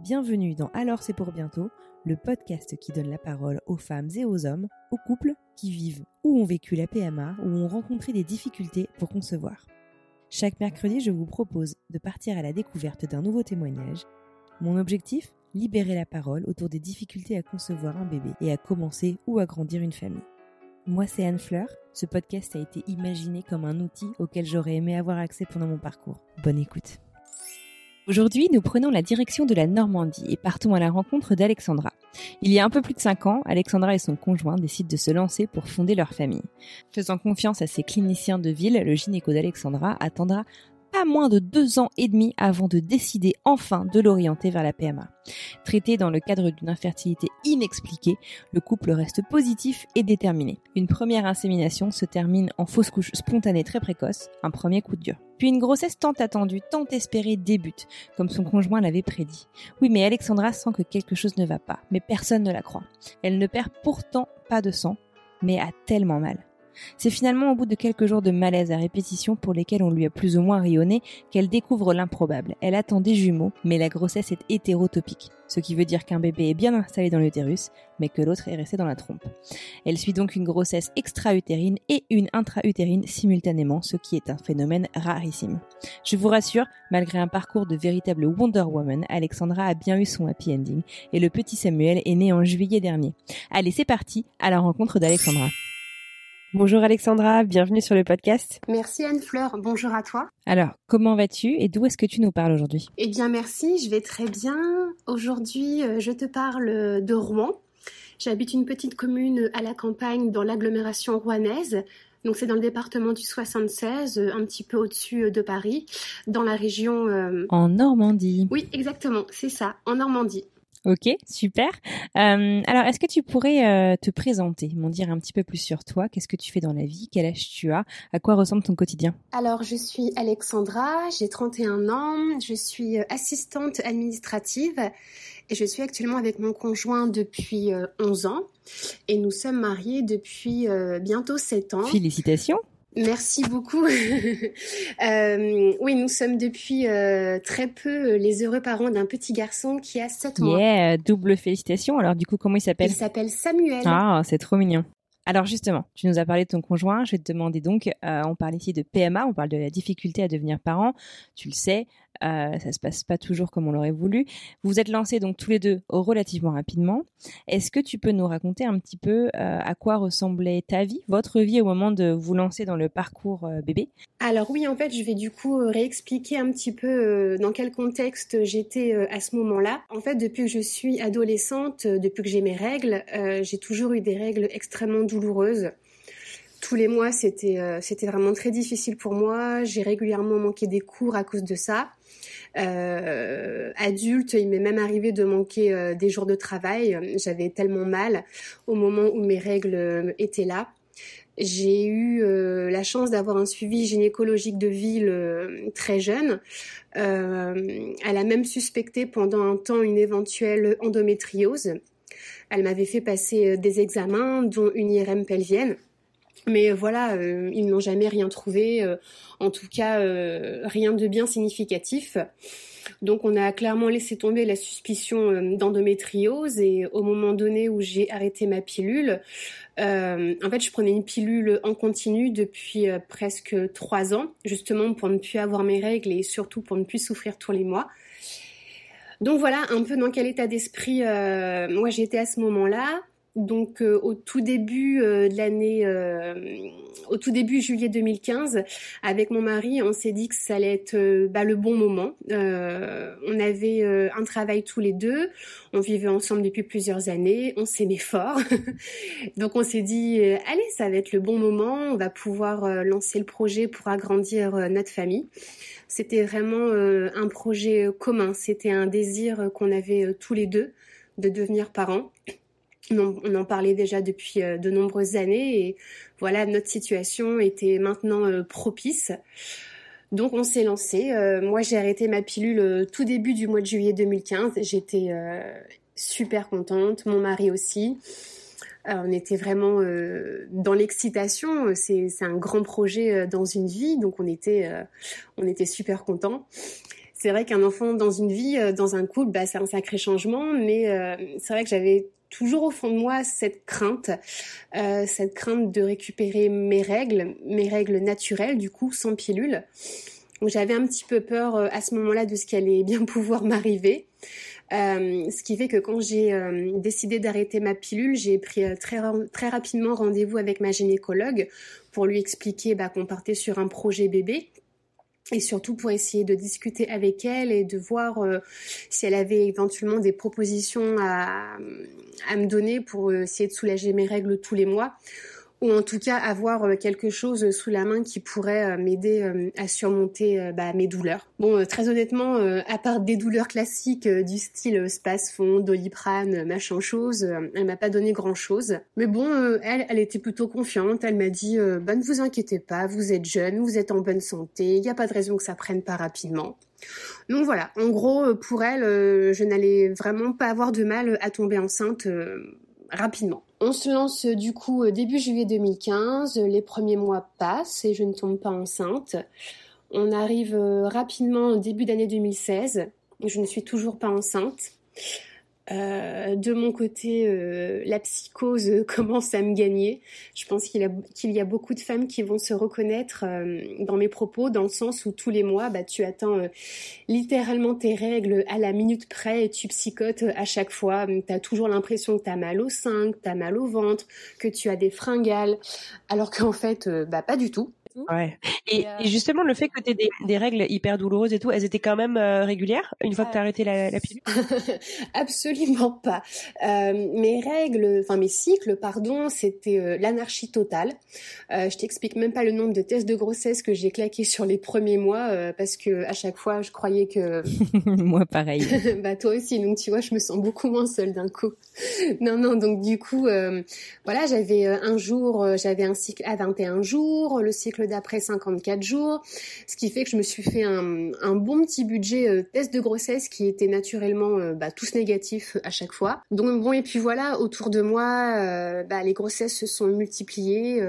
Bienvenue dans Alors c'est pour bientôt, le podcast qui donne la parole aux femmes et aux hommes, aux couples qui vivent ou ont vécu la PMA ou ont rencontré des difficultés pour concevoir. Chaque mercredi, je vous propose de partir à la découverte d'un nouveau témoignage. Mon objectif? Libérer la parole autour des difficultés à concevoir un bébé et à commencer ou à grandir une famille. Moi, c'est Anne Fleur. Ce podcast a été imaginé comme un outil auquel j'aurais aimé avoir accès pendant mon parcours. Bonne écoute. Aujourd'hui, nous prenons la direction de la Normandie et partons à la rencontre d'Alexandra. Il y a un peu plus de 5 ans, Alexandra et son conjoint décident de se lancer pour fonder leur famille. Faisant confiance à ses cliniciens de ville, le gynéco d'Alexandra attendra pas moins de deux ans et demi avant de décider enfin de l'orienter vers la PMA. Traité dans le cadre d'une infertilité inexpliquée, le couple reste positif et déterminé. Une première insémination se termine en fausse couche spontanée très précoce, un premier coup de dur. Puis une grossesse tant attendue, tant espérée débute, comme son conjoint l'avait prédit. Oui, mais Alexandra sent que quelque chose ne va pas, mais personne ne la croit. Elle ne perd pourtant pas de sang, mais a tellement mal. C'est finalement au bout de quelques jours de malaise à répétition pour lesquels on lui a plus ou moins rayonné qu'elle découvre l'improbable. Elle attend des jumeaux, mais la grossesse est hétérotopique, ce qui veut dire qu'un bébé est bien installé dans l'utérus, mais que l'autre est resté dans la trompe. Elle suit donc une grossesse extra-utérine et une intra-utérine simultanément, ce qui est un phénomène rarissime. Je vous rassure, malgré un parcours de véritable Wonder Woman, Alexandra a bien eu son happy ending et le petit Samuel est né en juillet dernier. Allez, c'est parti à la rencontre d'Alexandra. Bonjour Alexandra, bienvenue sur le podcast. Merci Anne-Fleur, bonjour à toi. Alors, comment vas-tu et d'où est-ce que tu nous parles aujourd'hui? Eh bien merci, je vais très bien. Aujourd'hui, euh, je te parle de Rouen. J'habite une petite commune à la campagne dans l'agglomération rouennaise. Donc c'est dans le département du 76, euh, un petit peu au-dessus euh, de Paris, dans la région... En Normandie. Oui, exactement, c'est ça, en Normandie. Ok, super. Euh, alors, est-ce que tu pourrais euh, te présenter, m'en dire un petit peu plus sur toi? Qu'est-ce que tu fais dans la vie? Quel âge tu as? À quoi ressemble ton quotidien? Alors, je suis Alexandra, j'ai 31 ans, je suis euh, assistante administrative et je suis actuellement avec mon conjoint depuis 11 ans et nous sommes mariés depuis bientôt 7 ans. Félicitations Merci beaucoup. euh, oui, nous sommes depuis euh, très peu les heureux parents d'un petit garçon qui a 7 mois. Yeah, double félicitations. Alors du coup, comment il s'appelle? Il s'appelle Samuel. Ah, c'est trop mignon. Alors justement, tu nous as parlé de ton conjoint. Je vais te demander donc, euh, on parle ici de PMA, on parle de la difficulté à devenir parent. Tu le sais, euh, ça se passe pas toujours comme on l'aurait voulu. Vous vous êtes lancés donc tous les deux relativement rapidement. Est-ce que tu peux nous raconter un petit peu euh, à quoi ressemblait ta vie, votre vie au moment de vous lancer dans le parcours euh, bébé? Alors oui, en fait, je vais du coup réexpliquer un petit peu dans quel contexte j'étais à ce moment-là. En fait, depuis que je suis adolescente, depuis que j'ai mes règles, j'ai toujours eu des règles extrêmement douloureuses tous les mois, c'était c'était vraiment très difficile pour moi. J'ai régulièrement manqué des cours à cause de ça. Euh, adulte, il m'est même arrivé de manquer euh, des jours de travail. J'avais tellement mal au moment où mes règles euh, étaient là. J'ai eu la chance d'avoir un suivi gynécologique de ville très jeune. elle a même suspecté pendant un temps une éventuelle endométriose. Elle m'avait fait passer des examens, dont une IRM pelvienne. Mais voilà, euh, ils n'ont jamais rien trouvé, euh, en tout cas euh, rien de bien significatif. Donc on a clairement laissé tomber la suspicion d'endométriose et au moment donné où j'ai arrêté ma pilule, en fait je prenais une pilule en continu depuis presque trois ans, justement pour ne plus avoir mes règles et surtout pour ne plus souffrir tous les mois. Donc voilà un peu dans quel état d'esprit moi j'étais à ce moment-là. Donc euh, au tout début euh, de l'année, au tout début juillet 2015, avec mon mari, on s'est dit que ça allait être bah, le bon moment. on avait un travail tous les deux, on vivait ensemble depuis plusieurs années, on s'aimait fort. Donc on s'est dit, allez, ça va être le bon moment, on va pouvoir lancer le projet pour agrandir notre famille. C'était vraiment un projet commun, c'était un désir qu'on avait tous les deux de devenir parents. On en parlait déjà depuis euh, de nombreuses années et voilà, notre situation était maintenant euh, propice. Donc on s'est lancé. Euh, moi j'ai arrêté ma pilule tout début du mois de juillet 2015. J'étais super contente, mon mari aussi. on était vraiment dans l'excitation. C'est un grand projet dans une vie, donc on était on était super contents c'est vrai qu'un enfant dans une vie, dans un couple, bah, c'est un sacré changement, mais c'est vrai que j'avais toujours au fond de moi cette crainte, euh, cette crainte de récupérer mes règles, mes règles naturelles, du coup, sans pilule. J'avais un petit peu peur euh, à ce moment-là de ce qui allait bien pouvoir m'arriver. Euh, ce qui fait que quand j'ai décidé d'arrêter ma pilule, j'ai pris très, très rapidement rendez-vous avec ma gynécologue pour lui expliquer bah, qu'on partait sur un projet bébé et surtout pour essayer de discuter avec elle et de voir euh, si elle avait éventuellement des propositions à, à me donner pour euh, essayer de soulager mes règles tous les mois ou en tout cas avoir euh, quelque chose sous la main qui pourrait euh, m'aider euh, à surmonter bah, mes douleurs. Bon, très honnêtement, à part des douleurs classiques du style Spasfon, Doliprane, machin chose, elle m'a pas donné grand chose. Mais bon, elle, elle était plutôt confiante. Elle m'a dit, bah, ne vous inquiétez pas, vous êtes jeune, vous êtes en bonne santé, il n'y a pas de raison que ça prenne pas rapidement. Donc voilà, en gros, pour elle, je n'allais vraiment pas avoir de mal à tomber enceinte rapidement. On se lance du coup euh, début juillet 2015, les premiers mois passent et je ne tombe pas enceinte. On arrive euh, rapidement au début d'année 2016, je ne suis toujours pas enceinte. Euh, de mon côté, euh, la psychose commence à me gagner. Je pense qu'il y, a beaucoup de femmes qui vont se reconnaître euh, dans mes propos, dans le sens où tous les mois, bah, tu attends littéralement tes règles à la minute près et tu psychotes à chaque fois. Tu as toujours l'impression que tu as mal au sein, que tu as mal au ventre, que tu as des fringales, alors qu'en fait, bah, pas du tout. Ouais. Et, et, justement, le fait que tu aies des, des, règles hyper douloureuses et tout, elles étaient quand même euh, régulières une fois que tu as arrêté la, la pilule? Absolument pas. Euh, mes règles, enfin mes cycles, pardon, c'était euh, l'anarchie totale. Euh, je t'explique même pas le nombre de tests de grossesse que j'ai claqué sur les premiers mois euh, parce que à chaque fois, je croyais que. Moi, pareil. bah toi aussi, donc tu vois, je me sens beaucoup moins seule d'un coup. non, non, donc du coup, voilà, j'avais un jour, j'avais un cycle à 21 jours, le cycle d'après 54 jours, ce qui fait que je me suis fait un, bon petit budget euh, test de grossesse qui était naturellement euh, bah, tous négatifs à chaque fois. Donc bon et puis voilà, autour de moi, euh, bah, les grossesses se sont multipliées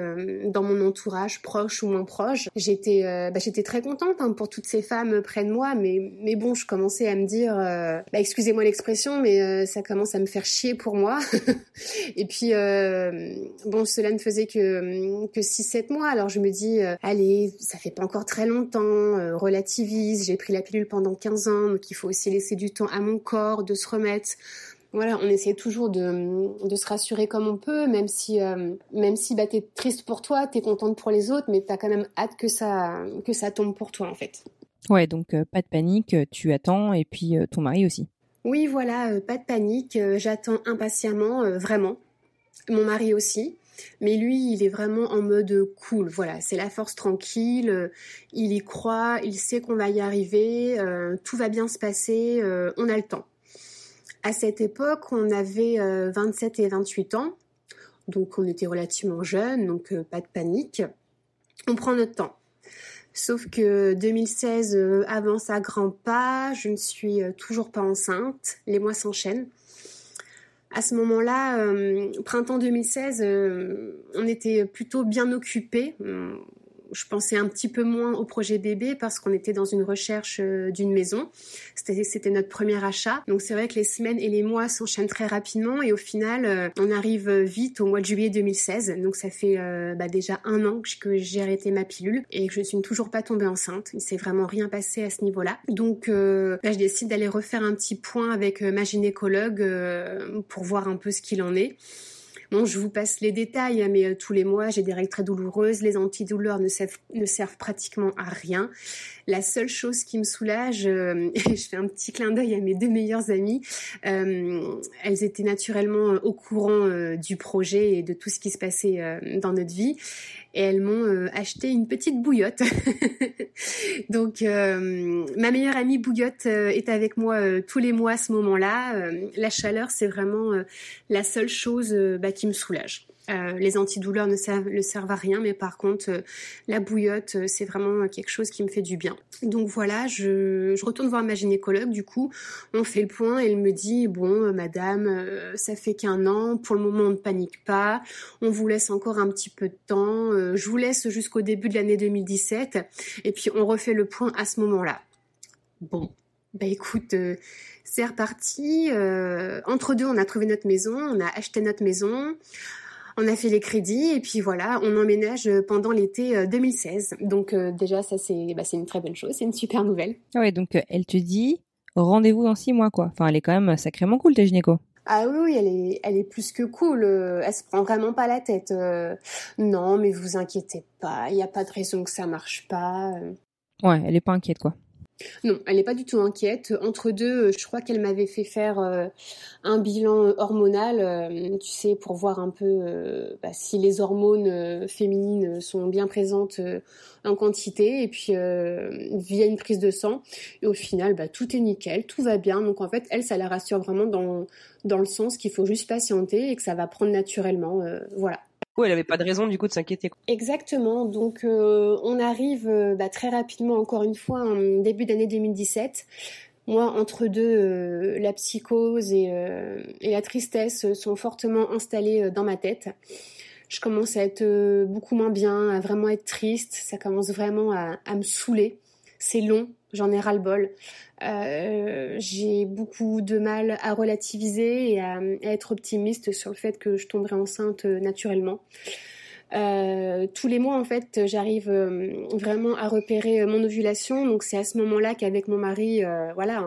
dans mon entourage, proche ou moins proche. J'étais bah, très contente hein, pour toutes ces femmes près de moi, mais mais bon, je commençais à me dire, excusez-moi l'expression, mais ça commence à me faire chier pour moi. et puis bon, cela ne faisait que que 6-7 mois, alors je me dis euh, allez, ça fait pas encore très longtemps, euh, relativise, j'ai pris la pilule pendant 15 ans, donc il faut aussi laisser du temps à mon corps de se remettre. Voilà, on essaie toujours de, de se rassurer comme on peut, même si euh, même si bah t'es triste pour toi, t'es contente pour les autres, mais t'as quand même hâte que ça que ça tombe pour toi en fait. Ouais, donc pas de panique, tu attends et puis ton mari aussi. Oui, voilà, pas de panique, j'attends impatiemment, vraiment. Mon mari aussi. Mais lui, il est vraiment en mode cool. Voilà, c'est la force tranquille. Euh, il y croit, il sait qu'on va y arriver. Euh, tout va bien se passer. Euh, on a le temps. À cette époque, on avait 27 et 28 ans. Donc on était relativement jeunes, donc pas de panique. On prend notre temps. Sauf que 2016 avance à grands pas, je ne suis toujours pas enceinte, les mois s'enchaînent à ce moment-là, euh, printemps 2016, euh, on était plutôt bien occupés je pensais un petit peu moins au projet bébé parce qu'on était dans une recherche euh, d'une maison. C'était notre premier achat. Donc c'est vrai que les semaines et les mois s'enchaînent très rapidement et au final, euh, on arrive vite au mois de juillet 2016. Donc ça fait euh, bah, déjà un an que j'ai arrêté ma pilule et que je ne suis toujours pas tombée enceinte. Il s'est vraiment rien passé à ce niveau-là. Donc là, je décide d'aller refaire un petit point avec ma gynécologue pour voir un peu ce qu'il en est. Bon, je vous passe les détails, hein, mais tous les mois, j'ai des règles très douloureuses. Les antidouleurs ne servent, pratiquement à rien. La seule chose qui me soulage, et je fais un petit clin d'œil à mes deux meilleures amies, elles étaient naturellement au courant du projet et de tout ce qui se passait dans notre vie et elles m'ont euh, acheté une petite bouillotte. Donc euh, ma meilleure amie bouillotte euh, est avec moi tous les mois à ce moment-là. la chaleur, c'est vraiment la seule chose bah, qui me soulage. Euh, les antidouleurs ne servent, à rien, mais par contre, euh, la bouillotte, euh, c'est vraiment quelque chose qui me fait du bien. Donc voilà, je, je, retourne voir ma gynécologue, du coup, on fait le point, elle me dit, bon, madame, ça fait qu'un an, pour le moment, on ne panique pas, on vous laisse encore un petit peu de temps, je vous laisse jusqu'au début de l'année 2017, et puis on refait le point à ce moment-là. Bon, bah écoute, c'est reparti. entre deux, on a trouvé notre maison, on a acheté notre maison on a fait les crédits et puis voilà, on emménage pendant l'été 2016. Euh, donc euh, déjà, ça c'est bah, c'est une très bonne chose, c'est une super nouvelle. Ah ouais, donc euh, elle te dit rendez-vous dans six mois quoi. Enfin, elle est quand même sacrément cool ta gynéco. Ah oui, oui, elle est, elle est plus que cool. Elle se prend vraiment pas la tête. non, mais vous inquiétez pas, il n'y a pas de raison que ça marche pas. Ouais, elle est pas inquiète quoi. Non, elle n'est pas du tout inquiète. Entre deux, je crois qu'elle m'avait fait faire euh, un bilan hormonal, euh, tu sais, pour voir un peu euh, bah, si les hormones féminines sont bien présentes en quantité, et puis via une prise de sang. Et au final, bah, tout est nickel, tout va bien. Donc en fait, elle, ça la rassure vraiment dans, dans le sens qu'il faut juste patienter et que ça va prendre naturellement. voilà elle avait pas de raison du coup de s'inquiéter. Exactement. Donc euh, on arrive euh, bah, très rapidement, encore une fois, en début d'année 2017. Moi, entre deux, euh, la psychose et, la tristesse sont fortement installées dans ma tête. Je commence à être beaucoup moins bien, à vraiment être triste. Ça commence vraiment à, me saouler. C'est long, j'en ai ras-le-bol. Euh, j'ai beaucoup de mal à relativiser et à, être optimiste sur le fait que je tomberai enceinte euh, naturellement. Euh, tous les mois, en fait, j'arrive vraiment à repérer mon ovulation. Donc, c'est à ce moment-là qu'avec mon mari, voilà,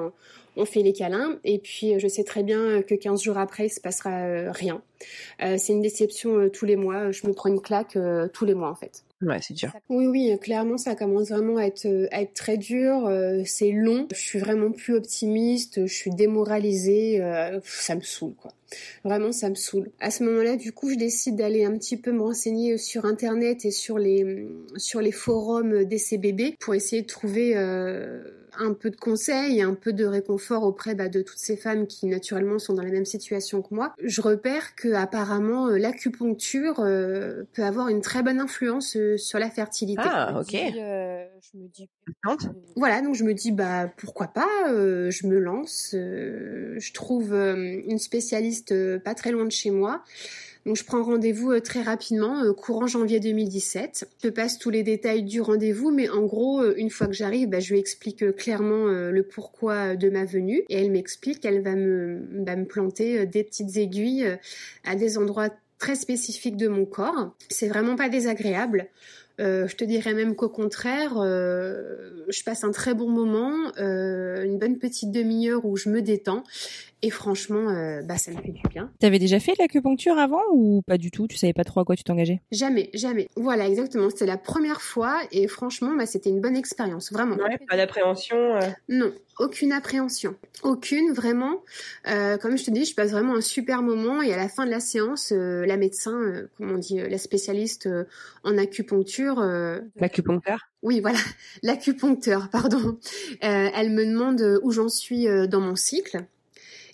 on, fait les câlins. Et puis, je sais très bien que 15 jours après, il se passera rien. c'est une déception tous les mois. Je me prends une claque tous les mois, en fait. Ouais, c'est dur. Oui, oui, clairement, ça commence vraiment à être, à être très dur. Euh, c'est long. Je suis vraiment plus optimiste. Je suis démoralisée. Euh, ça me saoule, quoi. Vraiment, ça me saoule. À ce moment-là, du coup, je décide d'aller un petit peu me renseigner sur Internet et sur les, sur les forums d'essai pour essayer de trouver euh, un peu de conseils et un peu de réconfort auprès bah, de toutes ces femmes qui, naturellement, sont dans la même situation que moi. Je repère que apparemment l'acupuncture peut avoir une très bonne influence sur la fertilité. Ah, ok. Euh, je me dis, voilà, donc je me dis bah pourquoi pas, euh, je me lance. Euh, je trouve une spécialiste pas très loin de chez moi. Donc je prends rendez-vous très rapidement, courant janvier 2017. Je passe tous les détails du rendez-vous, mais en gros, une fois que j'arrive, bah, je lui explique clairement le pourquoi de ma venue. Et elle m'explique qu'elle va me, va me planter des petites aiguilles à des endroits très spécifique de mon corps. C'est vraiment pas désagréable. Euh, je te dirais même qu'au contraire, euh, je passe un très bon moment, euh, une bonne petite demi-heure où je me détends. Et franchement, euh, bah ça me fait du bien. T'avais déjà fait de l'acupuncture avant ou pas du tout? Tu savais pas trop à quoi tu t'engageais? Jamais, jamais. Voilà, exactement. C'était la première fois et franchement, bah c'était une bonne expérience, vraiment. Ouais, pas d'appréhension. Euh. Non, aucune appréhension, aucune vraiment. Euh, comme je te dis, je passe vraiment un super moment et à la fin de la séance, la médecin, comment on dit, la spécialiste en acupuncture. L'acupuncteur oui, voilà, l'acupuncteur, pardon. elle me demande où j'en suis dans mon cycle.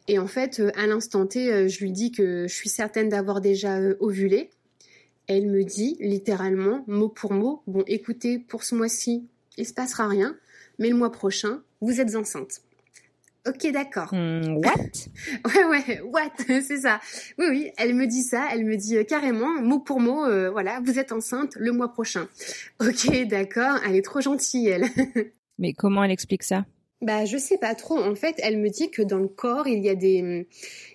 Et en fait, euh, à l'instant T, euh, je lui dis que je suis certaine d'avoir déjà euh, ovulé. Elle me dit littéralement, mot pour mot, bon écoutez, pour ce mois-ci, il se passera rien, mais le mois prochain, vous êtes enceinte. Ok, d'accord. Hmm, what? Ouais, ouais, what? C'est ça. Oui, oui, elle me dit ça, elle me dit carrément, mot pour mot, voilà, vous êtes enceinte le mois prochain. Ok, d'accord, elle est trop gentille, elle. Mais comment elle explique ça? Bah, je sais pas trop. En fait, elle me dit que dans le corps, il y a des,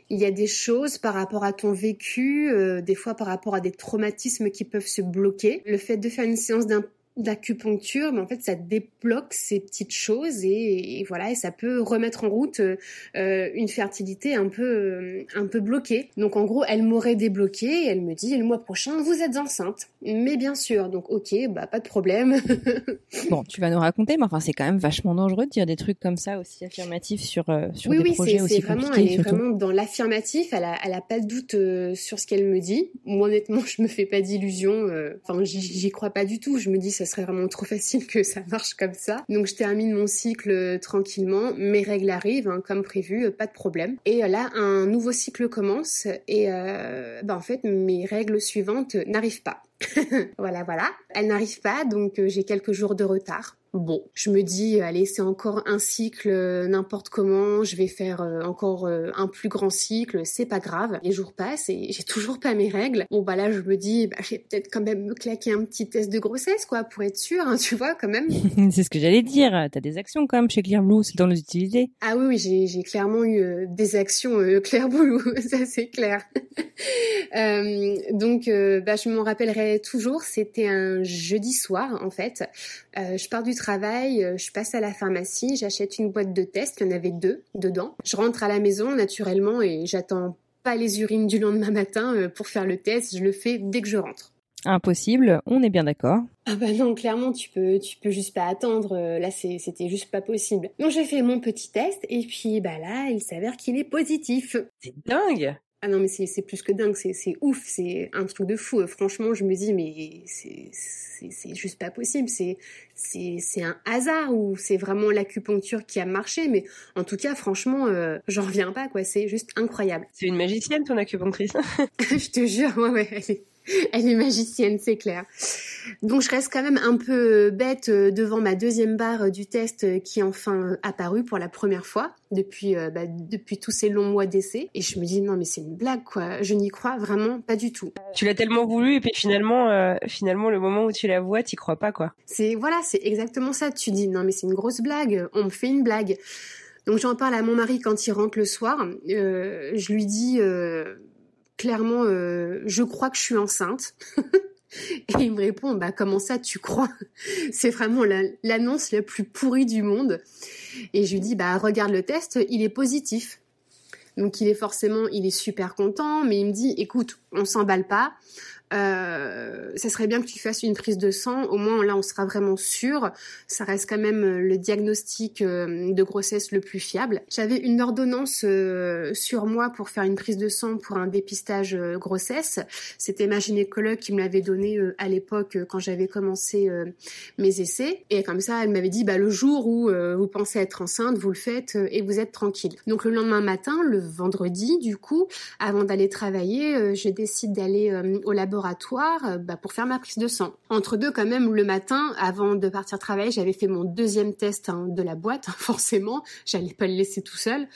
il y a des choses par rapport à ton vécu, euh, des fois par rapport à des traumatismes qui peuvent se bloquer. Le fait de faire une séance d'acupuncture, mais en fait, ça débloque ces petites choses et, voilà, et ça peut remettre en route euh, une fertilité un peu, euh, un peu bloquée. Donc en gros, elle m'aurait débloqué et elle me dit le mois prochain, vous êtes enceinte. Mais bien sûr, donc ok, bah pas de problème. bon, tu vas nous raconter, mais enfin c'est quand même vachement dangereux de dire des trucs comme ça aussi affirmatifs sur euh, sur des projets aussi vraiment, compliqués. Elle est vraiment dans l'affirmatif. Elle a, elle a pas de doute sur ce qu'elle me dit. Moi honnêtement, je me fais pas d'illusions. Enfin, j'y crois pas du tout. Je me dis ça serait vraiment trop facile que ça marche comme ça. Donc je termine mon cycle tranquillement. Mes règles arrivent hein, comme prévu, pas de problème. Et là, un nouveau cycle commence et euh, bah, en fait, mes règles suivantes n'arrivent pas. voilà, voilà. Elles n'arrivent pas, donc euh, j'ai quelques jours de retard. Bon, je me dis, allez, c'est encore un cycle, euh, n'importe comment, je vais faire euh, encore euh, un plus grand cycle, c'est pas grave. Les jours passent et j'ai toujours pas mes règles. Bon, bah là, je me dis, bah, je vais peut-être quand même me claquer un petit test de grossesse, quoi, pour être sûr, hein, tu vois, quand même. c'est ce que j'allais dire. T'as des actions quand même chez Clear Blue, c'est dans les utiliser. Ah oui, oui, j'ai clairement eu des actions Clear Blue, ça c'est clair. donc, bah, je m'en rappellerai toujours, c'était un jeudi soir, en fait. je pars du travail, euh, je passe à la pharmacie, j'achète une boîte de tests, il y en avait deux dedans. Je rentre à la maison naturellement et j'attends pas les urines du lendemain matin euh, pour faire le test, je le fais dès que je rentre. Impossible, on est bien d'accord. Ah bah non, clairement, tu peux, tu peux juste pas attendre. Euh, là, c'était juste pas possible. Donc j'ai fait mon petit test et puis bah là, il s'avère qu'il est positif. C'est dingue. Ah non, mais c'est plus que dingue, c'est ouf, c'est un truc de fou. Franchement, je me dis, mais c'est juste pas possible. C'est un hasard ou c'est vraiment l'acupuncture qui a marché. Mais en tout cas, franchement, euh, j'en reviens pas, quoi. C'est juste incroyable. C'est une magicienne, ton acupunctrice. je te jure, ouais, ouais. Elle est magicienne, c'est clair. Donc je reste quand même un peu bête euh, devant ma deuxième barre euh, du test euh, qui est enfin apparue pour la première fois depuis bah, depuis tous ces longs mois d'essai et je me dis non mais c'est une blague quoi, je n'y crois vraiment pas du tout. Tu l'as tellement voulu et puis finalement finalement le moment où tu la vois, t'y crois pas quoi. C'est voilà, c'est exactement ça, tu dis non mais c'est une grosse blague, on me fait une blague. Donc j'en parle à mon mari quand il rentre le soir, je lui dis clairement, euh, je crois que je suis enceinte. Et il me répond, bah comment ça tu crois? C'est vraiment l'annonce la, plus pourrie du monde. Et je lui dis, bah regarde le test, il est positif. Donc il est forcément, il est super content, mais il me dit, écoute, on s'emballe pas euh, ça serait bien que tu fasses une prise de sang. Au moins, là, on sera vraiment sûr. Ça reste quand même euh, le diagnostic euh, de grossesse le plus fiable. J'avais une ordonnance euh, sur moi pour faire une prise de sang pour un dépistage grossesse. C'était ma gynécologue qui me l'avait donné à l'époque quand j'avais commencé mes essais. Et comme ça, elle m'avait dit, bah, le jour où vous pensez être enceinte, vous le faites et vous êtes tranquille. Donc le lendemain matin, le vendredi, du coup, avant d'aller travailler, je décide d'aller au laboratoire euh, bah, pour faire ma prise de sang. Entre deux, quand même, le matin, avant de partir travailler, j'avais fait mon deuxième test hein, de la boîte, hein, forcément. J'allais pas le laisser tout seul.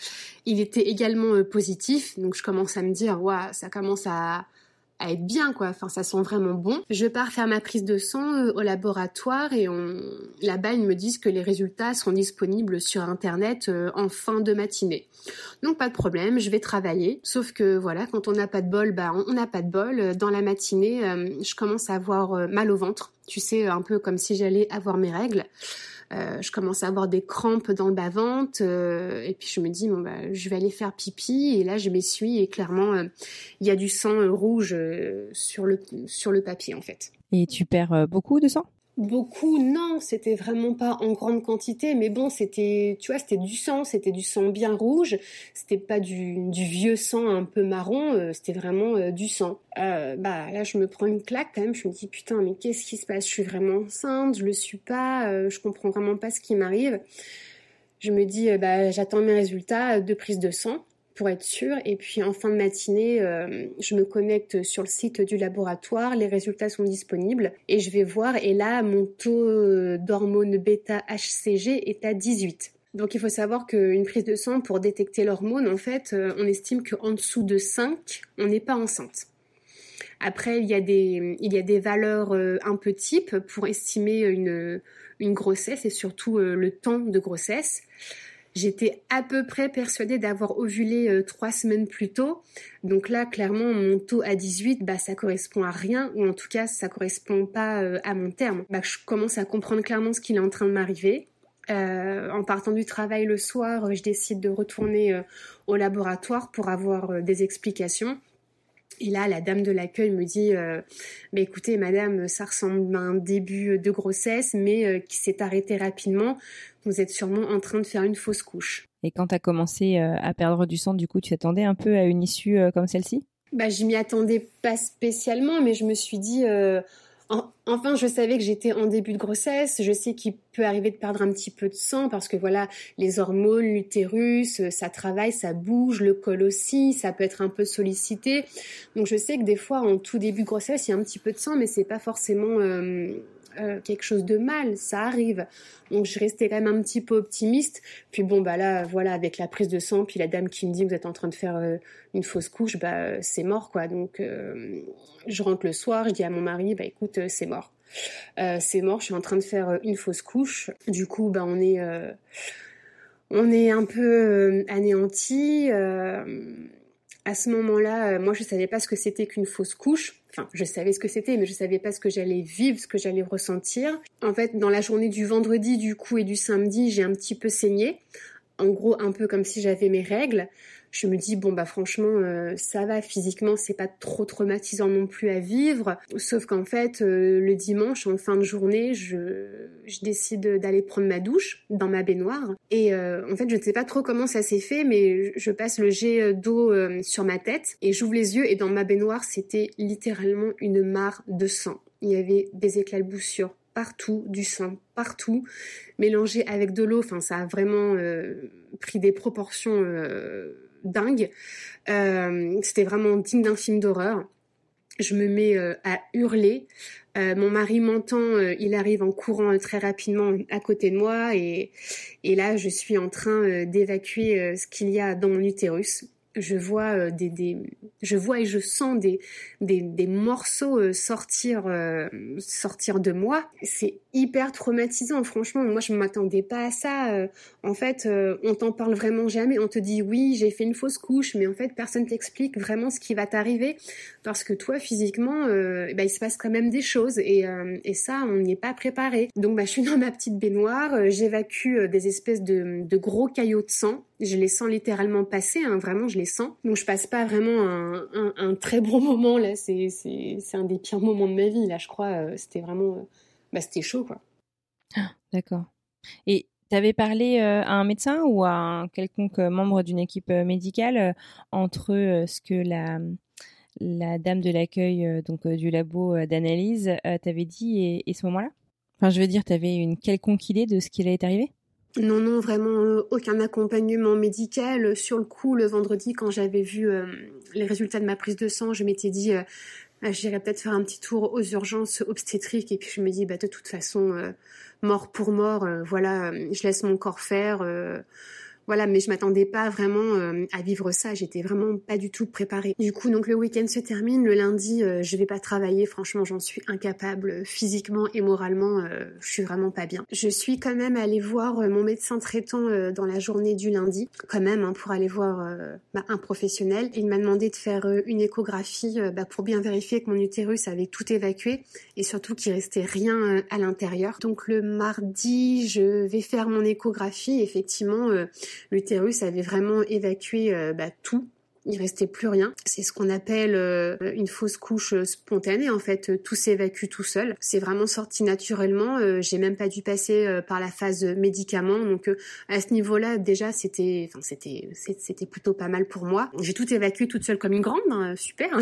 Il était également euh, positif, donc je commence à me dire, ouais, ça commence à à être bien quoi. Enfin, ça sent vraiment bon. Je pars faire ma prise de sang euh, au laboratoire et on... là-bas ils me disent que les résultats sont disponibles sur internet euh, en fin de matinée. Donc pas de problème, je vais travailler. Sauf que voilà, quand on n'a pas de bol, bah on n'a pas de bol. Dans la matinée, euh, je commence à avoir mal au ventre. Tu sais, un peu comme si j'allais avoir mes règles. Euh, je commence à avoir des crampes dans le bas-ventre euh, et puis je me dis bon bah je vais aller faire pipi et là je m'essuie et clairement euh, il y a du sang rouge sur le sur le papier en fait. Et tu perds beaucoup de sang? Beaucoup, non, c'était vraiment pas en grande quantité, mais bon, c'était, tu vois, c'était du sang, c'était du sang bien rouge, c'était pas du, vieux sang un peu marron, euh, c'était vraiment euh, du sang. Euh, bah là, je me prends une claque quand même, je me dis putain, mais qu'est-ce qui se passe? Je suis vraiment enceinte, je le suis pas, je comprends vraiment pas ce qui m'arrive. Je me dis, bah j'attends mes résultats de prise de sang pour être sûr. Et puis en fin de matinée, euh, je me connecte sur le site du laboratoire, les résultats sont disponibles et je vais voir. Et là, mon taux euh, d'hormone bêta-HCG est à 18. Donc il faut savoir qu'une prise de sang pour détecter l'hormone, en fait, euh, on estime qu'en dessous de 5, on n'est pas enceinte. Après, il y a des, il y a des valeurs un peu types pour estimer une grossesse et surtout le temps de grossesse. J'étais à peu près persuadée d'avoir ovulé euh, trois semaines plus tôt. Donc là, clairement, mon taux à 18, bah, ça correspond à rien, ou en tout cas, ça correspond pas euh, à mon terme. Bah, je commence à comprendre clairement ce qu'il est en train de m'arriver. Euh, en partant du travail le soir, je décide de retourner au laboratoire pour avoir des explications. Et là, la dame de l'accueil me dit euh, bah, écoutez, madame, ça ressemble à un début de grossesse, mais euh, qui s'est arrêté rapidement. Vous êtes sûrement en train de faire une fausse couche. Et quand tu as commencé euh, à perdre du sang, du coup, tu t'attendais un peu à une issue euh, comme celle-ci? Bah, Je m'y attendais pas spécialement, mais je me suis dit enfin, je savais que j'étais en début de grossesse. Je sais qu'il peut arriver de perdre un petit peu de sang parce que voilà, les hormones, l'utérus, euh, ça travaille, ça bouge, le col aussi, ça peut être un peu sollicité. Donc je sais que des fois, en tout début de grossesse, il y a un petit peu de sang, mais c'est pas forcément euh, euh, quelque chose de mal, ça arrive. Donc je restais quand même un petit peu optimiste. Puis bon bah là voilà avec la prise de sang, puis la dame qui me dit vous êtes en train de faire euh, une fausse couche, bah c'est mort quoi. Donc euh, je rentre le soir, je dis à mon mari bah écoute c'est mort. c'est mort, je suis en train de faire une fausse couche. Du coup bah on est on est un peu anéanti à ce moment-là, euh, moi, je savais pas ce que c'était qu'une fausse couche. Enfin, je savais ce que c'était, mais je savais pas ce que j'allais vivre, ce que j'allais ressentir. En fait, dans la journée du vendredi, du coup, et du samedi, j'ai un petit peu saigné. En gros, un peu comme si j'avais mes règles je me dis bon bah franchement euh, ça va physiquement c'est pas trop traumatisant non plus à vivre. Sauf qu'en fait euh, le dimanche en fin de journée je, je décide d'aller prendre ma douche dans ma baignoire. Et euh, en fait je ne sais pas trop comment ça s'est fait mais je passe le jet d'eau sur ma tête et j'ouvre les yeux et dans ma baignoire c'était littéralement une mare de sang. Il y avait des éclaboussures partout, du sang partout, mélangé avec de l'eau. Enfin, ça a vraiment pris des proportions dingue. Euh, c'était vraiment digne d'un film d'horreur. Je me mets euh, à hurler. Euh, mon mari m'entend, il arrive en courant très rapidement à côté de moi et, et là je suis en train d'évacuer ce qu'il y a dans mon utérus je vois euh, des, des, je vois et je sens des des, des morceaux euh, sortir euh, sortir de moi. C'est hyper traumatisant franchement. Moi je m'attendais pas à ça en fait on t'en parle vraiment jamais. On te dit oui j'ai fait une fausse couche mais en fait personne t'explique vraiment ce qui va t'arriver. Parce que toi physiquement eh ben, il se passe quand même des choses. Et, et ça on n'y est pas préparé. Donc bah je suis dans ma petite baignoire j'évacue des espèces de, de gros caillots de sang je les sens littéralement passer, hein, vraiment je les sens. Donc je passe pas vraiment un, très bon moment là, c'est, un des pires moments de ma vie là, je crois. Euh, c'était vraiment, euh, bah chaud quoi. Ah, d'accord. Et t'avais parlé euh, à un médecin ou à un quelconque membre d'une équipe médicale entre ce que la dame de l'accueil donc du labo d'analyse t'avait dit et, ce moment-là? Enfin, je veux dire, t'avais une quelconque idée de ce qui allait t'arriver? Non, non, vraiment euh, aucun accompagnement médical. Sur le coup, le vendredi, quand j'avais vu euh, les résultats de ma prise de sang, je m'étais dit, euh, ah, j'irais peut-être faire un petit tour aux urgences obstétriques. Et puis je me dis, bah, de toute façon, mort pour mort, voilà, je laisse mon corps faire voilà, mais je m'attendais pas vraiment euh, à vivre ça. J'étais vraiment pas du tout préparée. Du coup, donc le week-end se termine. Le lundi, euh, je vais pas travailler. Franchement, j'en suis incapable physiquement et moralement. Euh, je suis vraiment pas bien. Je suis quand même allée voir mon médecin traitant dans la journée du lundi, quand même, hein, pour aller voir bah, un professionnel. Il m'a demandé de faire une échographie bah, pour bien vérifier que mon utérus avait tout évacué et surtout qu'il restait rien à l'intérieur. Donc le mardi, je vais faire mon échographie. Effectivement l'utérus avait vraiment évacué euh, bah, tout il restait plus rien. C'est ce qu'on appelle euh, une fausse couche spontanée. En fait, tout s'évacue tout seul. C'est vraiment sorti naturellement. Euh, j'ai même pas dû passer par la phase médicament. Donc à ce niveau-là, déjà, c'était, enfin, c'était, c'était plutôt pas mal pour moi. J'ai tout évacué toute seule comme une grande. Hein, super.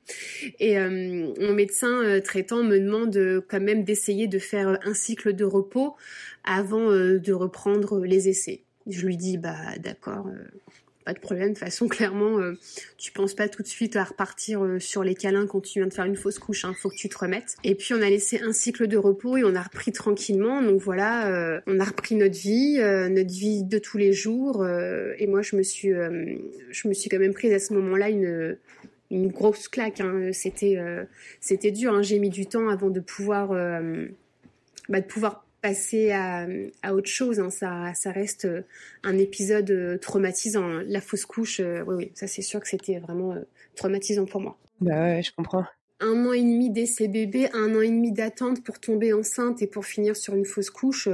Et mon médecin traitant me demande quand même d'essayer de faire un cycle de repos avant de reprendre les essais. Je lui dis bah d'accord, euh, pas de problème. De toute façon, clairement, euh, tu penses pas tout de suite à repartir euh, sur les câlins quand tu viens de faire une fausse couche. Hein, faut que tu te remettes. Et puis on a laissé un cycle de repos et on a repris tranquillement. Donc voilà, on a repris notre vie, notre vie de tous les jours. et moi, je me suis, quand même prise à ce moment-là une grosse claque. Hein. C'était c'était dur. Hein. J'ai mis du temps avant de pouvoir bah, de pouvoir passer à, autre chose. Hein. Ça, ça reste un épisode traumatisant. La fausse couche, oui, oui, ça c'est sûr que c'était vraiment traumatisant pour moi. Bah ouais, je comprends. Un an et demi d'essai bébé, un an et demi d'attente pour tomber enceinte et pour finir sur une fausse couche.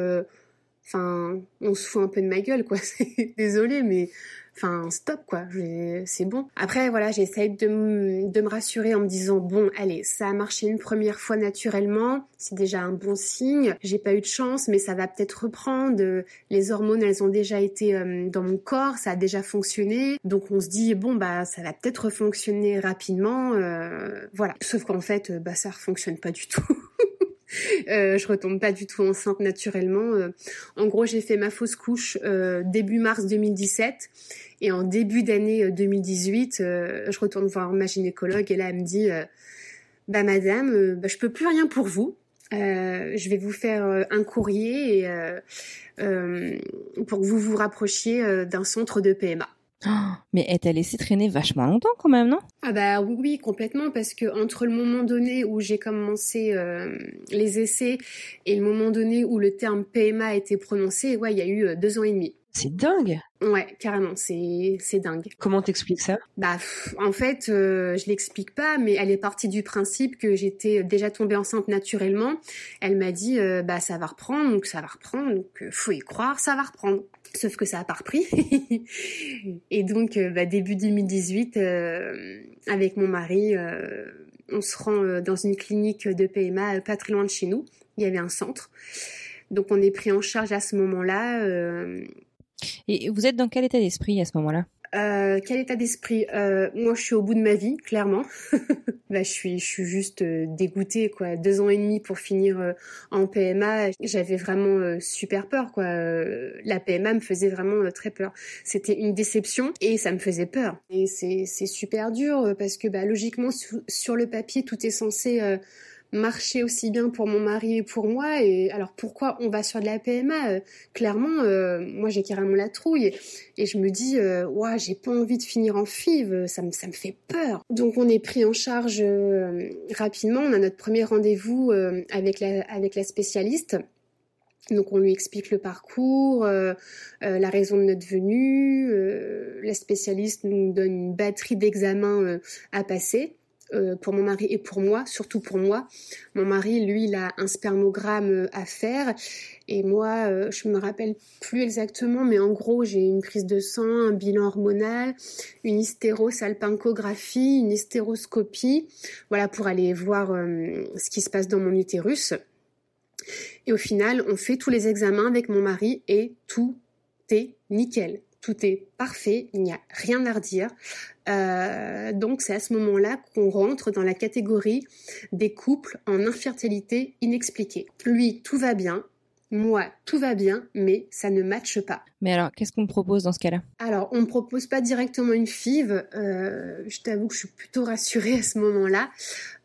Enfin, on se fout un peu de ma gueule, quoi. Désolée, mais Enfin, stop quoi, c'est bon. Après, voilà, j'essaye de, de me rassurer en me disant, bon, allez, ça a marché une première fois naturellement, c'est déjà un bon signe. J'ai pas eu de chance, mais ça va peut-être reprendre. Les hormones, elles ont déjà été euh, dans mon corps, ça a déjà fonctionné. Donc on se dit, bon, bah, ça va peut-être fonctionner rapidement. Euh, voilà. Sauf qu'en fait, bah, ça ne fonctionne pas du tout. Euh, je retombe pas du tout enceinte naturellement. Euh, en gros, j'ai fait ma fausse couche euh, début mars 2017 et en début d'année 2018, je retourne voir ma gynécologue et là elle me dit bah madame, bah, je peux plus rien pour vous. je vais vous faire un courrier et, pour que vous vous rapprochiez d'un centre de PMA. mais elle t'a laissé traîner vachement longtemps quand même, non? Ah bah oui, oui, complètement, parce que entre le moment donné où j'ai commencé euh, les essais et le moment donné où le terme PMA a été prononcé, ouais, il y a eu euh, deux ans et demi. C'est dingue. Ouais, carrément, c'est c'est dingue. Comment t'expliques ça? Bah, en fait, euh, je l'explique pas, mais elle est partie du principe que j'étais déjà tombée enceinte naturellement. Elle m'a dit, euh, bah ça va reprendre, donc ça va reprendre, donc faut y croire, ça va reprendre. Sauf que ça a pas repris. et donc, bah, début 2018, avec mon mari, on se rend dans une clinique de PMA pas très loin de chez nous. Il y avait un centre. Donc on est pris en charge à ce moment-là. Et vous êtes dans quel état d'esprit à ce moment-là? Euh, quel état d'esprit? Euh, Moi, je suis au bout de ma vie, clairement. bah, je suis, je suis juste euh, dégoûtée, quoi. Deux ans et demi pour finir euh, en PMA, j'avais vraiment euh, super peur, quoi. la PMA me faisait vraiment très peur. C'était une déception et ça me faisait peur. Et c'est, super dur parce que, bah, logiquement, sur le papier, tout est censé marcher aussi bien pour mon mari et pour moi. Et alors pourquoi on va sur de la PMA euh, Clairement, euh, moi j'ai carrément la trouille et, je me dis, euh, j'ai pas envie de finir en FIV, ça me, ça me fait peur. Donc on est pris en charge rapidement. On a notre premier rendez-vous avec la, avec la spécialiste. Donc on lui explique le parcours, la raison de notre venue. la spécialiste nous donne une batterie d'examens à passer. Euh, pour mon mari et pour moi, surtout pour moi. Mon mari, lui, il a un spermogramme euh, à faire et moi, euh, je me rappelle plus exactement, mais en gros, j'ai une prise de sang, un bilan hormonal, une hystérosalpingographie, une hystéroscopie, voilà, pour aller voir ce qui se passe dans mon utérus. Et au final, on fait tous les examens avec mon mari et tout est nickel tout est parfait, il n'y a rien à redire. Euh, donc c'est à ce moment-là qu'on rentre dans la catégorie des couples en infertilité inexpliquée. Lui, tout va bien. Moi, tout va bien, mais ça ne matche pas. Mais alors, qu'est-ce qu'on me propose dans ce cas-là? Alors, on ne propose pas directement une FIV. Euh, je t'avoue que je suis plutôt rassurée à ce moment-là.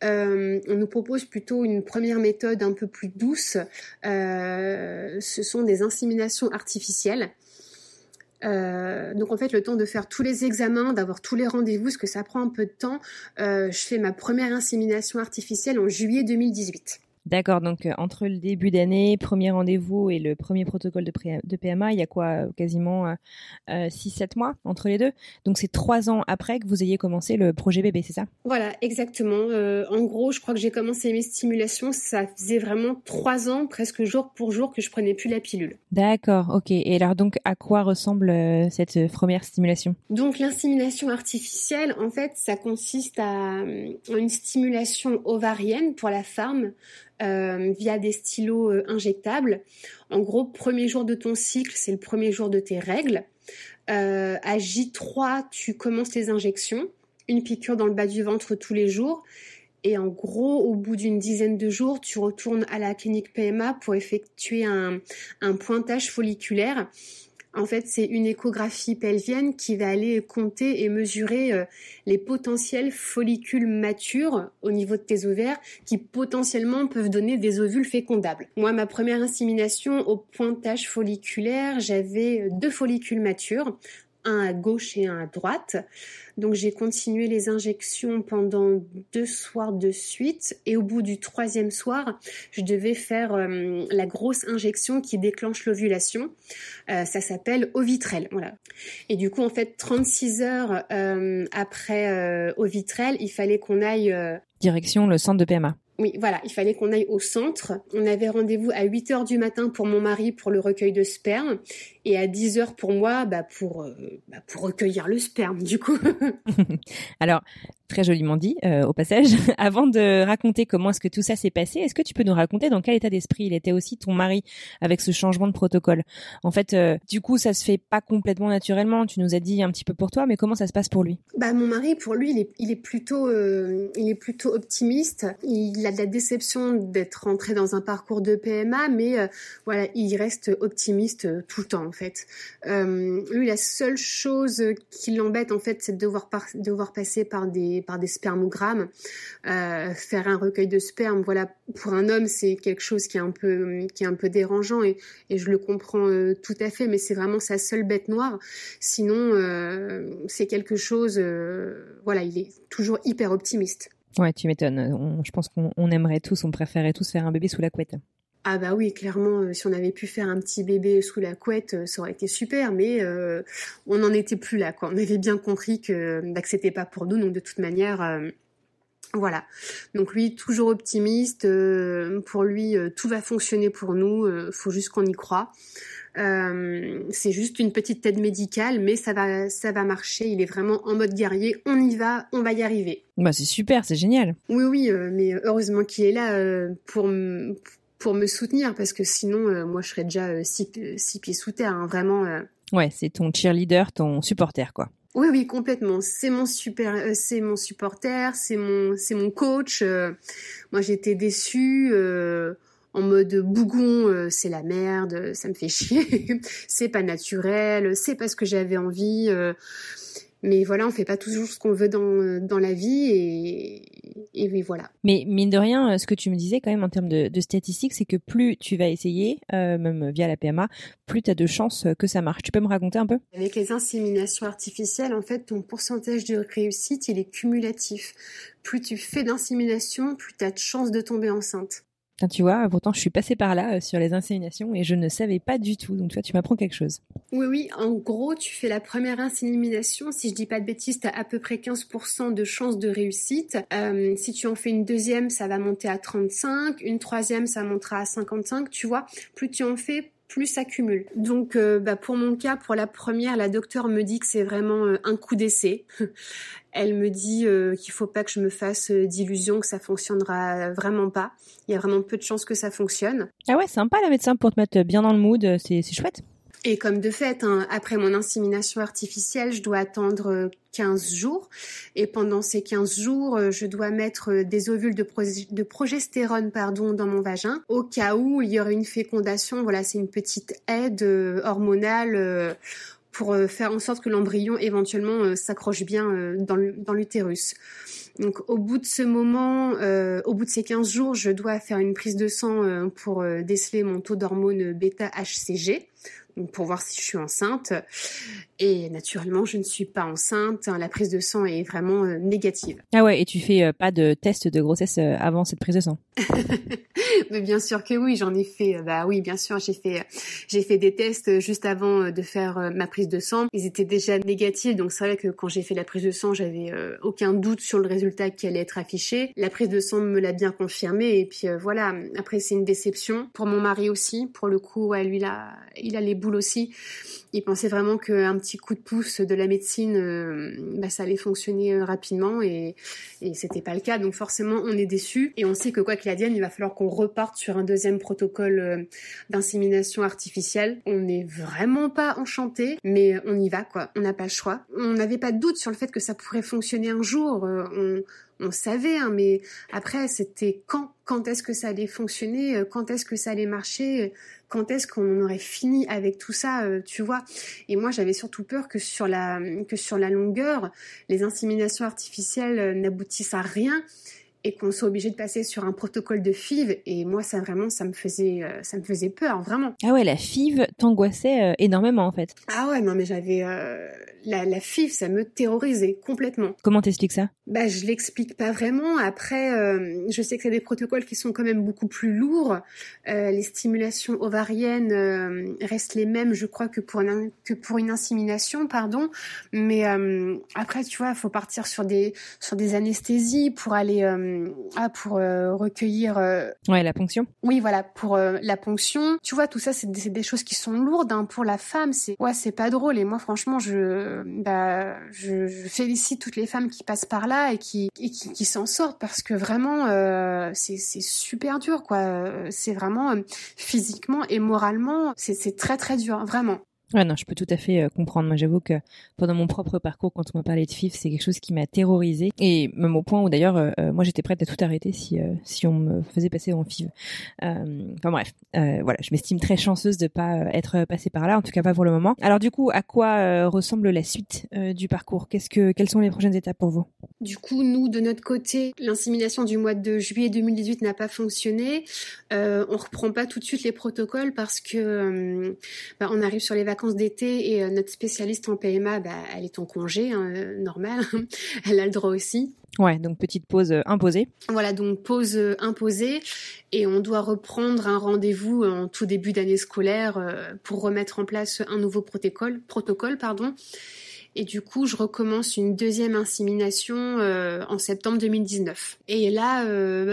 Euh, on nous propose plutôt une première méthode un peu plus douce. ce sont des inséminations artificielles. Euh, donc en fait, le temps de faire tous les examens, d'avoir tous les rendez-vous, parce que ça prend un peu de temps, euh, je fais ma première insémination artificielle en juillet 2018. D'accord, donc euh, entre le début d'année, premier rendez-vous et le premier protocole de, de PMA, il y a quoi euh, Quasiment 6-7 euh, mois entre les deux? Donc c'est trois ans après que vous ayez commencé le projet bébé, c'est ça? Voilà, exactement. en gros, je crois que j'ai commencé mes stimulations, ça faisait vraiment trois ans, presque jour pour jour, que je prenais plus la pilule. D'accord, ok. Et alors donc, à quoi ressemble cette première stimulation? Donc l'insémination artificielle, en fait, ça consiste à une stimulation ovarienne pour la femme euh, via des stylos euh, injectables. En gros, premier jour de ton cycle, c'est le premier jour de tes règles. Euh, à J3, tu commences les injections, une piqûre dans le bas du ventre tous les jours. Et en gros, au bout d'une dizaine de jours, tu retournes à la clinique PMA pour effectuer un, un pointage folliculaire en fait, c'est une échographie pelvienne qui va aller compter et mesurer euh, les potentiels follicules matures au niveau de tes ovaires qui potentiellement peuvent donner des ovules fécondables. Moi, ma première insémination au pointage folliculaire, j'avais deux follicules matures un à gauche et un à droite. Donc j'ai continué les injections pendant deux soirs de suite et au bout du troisième soir, je devais faire euh, la grosse injection qui déclenche l'ovulation. Euh, ça s'appelle Ovitrel, voilà. Et du coup en fait 36 heures euh, après Ovitrel, il fallait qu'on aille direction le centre de PMA. Oui, voilà, il fallait qu'on aille au centre. On avait rendez-vous à 8 heures du matin pour mon mari pour le recueil de sperme et à 10 heures pour moi bah, pour, euh, bah, pour recueillir le sperme du coup. Alors, très joliment dit euh, au passage. Avant de raconter comment est-ce que tout ça s'est passé, est-ce que tu peux nous raconter dans quel état d'esprit il était aussi ton mari avec ce changement de protocole? En fait, euh, du coup, ça se fait pas complètement naturellement. Tu nous as dit un petit peu pour toi, mais comment ça se passe pour lui? Bah mon mari, pour lui, il est, il est plutôt, euh, il est plutôt optimiste. Il a de la déception d'être rentré dans un parcours de PMA, mais voilà, il reste optimiste tout le temps fait. lui, la seule chose qui l'embête en fait, c'est de devoir, passer par des par des spermogrammes, euh, faire un recueil de sperme, voilà, pour un homme, c'est quelque chose qui est un peu, qui est un peu dérangeant et, je le comprends euh, tout à fait, mais c'est vraiment sa seule bête noire. Sinon, euh, c'est quelque chose, voilà, il est toujours hyper optimiste. Ouais, tu m'étonnes. je pense qu'on aimerait tous, on préférait tous faire un bébé sous la couette. Ah bah oui, clairement, euh, si on avait pu faire un petit bébé sous la couette, euh, ça aurait été super, mais euh, on n'en était plus là. Quoi. On avait bien compris que, bah, que c'était pas pour nous, donc de toute manière, voilà. Donc lui, toujours optimiste. pour lui, tout va fonctionner pour nous. faut juste qu'on y croit. c'est juste une petite tête médicale, mais ça va, ça va marcher. Il est vraiment en mode guerrier. On y va, on va y arriver. Bah c'est super, c'est génial. Oui, oui, mais heureusement qu'il est là pour pour me soutenir parce que sinon euh, moi je serais déjà euh, six, pieds sous terre hein, vraiment euh. ouais c'est ton cheerleader ton supporter quoi oui oui complètement c'est mon super c'est mon supporter c'est mon c'est mon coach moi j'étais déçue en mode bougon, c'est la merde, ça me fait chier, c'est pas naturel, c'est pas ce que j'avais envie. Mais voilà, on fait pas toujours ce qu'on veut dans, dans la vie et, et voilà. Mais mine de rien, euh, ce que tu me disais quand même en termes de, de statistiques, c'est que plus tu vas essayer, euh, même via la PMA, plus tu as de chances que ça marche. Tu peux me raconter un peu? Avec les inséminations artificielles, en fait, ton pourcentage de réussite, il est cumulatif. Plus tu fais d'insémination, plus tu as de chances de tomber enceinte tu vois, pourtant je suis passée par là euh, sur les inséminations et je ne savais pas du tout. Donc tu vois, tu m'apprends quelque chose. Oui, oui. En gros, tu fais la première insémination. Si je dis pas de bêtises, tu as à peu près 15% de chances de réussite. Euh, si tu en fais une deuxième, ça va monter à 35. Une troisième, ça montera à 55. Tu vois, plus tu en fais, plus ça cumule. Donc, euh, bah, pour mon cas, pour la première, la docteure me dit que c'est vraiment un coup d'essai. Elle me dit euh, qu'il faut pas que je me fasse d'illusions, que ça fonctionnera vraiment pas. Il y a vraiment peu de chances que ça fonctionne. Ah ouais, sympa la médecin pour te mettre bien dans le mood, c'est chouette. Et comme de fait, hein, après mon insémination artificielle, je dois attendre 15 jours. Et pendant ces 15 jours, euh, je dois mettre euh, des ovules de, de progestérone pardon, dans mon vagin au cas où il y aurait une fécondation. Voilà, c'est une petite aide euh, hormonale pour faire en sorte que l'embryon éventuellement s'accroche bien dans l'utérus. Donc au bout de ce moment, au bout de ces 15 jours, je dois faire une prise de sang pour déceler mon taux d'hormone bêta-HCG pour voir si je suis enceinte. Et naturellement, je ne suis pas enceinte. La prise de sang est vraiment euh, négative. Ah ouais, et tu fais euh, pas de test de grossesse euh, avant cette prise de sang? Mais bien sûr que oui, j'en ai fait. bah oui, bien sûr, j'ai fait j'ai fait des tests juste avant de faire ma prise de sang. Ils étaient déjà négatifs, donc c'est vrai que quand j'ai fait la prise de sang, j'avais aucun doute sur le résultat qui allait être affiché. La prise de sang me l'a bien confirmé, et puis voilà. Après, c'est une déception pour mon mari aussi. Pour le coup, ouais, lui là, il a les aussi. Il pensait vraiment qu'un coup de pouce de la médecine, euh, bah, ça allait fonctionner euh, rapidement et, c'était pas le cas. Donc forcément, on est déçu et on sait que quoi qu'il advienne, il va falloir qu'on reparte sur un deuxième protocole euh, d'insémination artificielle. On n'est vraiment pas enchanté, mais on y va quoi. On n'a pas le choix. On n'avait pas de doute sur le fait que ça pourrait fonctionner un jour. On savait, hein, mais après, c'était quand, quand est-ce que ça allait fonctionner, quand est-ce que ça allait marcher, quand est-ce qu'on aurait fini avec tout ça, euh, tu vois. Et moi, j'avais surtout peur que sur la, que sur la longueur, les inséminations artificielles euh, n'aboutissent à rien et qu'on soit obligé de passer sur un protocole de FIV. Et moi, ça vraiment, ça me faisait, euh, ça me faisait peur, vraiment. Ah ouais, la FIV t'angoissait euh, énormément en fait. Ah ouais, non mais j'avais euh, la, la FIV, ça me terrorisait complètement. Comment t'expliques ça? Bah, je l'explique pas vraiment. Après, je sais que c'est des protocoles qui sont quand même beaucoup plus lourds. les stimulations ovariennes restent les mêmes, je crois, que pour une, que pour une insémination, pardon. Mais après, tu vois, il faut partir sur des sur des anesthésies pour aller ah, pour euh, recueillir. Euh, ouais, la ponction. Oui, voilà, pour euh, la ponction. Tu vois, tout ça, c'est des, des, choses qui sont lourdes hein, pour la femme. C'est ouais, c'est pas drôle. Et moi, franchement, je, bah, je, je, félicite toutes les femmes qui passent par là et qui, et qui, qui s'en sortent parce que vraiment, c'est c'est super dur, quoi. C'est vraiment physiquement et moralement, c'est très très dur, vraiment. Ouais, non, je peux tout à fait euh, comprendre. Moi, j'avoue que pendant mon propre parcours, quand on m'a parlé de FIF, c'est quelque chose qui m'a terrorisé. Et même au point où d'ailleurs, euh, euh, moi, j'étais prête à tout arrêter si si on me faisait passer en FIV. enfin bref, voilà, je m'estime très chanceuse de pas être passée par là, en tout cas pas pour le moment. Alors du coup, à quoi ressemble la suite du parcours? Qu'est-ce que quelles sont les prochaines étapes pour vous? Du coup, nous, de notre côté, l'insémination du mois de juillet 2018 n'a pas fonctionné. on reprend pas tout de suite les protocoles parce que bah, on arrive sur les vacances vacances d'été et euh, notre spécialiste en PMA, bah, elle est en congé, hein, euh, normal. elle a le droit aussi. Ouais, donc petite pause euh, imposée. Voilà, donc pause imposée et on doit reprendre un rendez-vous en tout début d'année scolaire pour remettre en place un nouveau protocole, protocole pardon. Et du coup, je recommence une deuxième insémination en septembre 2019. Et là,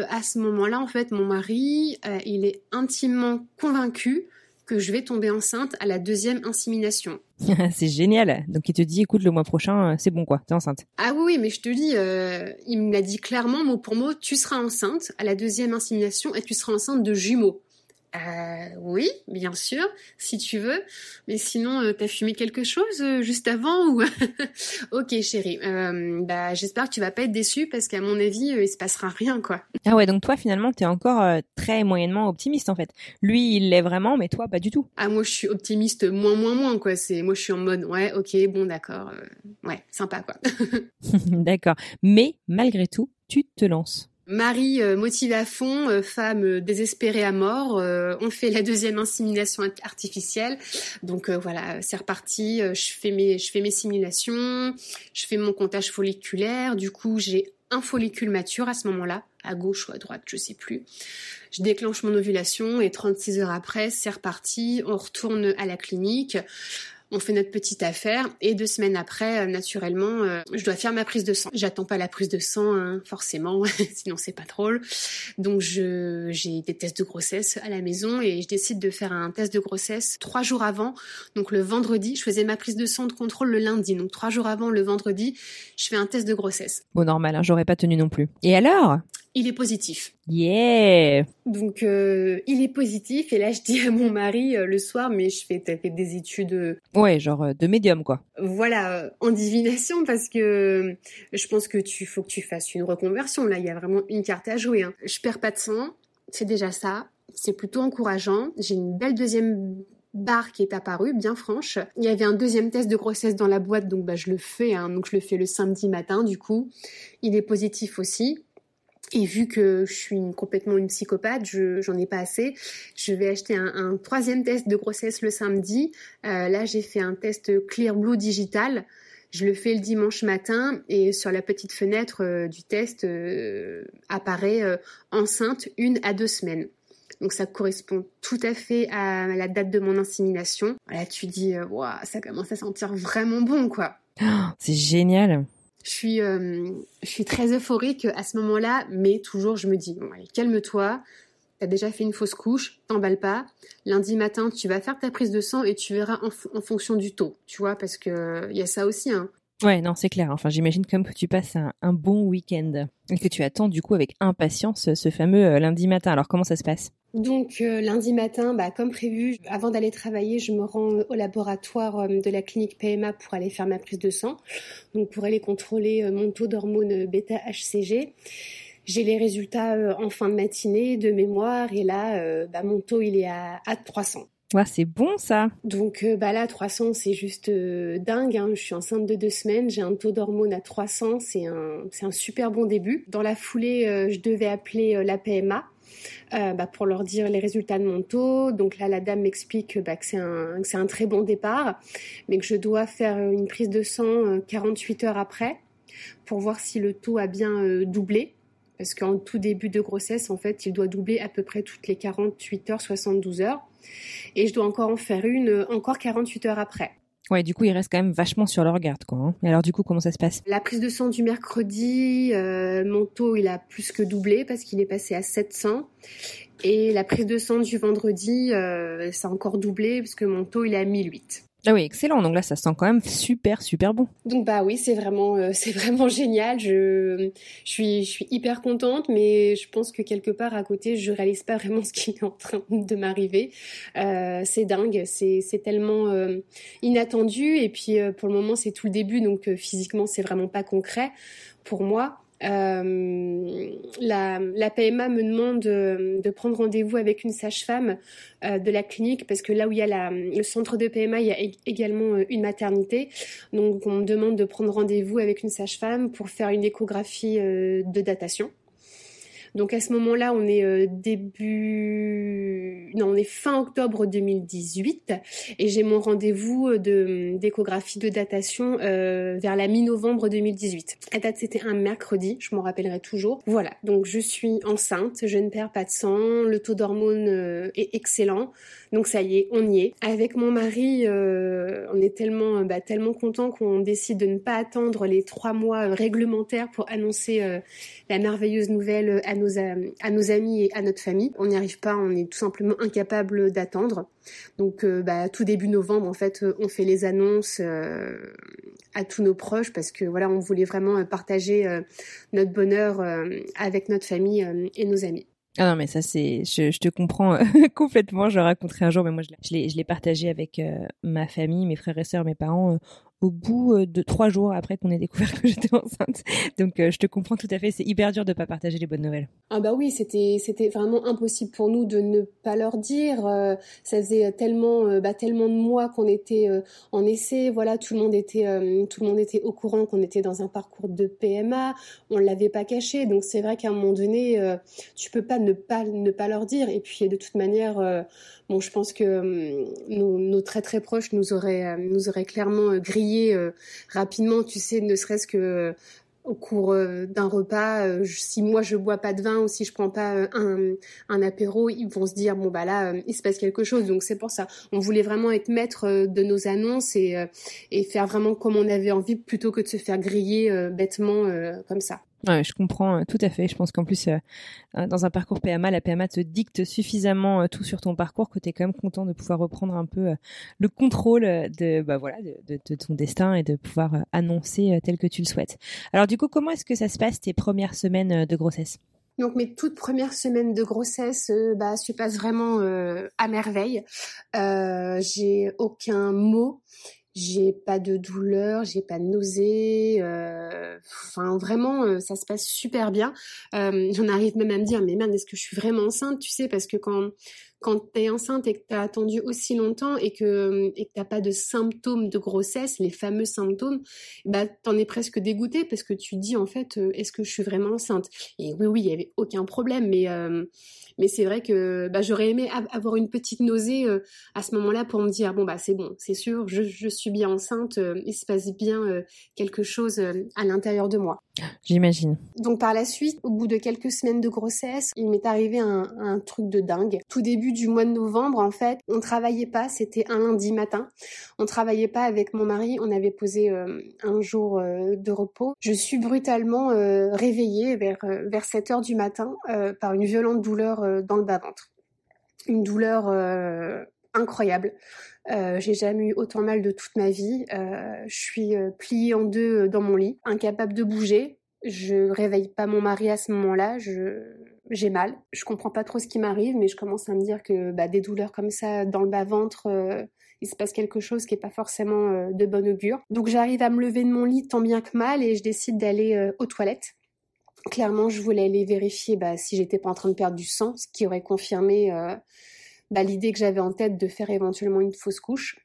à ce moment-là, en fait, mon mari, il est intimement convaincu que je vais tomber enceinte à la deuxième insémination. c'est génial. Donc il te dit, écoute, le mois prochain, euh, c'est bon quoi, t'es enceinte. Ah oui, mais je te dis, euh, il m'a dit clairement, mot pour mot, tu seras enceinte à la deuxième insémination et tu seras enceinte de jumeaux. Euh, oui, bien sûr, si tu veux. Mais sinon, euh, t'as fumé quelque chose euh, juste avant ou Ok, chérie. Euh, bah, j'espère que tu vas pas être déçue parce qu'à mon avis, il se passera rien, quoi. Ah ouais, donc toi, finalement, t'es encore très moyennement optimiste en fait. Lui, il l'est vraiment, mais toi, pas du tout. Ah moi, je suis optimiste moins, moins, moins, quoi. C'est moi, je suis en mode, ouais, ok, bon, d'accord, ouais, sympa, quoi. d'accord. Mais malgré tout, tu te lances. Mari euh, motivé à fond, euh, femme euh, désespérée à mort. on fait la deuxième insémination artificielle. Donc voilà, c'est reparti. je fais mes, je fais mes simulations, je fais mon comptage folliculaire. Du coup, j'ai un follicule mature à ce moment-là, à gauche ou à droite, je sais plus. Je déclenche mon ovulation et 36 heures après, c'est reparti. On retourne à la clinique on fait notre petite affaire et deux semaines après, euh, naturellement, euh, je dois faire ma prise de sang. J'attends pas la prise de sang, hein, forcément, sinon c'est pas drôle. Donc je j'ai des tests de grossesse à la maison et je décide de faire un test de grossesse trois jours avant. Donc le vendredi, je faisais ma prise de sang de contrôle le lundi. Donc trois jours avant, le vendredi, je fais un test de grossesse. Bon normal, hein, j'aurais pas tenu non plus. Et alors? Il est positif. Yeah. Donc euh, il est positif et là je dis à mon mari euh, le soir mais je fais taper des études. Euh, ouais, genre de médium quoi. Voilà, en divination parce que je pense que tu faut que tu fasses une reconversion là, il y a vraiment une carte à jouer. Hein. Je perds pas de sang, c'est déjà ça, c'est plutôt encourageant. J'ai une belle deuxième barre qui est apparue, bien franche. Il y avait un deuxième test de grossesse dans la boîte, donc bah je le fais, hein. donc je le fais le samedi matin du coup. Il est positif aussi. Et vu que je suis complètement une psychopathe, je j'en ai pas assez, je vais acheter un, troisième test de grossesse le samedi. Euh, là, j'ai fait un test Clear Blue digital. Je le fais le dimanche matin et sur la petite fenêtre euh, du test euh, apparaît enceinte une à deux semaines. Donc ça correspond tout à fait à la date de mon insémination. Là, tu dis, ça commence à sentir vraiment bon, quoi. C'est génial je suis, euh, je suis très euphorique à ce moment-là, mais toujours je me dis, bon calme-toi, t'as déjà fait une fausse couche, t'emballes pas. Lundi matin, tu vas faire ta prise de sang et tu verras en, fonction du taux, tu vois, parce que il y a ça aussi. Hein. Ouais, non, c'est clair. Enfin, j'imagine comme que tu passes un, un bon week-end et que tu attends du coup avec impatience ce fameux euh, lundi matin. Alors, comment ça se passe? Donc euh, lundi matin, bah, comme prévu, avant d'aller travailler, je me rends au laboratoire euh, de la clinique PMA pour aller faire ma prise de sang, donc pour aller contrôler mon taux d'hormone bêta-HCG. J'ai les résultats en fin de matinée de mémoire et là, bah, mon taux il est à, à 300. Ouais, c'est bon ça. Donc bah là 300 c'est juste dingue. Hein. Je suis enceinte de deux semaines, j'ai un taux d'hormones à 300, c'est un c'est un super bon début. Dans la foulée, je devais appeler la PMA. Bah, pour leur dire les résultats de mon taux. Donc là, la dame m'explique bah, que c'est un, très bon départ, mais que je dois faire une prise de sang 48 heures après pour voir si le taux a bien doublé parce qu'en tout début de grossesse, en fait, il doit doubler à peu près toutes les 48 heures, 72 heures. Et je dois encore en faire une, euh, encore 48 heures après. Ouais, du coup, il reste quand même vachement sur leur garde, quoi. Hein. Et alors, du coup, comment ça se passe? La prise de sang du mercredi, euh, mon taux, il a plus que doublé parce qu'il est passé à 700. Et la prise de sang du vendredi, euh, ça a encore doublé parce que mon taux, il est à 1008. Ah oui, excellent. Donc là, ça sent quand même super, super bon. Donc bah oui, c'est vraiment, euh, c'est vraiment génial. Je, je suis, je suis hyper contente, mais je pense que quelque part à côté, je réalise pas vraiment ce qui est en train de m'arriver. Euh, c'est dingue, c'est, c'est tellement euh, inattendu. Et puis pour le moment, c'est tout le début, donc physiquement, c'est vraiment pas concret pour moi. Euh, la, la, PMA me demande de, prendre rendez-vous avec une sage-femme euh, de la clinique parce que là où il y a la, le centre de PMA, il y a également euh, une maternité. Donc on me demande de prendre rendez-vous avec une sage-femme pour faire une échographie de datation. Donc à ce moment-là, on est euh, début, non, on est fin octobre 2018 et j'ai mon rendez-vous euh, de d'échographie de datation euh, vers la mi-novembre 2018. La date c'était un mercredi, je m'en rappellerai toujours. Voilà, donc je suis enceinte, je ne perds pas de sang, le taux d'hormones est excellent. Donc ça y est, on y est. Avec mon mari, on est tellement, bah, tellement content qu'on décide de ne pas attendre les trois mois réglementaires pour annoncer la merveilleuse nouvelle à à nos amis et à notre famille. On n'y arrive pas, on est tout simplement incapable d'attendre. Donc, euh, bah, tout début novembre, en fait, on fait les annonces euh, à tous nos proches parce que voilà, on voulait vraiment partager euh, notre bonheur avec notre famille et nos amis. Ah non mais ça c'est je, te comprends complètement. Je raconterai un jour mais moi je l'ai je l'ai partagé avec ma famille mes frères et sœurs mes parents au bout euh, de trois jours après qu'on ait découvert que j'étais enceinte. Donc euh, je te comprends tout à fait, c'est hyper dur de pas partager les bonnes nouvelles. Ah bah oui, c'était vraiment impossible pour nous de ne pas leur dire. Euh, ça faisait tellement bah, tellement de mois qu'on était en essai, voilà, tout le monde était tout le monde était au courant qu'on était dans un parcours de PMA, on l'avait pas caché. Donc c'est vrai qu'à un moment donné, tu peux pas ne pas ne pas leur dire. Et puis de toute manière, bon, je pense que nos, nos très très proches nous auraient nous auraient clairement grillé euh, rapidement, tu sais, ne serait-ce que euh, au cours euh, d'un repas, si moi je bois pas de vin ou si je prends pas un, un apéro, ils vont se dire bon bah là il se passe quelque chose. Donc c'est pour ça, on voulait vraiment être maître de nos annonces et, et faire vraiment comme on avait envie plutôt que de se faire griller bêtement comme ça. Je comprends euh, tout à fait. Je pense qu'en plus, euh, euh, dans un parcours PMA, la PMA te dicte suffisamment tout sur ton parcours que tu es quand même content de pouvoir reprendre un peu le contrôle de, bah voilà, de, ton destin et de pouvoir annoncer tel que tu le souhaites. Alors du coup, comment est-ce que ça se passe tes premières semaines de grossesse? Donc mes toutes premières semaines de grossesse bah, se passent vraiment à merveille. j'ai aucun mot j'ai pas de douleur, j'ai pas de nausée, euh, enfin vraiment euh, ça se passe super bien. Euh, J'en arrive même à me dire mais merde est-ce que je suis vraiment enceinte, tu sais? Parce que quand quand tu es enceinte et que tu as attendu aussi longtemps et que et que t'as pas de symptômes de grossesse, les fameux symptômes, bah t'en es presque dégoûté parce que tu dis en fait euh, est-ce que je suis vraiment enceinte? Et oui oui, il y avait aucun problème mais euh, mais c'est vrai que bah, j'aurais aimé avoir une petite nausée euh, à ce moment-là pour me dire bon bah c'est bon, c'est sûr, je, je, suis bien enceinte, il se passe bien quelque chose à l'intérieur de moi. J'imagine. Donc par la suite, au bout de quelques semaines de grossesse, il m'est arrivé un, truc de dingue. Tout début du mois de novembre, en fait, on travaillait pas, c'était un lundi matin. On travaillait pas avec mon mari, on avait posé euh, un jour euh, de repos. Je suis brutalement euh, réveillée vers, vers 7 heures du matin par une violente douleur dans le bas-ventre. Une douleur incroyable. J'ai jamais eu autant mal de toute ma vie. je suis pliée en deux dans mon lit, incapable de bouger. Je réveille pas mon mari à ce moment-là. J'ai mal. Je comprends pas trop ce qui m'arrive, mais je commence à me dire que bah, des douleurs comme ça dans le bas-ventre, euh, il se passe quelque chose qui est pas forcément euh, de bon augure. Donc j'arrive à me lever de mon lit tant bien que mal et je décide d'aller euh, aux toilettes. Clairement, je voulais aller vérifier bah, si j'étais pas en train de perdre du sang, ce qui aurait confirmé bah, l'idée que j'avais en tête de faire éventuellement une fausse couche.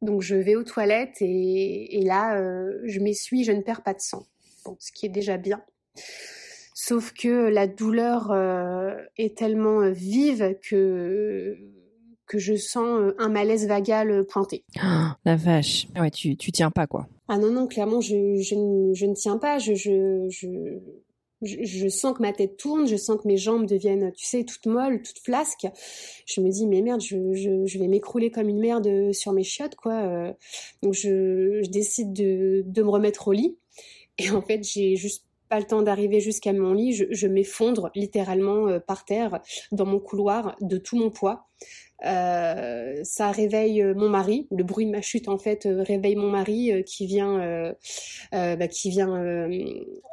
Donc je vais aux toilettes et, là, euh, je m'essuie, je ne perds pas de sang. Bon, ce qui est déjà bien. Sauf que la douleur euh, est tellement euh, vive que que je sens un malaise vagal pointé. la vache. Ouais, tu, tu tiens pas quoi. Ah non, non, clairement, je, je, ne tiens pas. Je, je, je, sens que ma tête tourne, je sens que mes jambes deviennent, tu sais, toutes molles, toutes flasques. Je me dis, mais merde, je, je, vais m'écrouler comme une merde sur mes chiottes, quoi. Euh. Donc je, décide de, de me remettre au lit. Et en fait, j'ai juste pas le temps d'arriver jusqu'à mon lit, je, je m'effondre littéralement euh, par terre dans mon couloir de tout mon poids. Euh, ça réveille euh, mon mari. Le bruit de ma chute en fait euh, réveille mon mari qui vient, bah, qui vient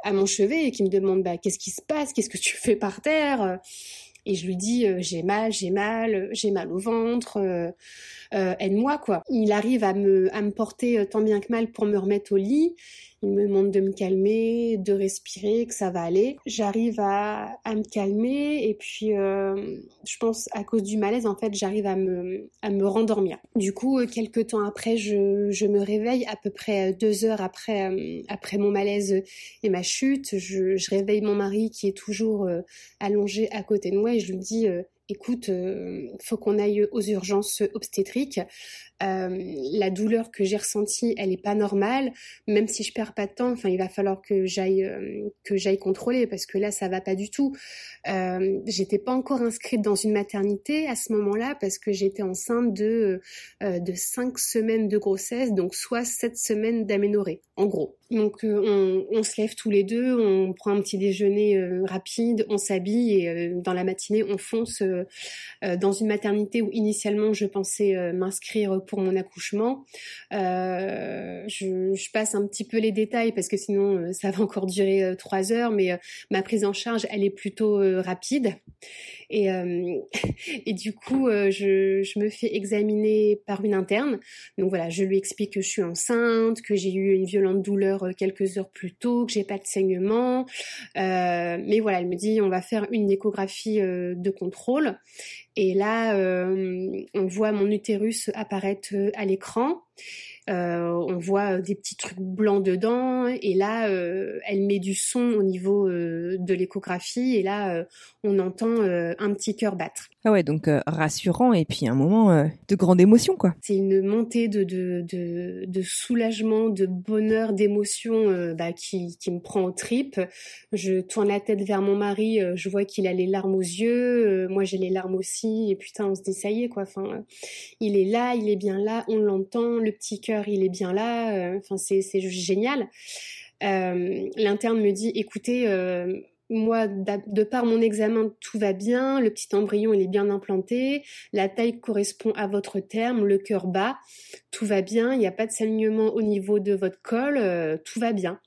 à mon chevet et qui me demande bah, qu'est-ce qui se passe, qu'est-ce que tu fais par terre? Et je lui dis j'ai mal, j'ai mal, j'ai mal au ventre, aide-moi quoi. Il arrive à me à me porter tant bien que mal pour me remettre au lit. Il me demande de me calmer, de respirer, que ça va aller. J'arrive à, à, me calmer et puis euh, je pense à cause du malaise, en fait, j'arrive à me, à me rendormir. Du coup, euh, quelques temps après, je, je me réveille à peu près deux heures après, euh, après mon malaise et ma chute. Je, je réveille mon mari qui est toujours allongé à côté de moi et je lui dis écoute, euh, faut qu'on aille aux urgences obstétriques. Euh, la douleur que j'ai ressentie, elle est pas normale. Même si je perds pas de temps, enfin, il va falloir que j'aille euh, que j'aille contrôler parce que là, ça va pas du tout. Euh, j'étais pas encore inscrite dans une maternité à ce moment-là parce que j'étais enceinte de de cinq semaines de grossesse, donc soit sept semaines d'aménorrhée, en gros. Donc on, on, se lève tous les deux, on prend un petit déjeuner rapide, on s'habille et dans la matinée on fonce dans une maternité où initialement je pensais m'inscrire pour mon accouchement. Euh, je, passe un petit peu les détails parce que sinon euh, ça va encore durer euh, trois heures, mais ma prise en charge elle est plutôt rapide. Et, et du coup, je, je, me fais examiner par une interne. Donc voilà, je lui explique que je suis enceinte, que j'ai eu une violente douleur quelques heures plus tôt, que j'ai pas de saignement. mais voilà, elle me dit on va faire une échographie de contrôle. Et là, euh, on voit mon utérus apparaître euh, à l'écran. Euh, on voit des petits trucs blancs dedans et là elle met du son au niveau de l'échographie et là on entend un petit cœur battre. Ah ouais donc rassurant et puis un moment de grande émotion quoi. C'est une montée de, de, de, soulagement, de bonheur, d'émotion bah, qui, qui me prend aux tripes. Je tourne la tête vers mon mari, je vois qu'il a les larmes aux yeux, moi j'ai les larmes aussi et putain on se dit ça y est quoi. Enfin il est là, il est bien là, on l'entend, le petit cœur il est bien là. Euh, enfin, c'est juste génial. Euh, l'interne me dit, écoutez, euh, moi, de par mon examen, tout va bien, le petit embryon, il est bien implanté, la taille correspond à votre terme, le cœur bat, tout va bien, il n'y a pas de saignement au niveau de votre col, tout va bien.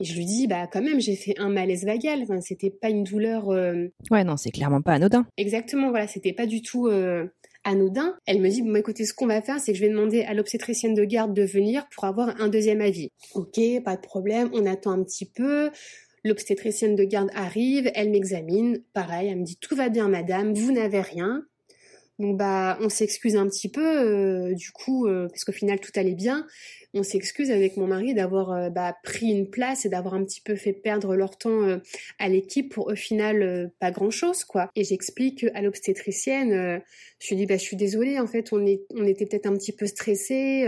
Et je lui dis, bah quand même, j'ai fait un malaise vagal, enfin, c'était pas une douleur... Ouais, non, c'est clairement pas anodin. Exactement, voilà, c'était pas du tout anodin. Elle me dit, bon, écoutez, ce qu'on va faire, c'est que je vais demander à l'obstétricienne de garde de venir pour avoir un deuxième avis. Ok, pas de problème, on attend un petit peu. L'obstétricienne de garde arrive, elle m'examine. Pareil, elle me dit, tout va bien, madame, vous n'avez rien. Donc bah on s'excuse un petit peu euh, du coup euh, parce qu'au final tout allait bien on s'excuse avec mon mari d'avoir euh, bah, pris une place et d'avoir un petit peu fait perdre leur temps euh, à l'équipe pour au final euh, pas grand chose quoi. Et j'explique à l'obstétricienne, je lui dis bah je suis désolée en fait on est on était peut-être un petit peu stressé,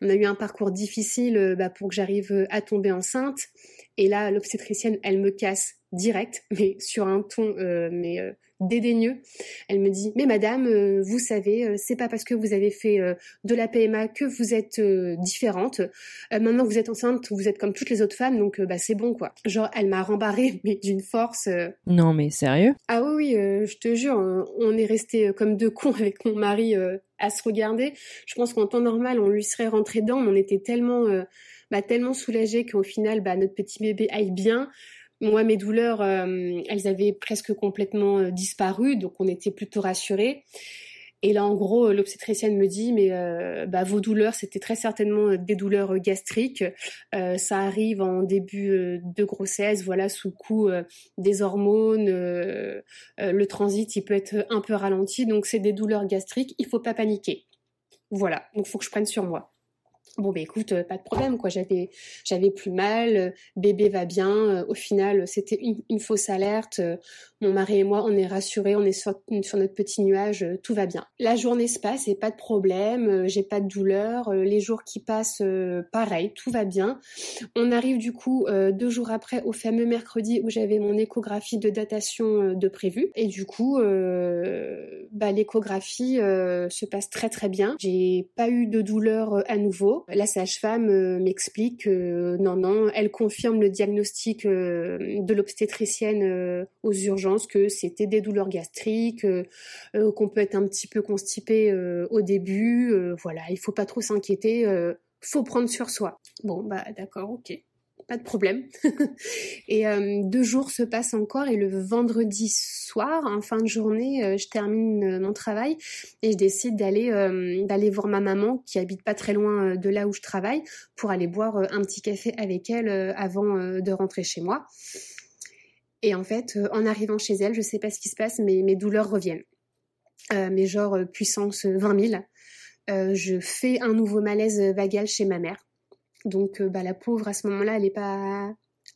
on a eu un parcours difficile bah, pour que j'arrive à tomber enceinte. Et là l'obstétricienne elle me casse direct mais sur un ton mais dédaigneux. Elle me dit "Mais madame, euh, vous savez, euh, c'est pas parce que vous avez fait euh, de la PMA que vous êtes différente. maintenant que vous êtes enceinte, vous êtes comme toutes les autres femmes, donc bah c'est bon quoi." Genre elle m'a rembarré mais d'une force. Non mais sérieux? Ah oui, oui je te jure, on est resté comme deux cons avec mon mari à se regarder. Je pense qu'en temps normal, on lui serait rentré dedans, mais on était tellement bah, tellement soulagés qu'au final, bah, notre petit bébé aille bien. Moi, mes douleurs, euh, elles avaient presque complètement euh, disparu, donc on était plutôt rassurés. Et là, en gros, l'obstétricienne me dit, mais bah, vos douleurs, c'était très certainement des douleurs gastriques. ça arrive en début de grossesse, voilà, sous coup des hormones. le transit, il peut être un peu ralenti, donc c'est des douleurs gastriques. Il faut pas paniquer. Voilà, donc faut que je prenne sur moi. Bon, ben écoute, euh, pas de problème, quoi. J'avais, j'avais plus mal, euh, bébé va bien. Euh, au final, c'était une, fausse alerte. Mon mari et moi, on est rassurés, on est sur, notre petit nuage, tout va bien. La journée se passe et pas de problème, j'ai pas de douleur. Les jours qui passent, pareil, tout va bien. On arrive du coup deux jours après au fameux mercredi où j'avais mon échographie de datation de prévu. Et du coup, bah, l'échographie se passe très très bien. J'ai pas eu de douleur à nouveau la sage-femme euh, m'explique que non, non, elle confirme le diagnostic euh, de l'obstétricienne euh, aux urgences que c'était des douleurs gastriques, qu'on peut être un petit peu constipé au début. voilà, il faut pas trop s'inquiéter, faut prendre sur soi. Bon, bah d'accord, ok pas de problème. et euh, deux jours se passent encore et le vendredi soir, en fin de journée, euh, je termine euh, mon travail et je décide d'aller d'aller voir ma maman qui habite pas très loin de là où je travaille pour aller boire un petit café avec elle avant de rentrer chez moi. Et en fait, en arrivant chez elle, je sais pas ce qui se passe, mais mes douleurs reviennent. mais genre puissance 20 000. je fais un nouveau malaise vagal chez ma mère donc, euh, bah, la pauvre, à ce moment-là, elle est pas,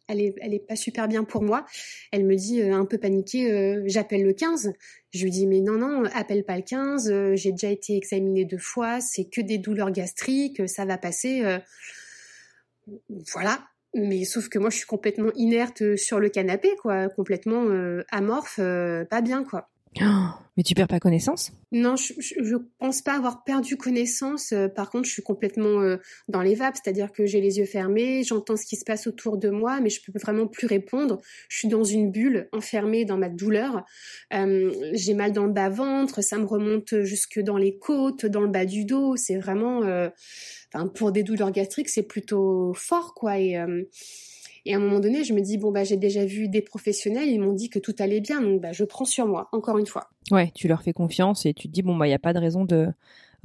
elle est, elle est pas super bien pour moi. Elle me dit, euh, un peu paniquée, euh, j'appelle le 15. Je lui dis, mais non, non, appelle pas le 15. J'ai déjà été examinée deux fois. C'est que des douleurs gastriques. Ça va passer. voilà. Mais sauf que moi, je suis complètement inerte sur le canapé, quoi. Complètement amorphe, pas bien, quoi. mais tu perds pas connaissance? Non, je, je, pense pas avoir perdu connaissance. Euh, par contre, je suis complètement euh, dans les vapes, c'est-à-dire que j'ai les yeux fermés, j'entends ce qui se passe autour de moi, mais je peux vraiment plus répondre. Je suis dans une bulle, enfermée dans ma douleur. Euh, j'ai mal dans le bas ventre, ça me remonte jusque dans les côtes, dans le bas du dos. C'est vraiment, pour des douleurs gastriques, c'est plutôt fort, quoi. Et et à un moment donné, je me dis bon bah j'ai déjà vu des professionnels, ils m'ont dit que tout allait bien, donc bah je prends sur moi encore une fois. Ouais, tu leur fais confiance et tu te dis bon bah il y a pas de raison de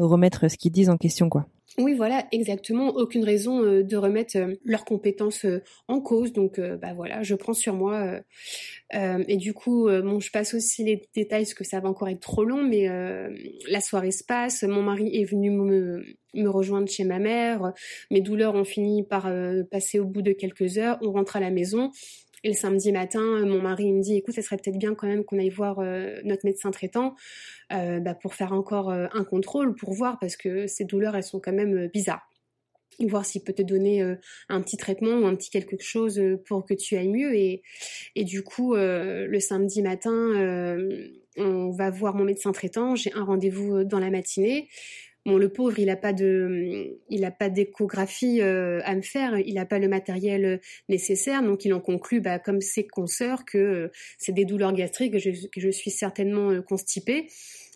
remettre ce qu'ils disent en question quoi. Oui, voilà, exactement. Aucune raison euh, de remettre euh, leurs compétences euh, en cause. Donc, bah voilà, je prends sur moi. et du coup, bon, je passe aussi les détails parce que ça va encore être trop long. Mais la soirée se passe. Mon mari est venu me, me rejoindre chez ma mère. Mes douleurs ont fini par passer au bout de quelques heures. On rentre à la maison. Et le samedi matin, mon mari me dit, écoute, ça serait peut-être bien quand même qu'on aille voir notre médecin traitant. Euh, bah, pour faire encore euh, un contrôle, pour voir, parce que ces douleurs, elles sont quand même euh, bizarres voir s'il peut te donner un petit traitement ou un petit quelque chose pour que tu ailles mieux. Et, et du coup, le samedi matin, on va voir mon médecin traitant. J'ai un rendez-vous dans la matinée. Bon, le pauvre, il n'a pas de, il a pas d'échographie à me faire. Il n'a pas le matériel nécessaire, donc il en conclut, bah, comme ses consoeurs, que c'est des douleurs gastriques, que je, suis certainement constipée.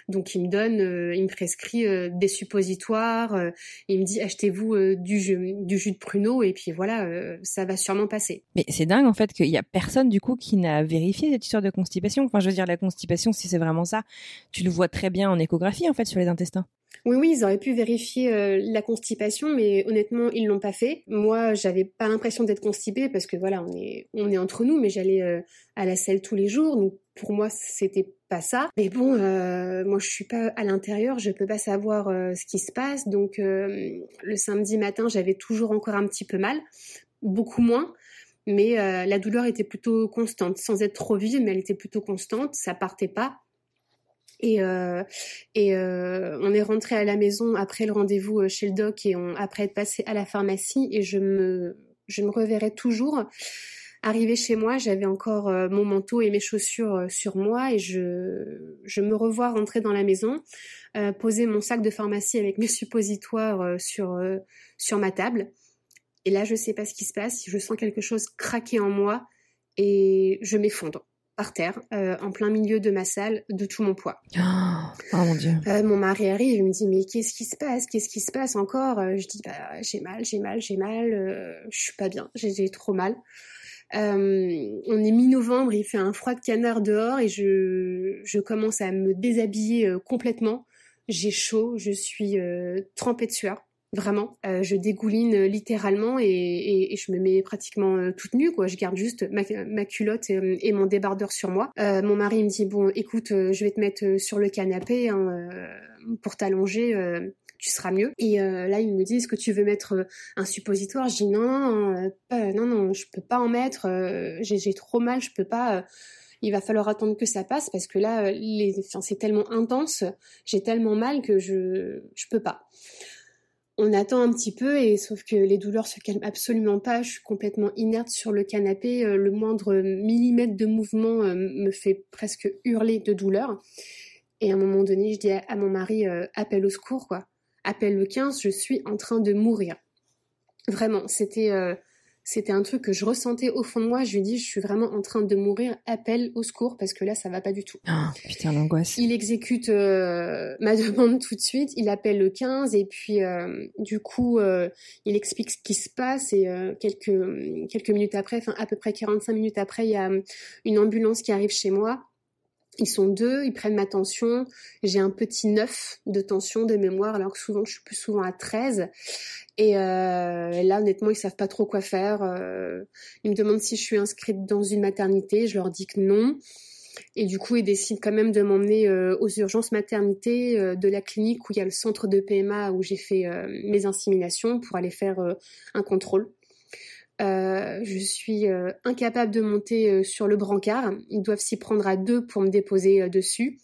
Donc il me donne, euh, il me prescrit euh, des suppositoires, euh, il me dit achetez-vous du, jus, du jus de pruneau et puis voilà, ça va sûrement passer. Mais c'est dingue en fait qu'il y a personne du coup qui n'a vérifié cette histoire de constipation. Enfin je veux dire la constipation si c'est vraiment ça, tu le vois très bien en échographie en fait sur les intestins. Oui, oui, ils auraient pu vérifier la constipation, mais honnêtement, ils l'ont pas fait. Moi, j'avais pas l'impression d'être constipée parce que voilà, on est, on est entre nous, mais j'allais à la selle tous les jours, donc pour moi, c'était pas ça. Mais bon, euh, moi, je suis pas à l'intérieur, je peux pas savoir euh, ce qui se passe. Donc, euh, le samedi matin, j'avais toujours encore un petit peu mal, beaucoup moins. Mais la douleur était plutôt constante, sans être trop vive, mais elle était plutôt constante. Ça partait pas. Et, et on est rentré à la maison après le rendez-vous chez le doc et on, après être passé à la pharmacie et je me je me reverrai toujours Arrivé chez moi, j'avais encore euh, mon manteau et mes chaussures euh, sur moi et je, je me revois rentrer dans la maison, euh, poser mon sac de pharmacie avec mes suppositoires sur, sur ma table. Et là, je sais pas ce qui se passe, je sens quelque chose craquer en moi et je m'effondre par terre, en plein milieu de ma salle, de tout mon poids. Oh, mon dieu. mon mari arrive, il me dit mais qu'est-ce qui se passe? Qu'est-ce qui se passe encore? Je dis bah j'ai mal, j'ai mal, j'ai mal, je suis pas bien, j'ai trop mal. Euh, on est mi-novembre, il fait un froid de canard dehors et je, je commence à me déshabiller euh, complètement. j'ai chaud, je suis trempée de sueur. Vraiment, je dégouline littéralement et, je me mets pratiquement toute nue. Quoi. Je garde juste ma, culotte et, mon débardeur sur moi. mon mari me dit bon, écoute, je vais te mettre sur le canapé hein, pour t'allonger tu seras mieux. Et euh, là, ils me disent, est-ce que tu veux mettre euh, un suppositoire? Je dis non, euh, non, non, je peux pas en mettre. j'ai trop mal, je peux pas. il va falloir attendre que ça passe parce que là, les, c'est tellement intense, j'ai tellement mal que je, je peux pas. On attend un petit peu et sauf que les douleurs se calment absolument pas. Je suis complètement inerte sur le canapé. Le moindre millimètre de mouvement me fait presque hurler de douleur. Et à un moment donné, je dis à, mon mari, appelle au secours, quoi appelle le 15, je suis en train de mourir. Vraiment, c'était euh, c'était un truc que je ressentais au fond de moi. Je lui dis, je suis vraiment en train de mourir. Appelle au secours parce que là, ça va pas du tout. Oh, putain, l'angoisse. Il exécute euh, ma demande tout de suite. Il appelle le 15 et puis euh, du coup, il explique ce qui se passe et quelques quelques minutes après, enfin à peu près 45 minutes après, il y a une ambulance qui arrive chez moi. Ils sont deux, ils prennent ma tension. J'ai un petit 9 de tension de mémoire, alors que souvent je suis plus souvent à 13. Et, euh, là, honnêtement, ils savent pas trop quoi faire. Euh, ils me demandent si je suis inscrite dans une maternité. Je leur dis que non. Et du coup, ils décident quand même de m'emmener euh, aux urgences maternité de la clinique où il y a le centre de PMA où j'ai fait mes inséminations pour aller faire un contrôle. Euh, je suis euh, incapable de monter euh, sur le brancard. Ils doivent s'y prendre à deux pour me déposer dessus.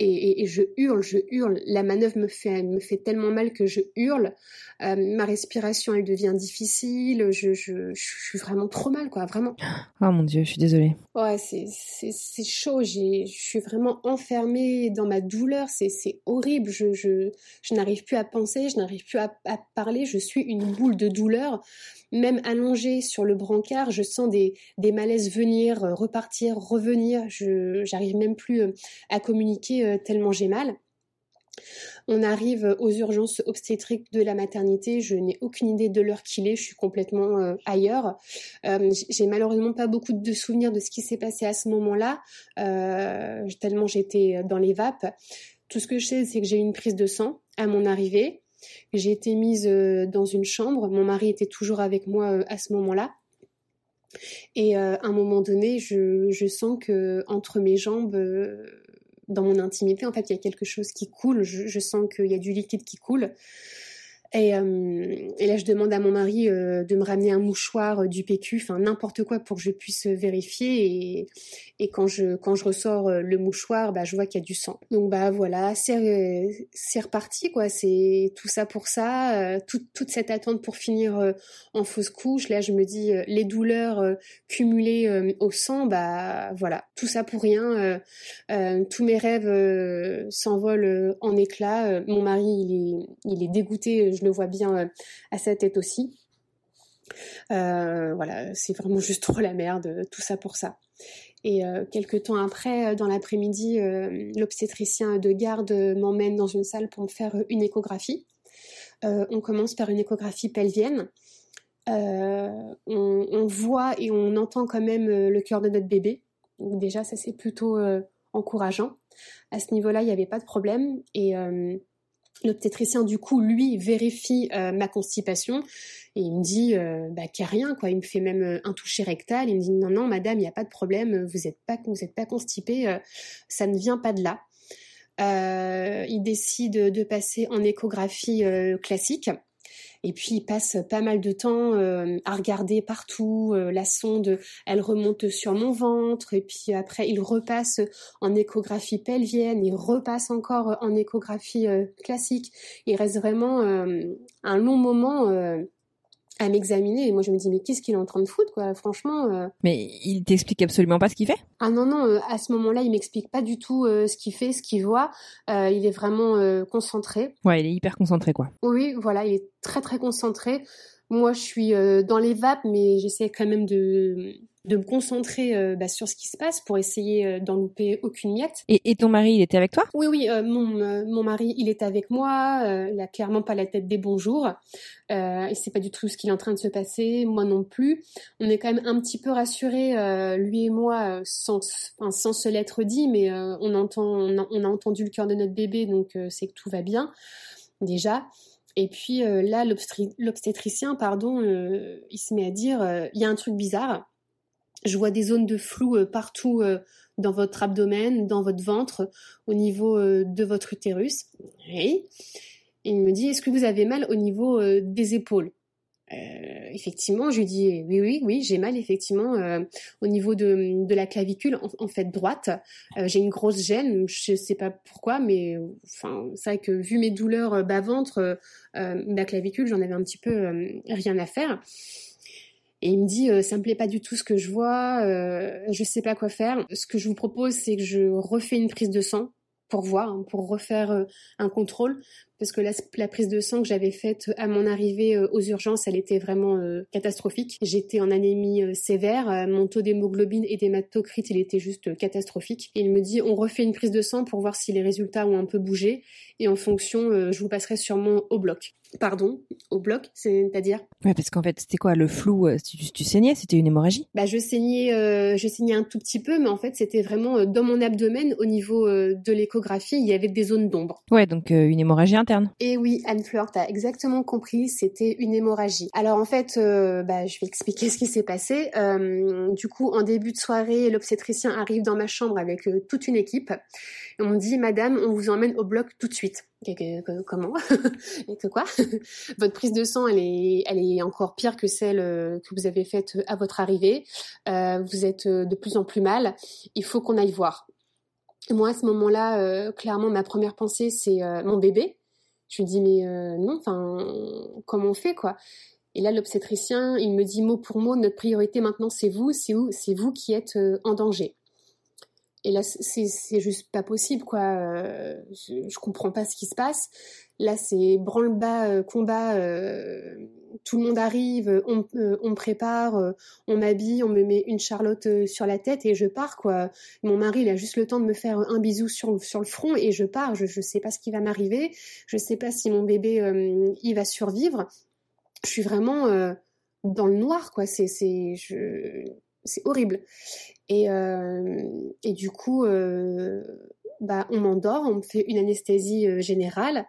Et, je hurle, je hurle. La manœuvre me fait, me fait tellement mal que je hurle. ma respiration, elle devient difficile. Je, je, je, suis vraiment trop mal, quoi, vraiment. Oh mon dieu, je suis désolée. Ouais, c'est, c'est, chaud. je suis vraiment enfermée dans ma douleur. C'est, c'est horrible. Je, je, je n'arrive plus à penser, je n'arrive plus à, à, parler. Je suis une boule de douleur. Même allongée sur le brancard, je sens des, malaises venir, euh, repartir, revenir. Je j'arrive même plus euh, à communiquer euh, tellement j'ai mal. On arrive aux urgences obstétriques de la maternité. Je n'ai aucune idée de l'heure qu'il est. Je suis complètement ailleurs. j'ai malheureusement pas beaucoup de souvenirs de ce qui s'est passé à ce moment-là, tellement j'étais dans les vapes. Tout ce que je sais, c'est que j'ai eu une prise de sang à mon arrivée. J'ai été mise euh, dans une chambre. Mon mari était toujours avec moi euh, à ce moment-là. Et euh, à un moment donné, je, sens que entre mes jambes, dans mon intimité, en fait, il y a quelque chose qui coule. Je, je sens qu'il y a du liquide qui coule. Et, euh, et, là, je demande à mon mari euh, de me ramener un mouchoir euh, du PQ, enfin n'importe quoi pour que je puisse vérifier. Et, et quand je quand je ressors le mouchoir, bah je vois qu'il y a du sang. Donc bah voilà, c'est c'est reparti quoi. C'est tout ça pour ça, toute toute cette attente pour finir en fausse couche. Là, je me dis les douleurs cumulées au sang, bah voilà, tout ça pour rien. tous mes rêves s'envolent en éclats. mon mari, il est il est dégoûté je le vois bien euh, à sa tête aussi. Euh, voilà, c'est vraiment juste trop la merde, tout ça pour ça. Et euh, quelques temps après, dans l'après-midi, l'obstétricien de garde m'emmène dans une salle pour me faire une échographie. on commence par une échographie pelvienne. On, voit et on entend quand même le cœur de notre bébé. Déjà, ça c'est plutôt encourageant. À ce niveau-là, il n'y avait pas de problème. Et L'obstétricien, du coup, lui, vérifie euh, ma constipation et il me dit euh, bah, qu'il n'y a rien, quoi. Il me fait même euh, un toucher rectal. Il me dit non, non, madame, il n'y a pas de problème, vous n'êtes pas, vous pas constipée, ça ne vient pas de là. il décide de passer en échographie classique. Et puis il passe pas mal de temps euh, à regarder partout. Euh, la sonde, elle remonte sur mon ventre. Et puis après, il repasse en échographie pelvienne. Il repasse encore en échographie euh, classique. Il reste vraiment un long moment à m'examiner. Et moi je me dis mais qu'est-ce qu'il est en train de foutre quoi? Franchement euh. mais il t'explique absolument pas ce qu'il fait? Ah non non euh, à ce moment-là il m'explique pas du tout euh, ce qu'il fait ce qu'il voit. Il est vraiment concentré. Ouais il est hyper concentré quoi. Oui voilà il est très très concentré. Moi je suis dans les vapes mais j'essaie quand même de de me concentrer bah, sur ce qui se passe pour essayer d'en louper aucune miette. Et, ton mari, il était avec toi? Oui, oui, mon, mon mari, il est avec moi. il a clairement pas la tête des bons jours. Euh, et c'est pas du tout ce qui est en train de se passer, moi non plus. On est quand même un petit peu rassurés, lui et moi, sans, sans se l'être dit, mais on entend, on a, on a, entendu le cœur de notre bébé, donc c'est que tout va bien déjà. Et puis euh, là, l'obstétricien, pardon, euh, il se met à dire, euh, il y a un truc bizarre. Je vois des zones de flou partout dans votre abdomen, dans votre ventre, au niveau de votre utérus. Et il me dit, est-ce que vous avez mal au niveau des épaules? Euh, effectivement, je lui dis oui, oui, oui, j'ai mal effectivement euh, au niveau de, la clavicule en, fait droite. Euh, j'ai une grosse gêne, je sais pas pourquoi, mais enfin c'est vrai que vu mes douleurs bas ventre, la clavicule, j'en avais un petit peu rien à faire. Et il me dit ça me plaît pas du tout ce que je vois, je sais pas quoi faire. Ce que je vous propose, c'est que je refais une prise de sang pour voir, hein, pour refaire un contrôle, parce que la, la prise de sang que j'avais faite à mon arrivée euh, aux urgences, elle était vraiment euh, catastrophique. J'étais en anémie euh, sévère, mon taux d'hémoglobine et d'hématocrite, il était juste catastrophique. Et il me dit, on refait une prise de sang pour voir si les résultats ont un peu bougé, et en fonction, je vous passerai sûrement au bloc. Pardon, au bloc, c'est-à-dire? Ouais, parce qu'en fait, c'était quoi le flou tu, tu, saignais? C'était une hémorragie? Bah, je saignais, je saignais un tout petit peu, mais en fait, c'était vraiment dans mon abdomen, au niveau de l'échographie, il y avait des zones d'ombre. Ouais, donc une hémorragie et oui, Anne-Fleur, t'as exactement compris, c'était une hémorragie. Alors en fait, euh, bah, je vais expliquer ce qui s'est passé. Euh, du coup, en début de soirée, l'obstétricien arrive dans ma chambre avec euh, toute une équipe. On me dit, Madame, on vous emmène au bloc tout de suite. comment? Et que quoi? Votre prise de sang, elle est, elle est encore pire que celle que vous avez faite à votre arrivée. vous êtes de plus en plus mal. Il faut qu'on aille voir. Moi, à ce moment-là, clairement, ma première pensée, c'est mon bébé. Je lui dis mais euh, non, enfin comment on fait quoi? Et là l'obstétricien, il me dit mot pour mot notre priorité maintenant c'est vous, c'est vous, c'est vous qui êtes euh, en danger. Et là c'est juste pas possible quoi. Euh, je, je, comprends pas ce qui se passe. Là c'est branle-bas combat tout le monde arrive, on, euh, me prépare, euh, on m'habille, on me met une charlotte euh, sur la tête et je pars quoi. Mon mari il a juste le temps de me faire un bisou sur, le front et je pars. Je ne sais pas ce qui va m'arriver, je sais pas si mon bébé il va survivre. Je suis vraiment dans le noir quoi. C'est horrible. Et et du coup bah on m'endort, on me fait une anesthésie générale.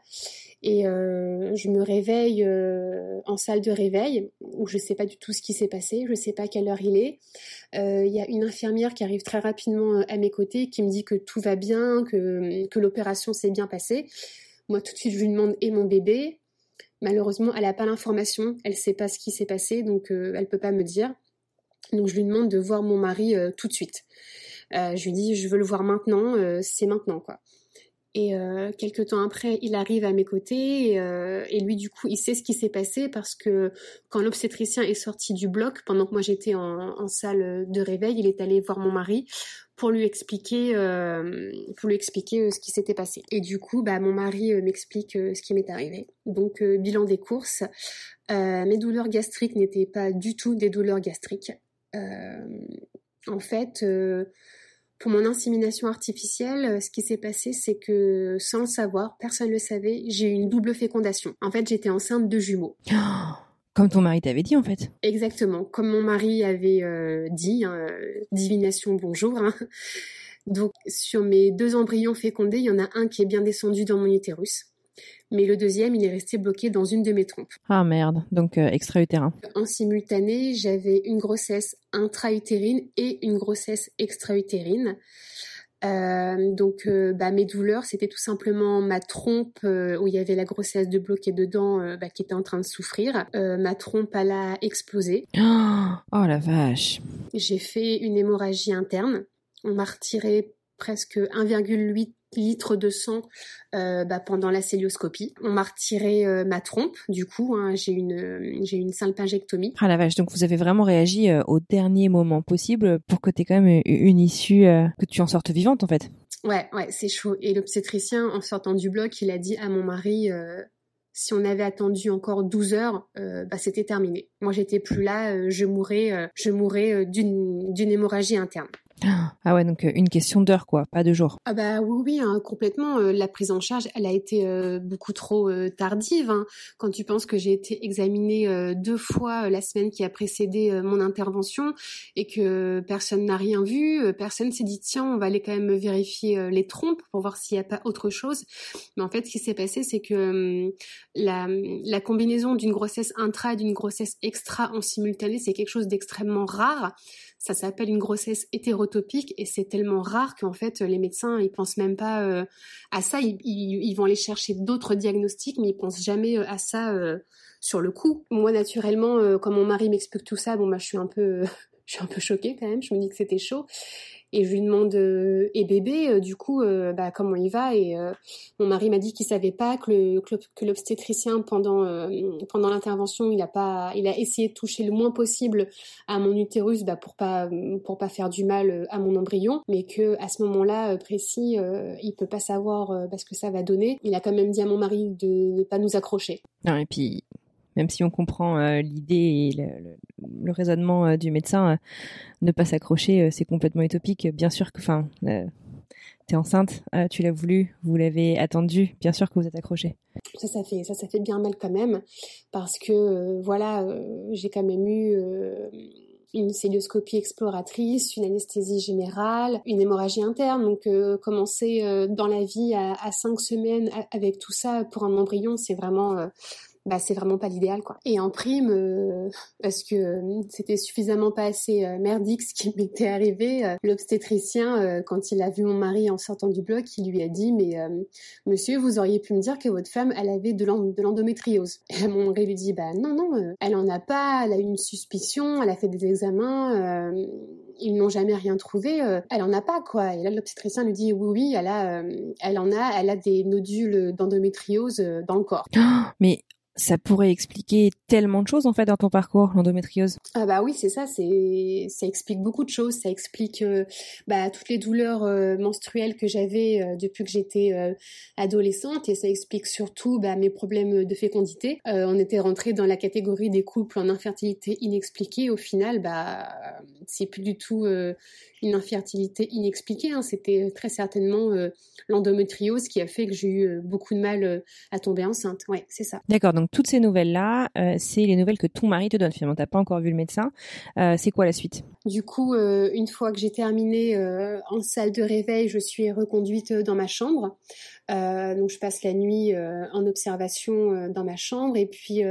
Et euh, je me réveille euh, en salle de réveil où je ne sais pas du tout ce qui s'est passé, je ne sais pas quelle heure il est. Euh, il y a une infirmière qui arrive très rapidement à mes côtés qui me dit que tout va bien, que, que l'opération s'est bien passée. Moi tout de suite je lui demande et mon bébé? Malheureusement elle n'a pas l'information, elle ne sait pas ce qui s'est passé donc elle ne peut pas me dire. Donc je lui demande de voir mon mari tout de suite. je lui dis je veux le voir maintenant, c'est maintenant quoi. Et euh, quelques temps après, il arrive à mes côtés et, euh, et, lui, du coup, il sait ce qui s'est passé parce que quand l'obstétricien est sorti du bloc, pendant que moi j'étais en, en, salle de réveil, il est allé voir mon mari pour lui expliquer, euh, pour lui expliquer euh, ce qui s'était passé. Et du coup, bah, mon mari euh, m'explique ce qui m'est arrivé. Donc, bilan des courses. mes douleurs gastriques n'étaient pas du tout des douleurs gastriques. En fait pour mon insémination artificielle, euh, ce qui s'est passé, c'est que sans le savoir, personne ne le savait, j'ai eu une double fécondation. En fait, j'étais enceinte de jumeaux. Comme ton mari t'avait dit en fait. Exactement, comme mon mari avait euh, dit, hein, divination bonjour. Hein. Donc sur mes deux embryons fécondés, il y en a un qui est bien descendu dans mon utérus mais le deuxième, il est resté bloqué dans une de mes trompes. Ah merde, donc euh, extra-utérin. En simultané, j'avais une grossesse intra-utérine et une grossesse extra-utérine. Euh, donc euh, bah, mes douleurs, c'était tout simplement ma trompe où il y avait la grossesse de bloquer dedans bah, qui était en train de souffrir. ma trompe, elle a explosé. Oh la vache. J'ai fait une hémorragie interne. On m'a retiré presque 1,8 litres de sang euh, bah, pendant la célioscopie. On m'a retiré euh, ma trompe, du coup, hein, j'ai une j'ai une salpingectomie. Ah la vache, donc vous avez vraiment réagi euh, au dernier moment possible pour que tu aies quand même une issue, que tu en sortes vivante en fait. Ouais, ouais, c'est chaud. Et l'obstétricien, en sortant du bloc, il a dit à mon mari, si on avait attendu encore 12 heures, bah, c'était terminé. Moi, j'étais plus là, je mourrais, je mourrais d'une d'une hémorragie interne. Ah ouais, donc euh, une question d'heure, quoi, pas de jour. Ah bah oui, oui, hein, complètement. Euh, la prise en charge, elle a été euh, beaucoup trop tardive. Hein. Quand tu penses que j'ai été examinée deux fois la semaine qui a précédé mon intervention et que personne n'a rien vu, personne s'est dit tiens, on va aller quand même vérifier les trompes pour voir s'il n'y a pas autre chose. Mais en fait, ce qui s'est passé, c'est que hum, la, la combinaison d'une grossesse intra et d'une grossesse extra en simultané, c'est quelque chose d'extrêmement rare. Ça s'appelle une grossesse hétérotopique et c'est tellement rare qu'en fait les médecins ils pensent même pas euh, à ça. Ils, vont aller chercher d'autres diagnostics, mais ils pensent jamais euh, à ça euh, sur le coup. Moi naturellement, quand mon mari m'explique tout ça, bon bah je suis un peu je suis un peu choquée quand même. Je me dis que c'était chaud et je lui demande euh, et bébé euh, du coup euh, bah, comment il va et mon mari m'a dit qu'il savait pas que le que l'obstétricien pendant pendant l'intervention il a pas il a essayé de toucher le moins possible à mon utérus bah, pour pas pour pas faire du mal à mon embryon. Mais que à ce moment-là précis il peut pas savoir ce que ça va donner. Il a quand même dit à mon mari de ne pas nous accrocher. Non et puis même si on comprend euh, l'idée et le, raisonnement euh, du médecin, euh, ne pas s'accrocher, c'est complètement utopique. Bien sûr que, enfin, tu es enceinte, tu l'as voulu, vous l'avez attendu, bien sûr que vous êtes accroché. Ça, ça fait, ça, ça fait bien mal quand même, parce que voilà, j'ai quand même eu une célioscopie exploratrice, une anesthésie générale, une hémorragie interne. Donc commencer dans la vie à, cinq semaines avec tout ça pour un embryon, c'est vraiment bah c'est vraiment pas l'idéal quoi. Et en prime, euh, parce que euh, c'était suffisamment pas assez euh, merdique ce qui m'était arrivé, l'obstétricien quand il a vu mon mari en sortant du bloc, il lui a dit mais monsieur vous auriez pu me dire que votre femme elle avait de l'endométriose. Et mon mari lui dit bah non non elle en a pas, elle a eu une suspicion, elle a fait des examens ils n'ont jamais rien trouvé, elle en a pas quoi. Et là l'obstétricien lui dit oui oui, elle a, elle en a, elle a des nodules d'endométriose dans le corps. Mais ça pourrait expliquer tellement de choses en fait dans ton parcours, l'endométriose. Ah bah oui, c'est ça, c'est ça explique beaucoup de choses. Ça explique euh, bah, toutes les douleurs euh, menstruelles que j'avais euh, depuis que j'étais adolescente et ça explique surtout bah, mes problèmes de fécondité. on était rentré dans la catégorie des couples en infertilité inexpliquée. Au final, bah c'est plus du tout une infertilité inexpliquée. Hein. C'était très certainement l'endométriose qui a fait que j'ai eu beaucoup de mal à tomber enceinte. Ouais, c'est ça. D'accord. Donc toutes ces nouvelles-là, euh, c'est les nouvelles que ton mari te donne. Finalement, t'as pas encore vu le médecin. Euh, c'est quoi la suite? Du coup, euh, une fois que j'ai terminé en salle de réveil, je suis reconduite dans ma chambre. donc je passe la nuit en observation dans ma chambre et puis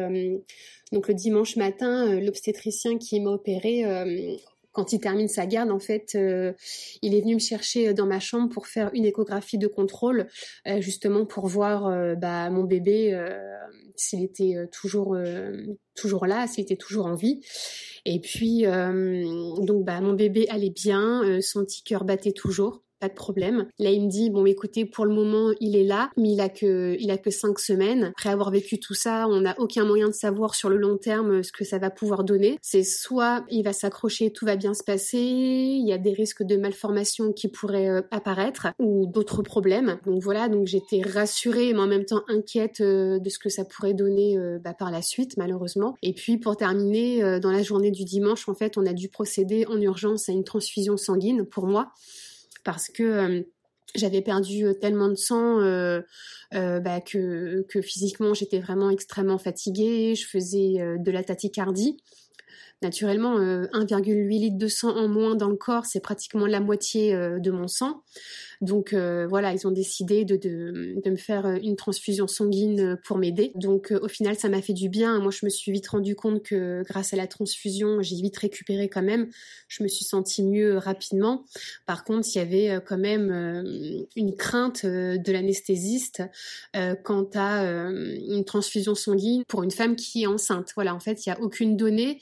donc le dimanche matin, l'obstétricien qui m'a opéré quand il termine sa garde, en fait, euh, il est venu me chercher dans ma chambre pour faire une échographie de contrôle, euh, justement pour voir euh, bah, mon bébé s'il était toujours toujours là, s'il était toujours en vie. Et puis donc bah mon bébé allait bien, son petit cœur battait toujours pas de problème. Là, il me dit bon, écoutez, pour le moment, il est là, mais il a que il a que cinq semaines. Après avoir vécu tout ça, on n'a aucun moyen de savoir sur le long terme ce que ça va pouvoir donner. C'est soit il va s'accrocher, tout va bien se passer, il y a des risques de malformation qui pourraient euh, apparaître ou d'autres problèmes. Donc voilà, donc j'étais rassurée mais en même temps inquiète euh, de ce que ça pourrait donner euh, bah, par la suite, malheureusement. Et puis pour terminer, dans la journée du dimanche, en fait, on a dû procéder en urgence à une transfusion sanguine pour moi parce que j'avais perdu tellement de sang bah, que, que, physiquement j'étais vraiment extrêmement fatiguée, je faisais de la tachycardie. Naturellement, 1,8 litre de sang en moins dans le corps, c'est pratiquement la moitié de mon sang. Donc euh, voilà, ils ont décidé de, me faire euh, une transfusion sanguine euh, pour m'aider. Donc au final, ça m'a fait du bien. Moi, je me suis vite rendu compte que grâce à la transfusion, j'ai vite récupéré quand même. Je me suis sentie mieux rapidement. Par contre, il y avait quand même une crainte de l'anesthésiste quant à une transfusion sanguine pour une femme qui est enceinte. Voilà, en fait, il n'y a aucune donnée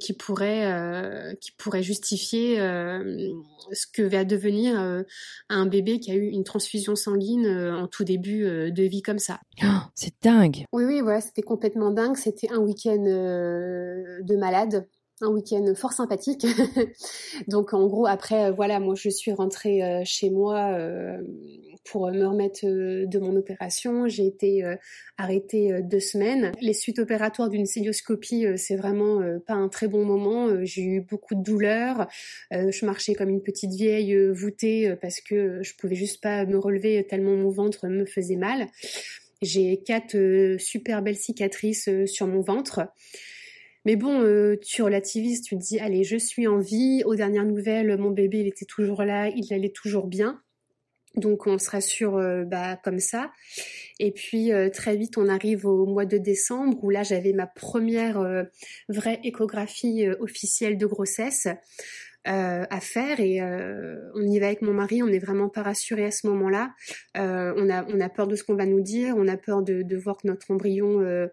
qui pourrait qui pourrait justifier ce que va devenir euh, un bébé qui a eu une transfusion sanguine euh, en tout début euh, de vie comme ça. Oh, c'est dingue. Oui, oui, voilà, c'était complètement dingue. C'était un week-end de malade. Un week-end fort sympathique. Donc en gros après voilà moi je suis rentrée chez moi pour me remettre de mon opération. J'ai été arrêtée deux semaines. Les suites opératoires d'une célioscopie c'est vraiment pas un très bon moment. J'ai eu beaucoup de douleurs. je marchais comme une petite vieille voûtée parce que je pouvais juste pas me relever tellement mon ventre me faisait mal. J'ai quatre super belles cicatrices sur mon ventre. Mais bon, euh, tu relativises, tu te dis, allez, je suis en vie. Aux dernières nouvelles, mon bébé, il était toujours là, il allait toujours bien. Donc on se rassure euh, bah, comme ça. Et puis euh, très vite on arrive au mois de décembre où là j'avais ma première vraie échographie officielle de grossesse à faire et on y va avec mon mari. On n'est vraiment pas rassuré à ce moment-là. on a on a peur de ce qu'on va nous dire. On a peur de, de voir que notre embryon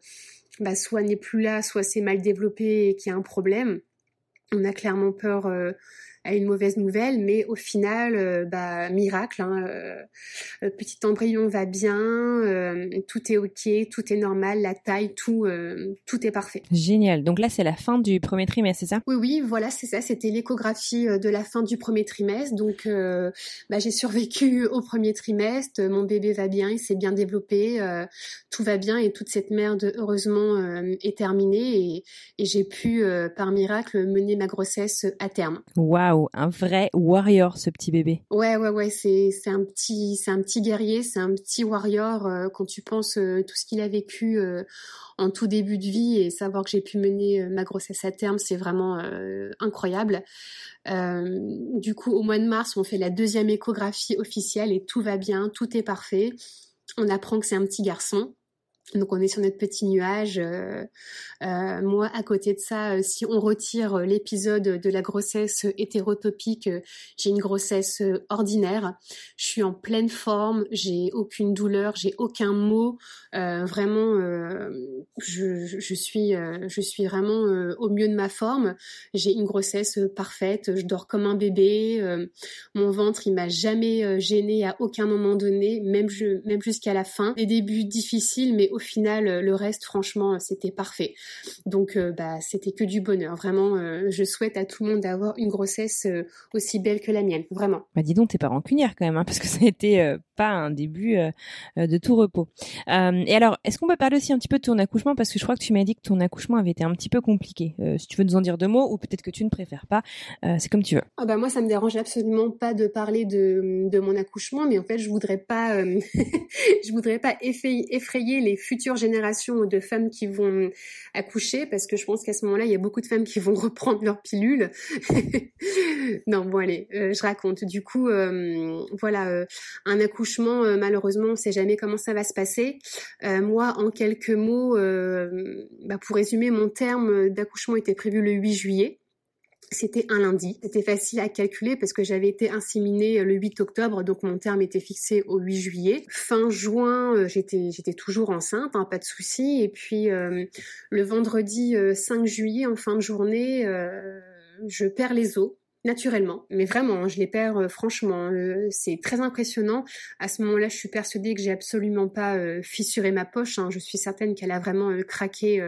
bah, soit n'est plus là, soit c'est mal développé et qu'il y a un problème. On a clairement peur euh, à une mauvaise nouvelle, mais au final, euh, bah, miracle, hein, euh, petit embryon va bien, euh, tout est ok, tout est normal, la taille, tout, tout est parfait. Génial. Donc là, c'est la fin du premier trimestre, c'est ça? Oui, oui, voilà, c'est ça. C'était l'échographie de la fin du premier trimestre. Donc, bah, j'ai survécu au premier trimestre. Mon bébé va bien, il s'est bien développé, tout va bien et toute cette merde, heureusement, est terminée et, et j'ai pu, par miracle, mener ma grossesse à terme. Waouh un vrai warrior ce petit bébé. Ouais ouais ouais, c'est un petit c'est un petit guerrier, c'est un petit warrior euh, quand tu penses euh, tout ce qu'il a vécu euh, en tout début de vie et savoir que j'ai pu mener ma grossesse à terme, c'est vraiment incroyable. du coup, au mois de mars, on fait la deuxième échographie officielle et tout va bien, tout est parfait. On apprend que c'est un petit garçon. Donc on est sur notre petit nuage. Euh, euh, moi, à côté de ça, euh, si on retire l'épisode de la grossesse hétérotopique, j'ai une grossesse ordinaire. Je suis en pleine forme, j'ai aucune douleur, j'ai aucun mot. vraiment, je, suis, je suis vraiment au mieux de ma forme. J'ai une grossesse parfaite. Je dors comme un bébé. mon ventre, il m'a jamais gêné à aucun moment donné, même jusqu'à la fin. Des débuts difficiles, mais au final, euh, le reste, franchement, euh, c'était parfait. Donc, euh, bah, c'était que du bonheur. Vraiment, je souhaite à tout le monde d'avoir une grossesse aussi belle que la mienne. Vraiment. Bah, dis donc, t'es pas rancunière quand même, hein, parce que ça a été pas un début de tout repos. et alors, est-ce qu'on peut parler aussi un petit peu de ton accouchement? Parce que je crois que tu m'as dit que ton accouchement avait été un petit peu compliqué. si tu veux nous en dire deux mots, ou peut-être que tu ne préfères pas, c'est comme tu veux. Ah bah moi, ça me dérange absolument pas de parler de, de mon accouchement, mais en fait, je voudrais pas, je voudrais pas effrayer les futures générations de femmes qui vont accoucher, parce que je pense qu'à ce moment-là, il y a beaucoup de femmes qui vont reprendre leur pilule. non, bon allez, euh, je raconte. Du coup, euh, voilà, euh, un accouchement, malheureusement, on ne sait jamais comment ça va se passer. moi, en quelques mots, bah, pour résumer, mon terme d'accouchement était prévu le 8 juillet. C'était un lundi. C'était facile à calculer parce que j'avais été inséminée euh, le 8 octobre, donc mon terme était fixé au 8 juillet. Fin juin, euh, j'étais j'étais toujours enceinte, hein, pas de souci. Et puis euh, le vendredi 5 juillet, en fin de journée, je perds les os naturellement. Mais vraiment, hein, je les perds euh, franchement. Euh, c'est très impressionnant. À ce moment-là, je suis persuadée que j'ai absolument pas euh, fissuré ma poche. Hein. Je suis certaine qu'elle a vraiment craqué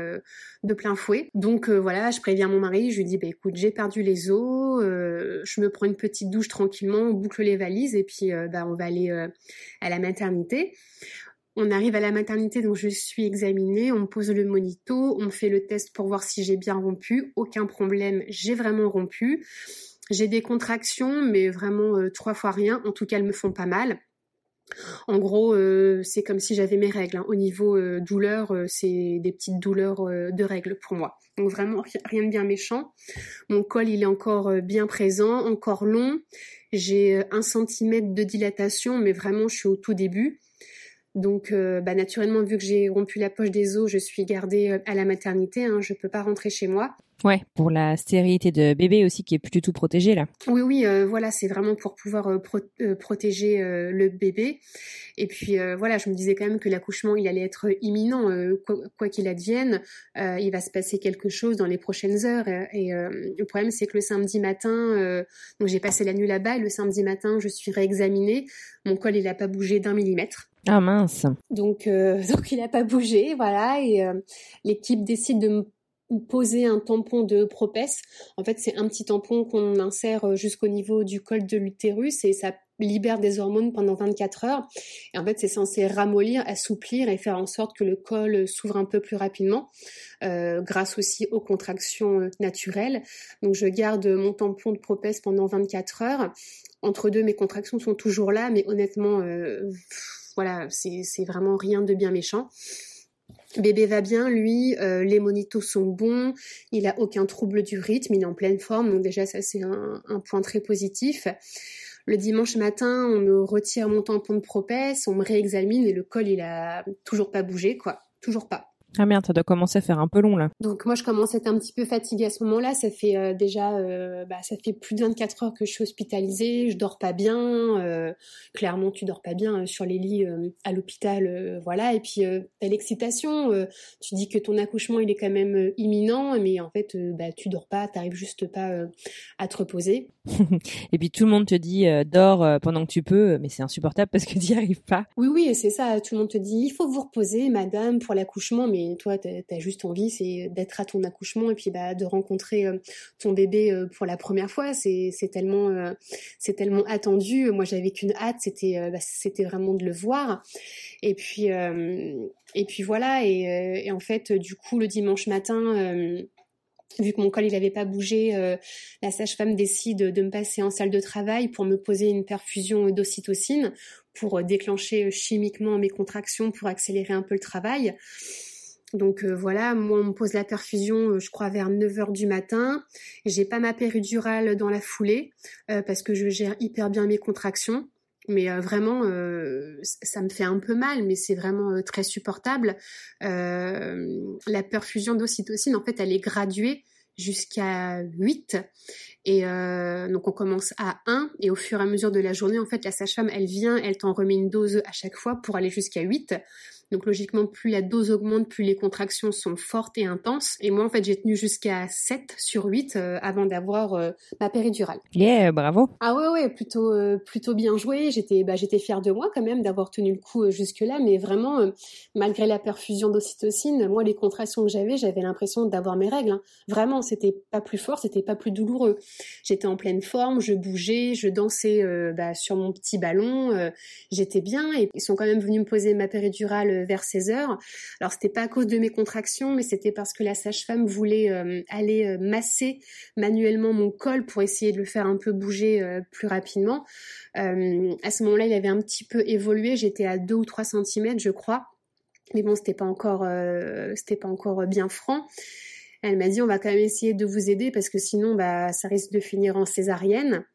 de plein fouet. Donc voilà, je préviens mon mari. Je lui dis, bah, écoute, j'ai perdu les os. je me prends une petite douche tranquillement, on boucle les valises et puis bah, on va aller à la maternité. On arrive à la maternité, donc je suis examinée, on me pose le monito, on fait le test pour voir si j'ai bien rompu. Aucun problème, j'ai vraiment rompu. J'ai des contractions, mais vraiment euh, trois fois rien. En tout cas, elles me font pas mal. En gros, euh, c'est comme si j'avais mes règles. Hein. Au niveau euh, douleur, c'est des petites douleurs de règles pour moi. Donc vraiment rien de bien méchant. Mon col, il est encore bien présent, encore long. J'ai un centimètre de dilatation, mais vraiment, je suis au tout début. Donc, bah, naturellement, vu que j'ai rompu la poche des os, je suis gardée à la maternité. Hein, je peux pas rentrer chez moi. Ouais, pour la stérilité de bébé aussi qui est plus du tout protégée là. Oui, oui, euh, voilà, c'est vraiment pour pouvoir euh, euh, protéger le bébé. Et puis voilà, je me disais quand même que l'accouchement, il allait être imminent, quoi qu'il advienne, il va se passer quelque chose dans les prochaines heures. Et, le problème, c'est que le samedi matin, donc j'ai passé la nuit là-bas, et le samedi matin, je suis réexaminée. Mon col, il n'a pas bougé d'un millimètre. Ah mince. Donc, donc il n'a pas bougé, voilà. Et l'équipe décide de me poser un tampon de propesse. En fait, c'est un petit tampon qu'on insère jusqu'au niveau du col de l'utérus et ça libère des hormones pendant 24 heures. Et en fait, c'est censé ramollir, assouplir et faire en sorte que le col s'ouvre un peu plus rapidement, euh, grâce aussi aux contractions euh, naturelles. Donc, je garde mon tampon de propesse pendant 24 heures. Entre deux, mes contractions sont toujours là, mais honnêtement, euh, voilà, c'est vraiment rien de bien méchant. Bébé va bien, lui, les monitos sont bons, il a aucun trouble du rythme, il est en pleine forme, donc déjà ça c'est un, un point très positif. Le dimanche matin, on me retire mon tampon de propesse, on me réexamine et le col, il a toujours pas bougé, quoi. Toujours pas. Ah merde, ça doit commencer à faire un peu long là. Donc moi je commence à être un petit peu fatiguée à ce moment-là. Ça fait euh, déjà, euh, bah, ça fait plus de 24 heures que je suis hospitalisée. Je dors pas bien. Euh, clairement, tu dors pas bien sur les lits à l'hôpital, voilà. Et puis t'as l'excitation. tu dis que ton accouchement il est quand même imminent, mais en fait bah tu dors pas, t'arrives juste pas à te reposer. et puis tout le monde te dit dors pendant que tu peux, mais c'est insupportable parce que tu n'y arrives pas. Oui oui, c'est ça. Tout le monde te dit il faut vous reposer, madame, pour l'accouchement, mais toi, tu as, juste envie, c'est d'être à ton accouchement et puis bah, de rencontrer euh, ton bébé euh, pour la première fois. C'est tellement, euh, c'est tellement attendu. Moi, j'avais qu'une hâte, c'était bah, vraiment de le voir. Et puis, et puis voilà. Et, en fait, du coup, le dimanche matin vu que mon col il n'avait pas bougé, la sage-femme décide de me passer en salle de travail pour me poser une perfusion d'ocytocine pour déclencher chimiquement mes contractions pour accélérer un peu le travail. Donc euh, voilà, moi on me pose la perfusion, euh, je crois vers 9h du matin. J'ai pas ma péridurale dans la foulée euh, parce que je gère hyper bien mes contractions. Mais vraiment, ça me fait un peu mal, mais c'est vraiment très supportable. la perfusion d'ocytocine, en fait, elle est graduée jusqu'à 8. Et donc on commence à 1 et au fur et à mesure de la journée, en fait, la sage-femme, elle vient, elle t'en remet une dose à chaque fois pour aller jusqu'à 8. Donc logiquement, plus la dose augmente, plus les contractions sont fortes et intenses. Et moi, en fait, j'ai tenu jusqu'à 7 sur 8 euh, avant d'avoir euh, ma péridurale. Yeah, bravo. Ah ouais, ouais, plutôt, euh, plutôt bien joué. J'étais, bah, j'étais fière de moi quand même d'avoir tenu le coup jusque-là. Mais vraiment, malgré la perfusion d'ocytocine, moi, les contractions que j'avais, j'avais l'impression d'avoir mes règles. Hein. Vraiment, c'était pas plus fort, c'était pas plus douloureux. J'étais en pleine forme, je bougeais, je dansais bah, sur mon petit ballon. j'étais bien et ils sont quand même venus me poser ma péridurale vers 16 heures. Alors c'était pas à cause de mes contractions, mais c'était parce que la sage-femme voulait euh, aller euh, masser manuellement mon col pour essayer de le faire un peu bouger euh, plus rapidement. à ce moment-là, il avait un petit peu évolué. J'étais à 2 ou 3 cm, je crois. Mais bon, c'était pas encore, pas encore bien franc. Elle m'a dit, on va quand même essayer de vous aider parce que sinon, bah, ça risque de finir en césarienne.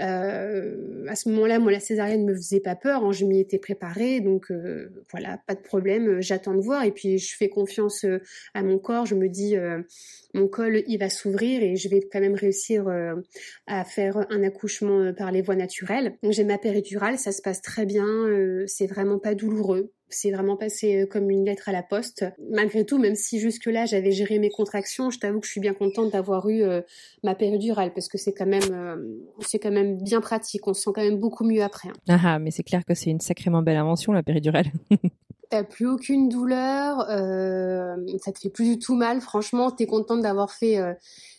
Euh, à ce moment-là, moi, la césarienne me faisait pas peur, hein, je m'y étais préparée, donc euh, voilà, pas de problème, j'attends de voir, et puis je fais confiance euh, à mon corps, je me dis, mon col, il va s'ouvrir et je vais quand même réussir à faire un accouchement par les voies naturelles. Donc j'ai ma péridurale, ça se passe très bien, c'est vraiment pas douloureux, c'est vraiment passé euh, comme une lettre à la poste. Malgré tout, même si jusque-là j'avais géré mes contractions, je t'avoue que je suis bien contente d'avoir eu euh, ma péridurale parce que c'est quand même euh, c'est quand même bien pratique. On se sent quand même beaucoup mieux après. Hein. Ah, ah mais c'est clair que c'est une sacrément belle invention la péridurale. T'as plus aucune douleur, euh, ça te fait plus du tout mal. Franchement, t'es contente d'avoir fait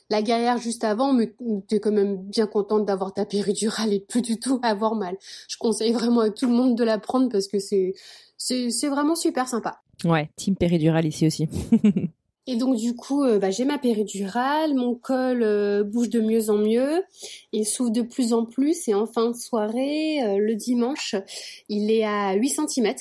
la guerrière juste avant, mais t'es quand même bien contente d'avoir ta péridurale et plus du tout avoir mal. Je conseille vraiment à tout le monde de la prendre parce que c'est c'est vraiment super sympa. Ouais, team péridurale ici aussi. Et donc du coup, euh, bah, j'ai ma péridurale, mon col euh, bouge de mieux en mieux, il s'ouvre de plus en plus et en fin de soirée, euh, le dimanche, il est à 8 cm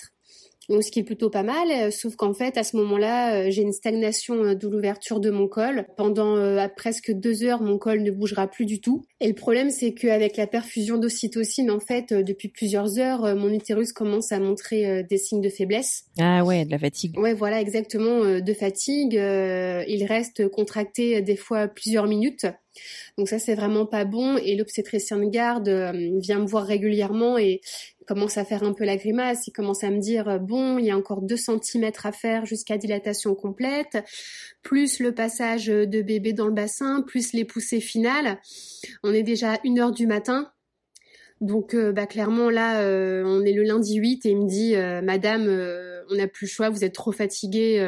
donc ce qui est plutôt pas mal, euh, sauf qu'en fait à ce moment-là euh, j'ai une stagnation euh, de l'ouverture de mon col. Pendant presque deux heures mon col ne bougera plus du tout. Et le problème c'est qu'avec la perfusion d'ocytocine en fait depuis plusieurs heures mon utérus commence à montrer des signes de faiblesse. Ah ouais, de la fatigue. Ouais voilà exactement de fatigue. il reste contracté des fois plusieurs minutes. Donc ça c'est vraiment pas bon et l'obstétricien de garde vient me voir régulièrement et commence à faire un peu la grimace, il commence à me dire euh, bon, il y a encore 2 cm à faire jusqu'à dilatation complète, plus le passage de bébé dans le bassin, plus les poussées finales. On est déjà à 1 heure du matin. Donc euh, bah clairement là euh, on est le lundi 8 et il me dit madame on n'a plus le choix, vous êtes trop fatigué,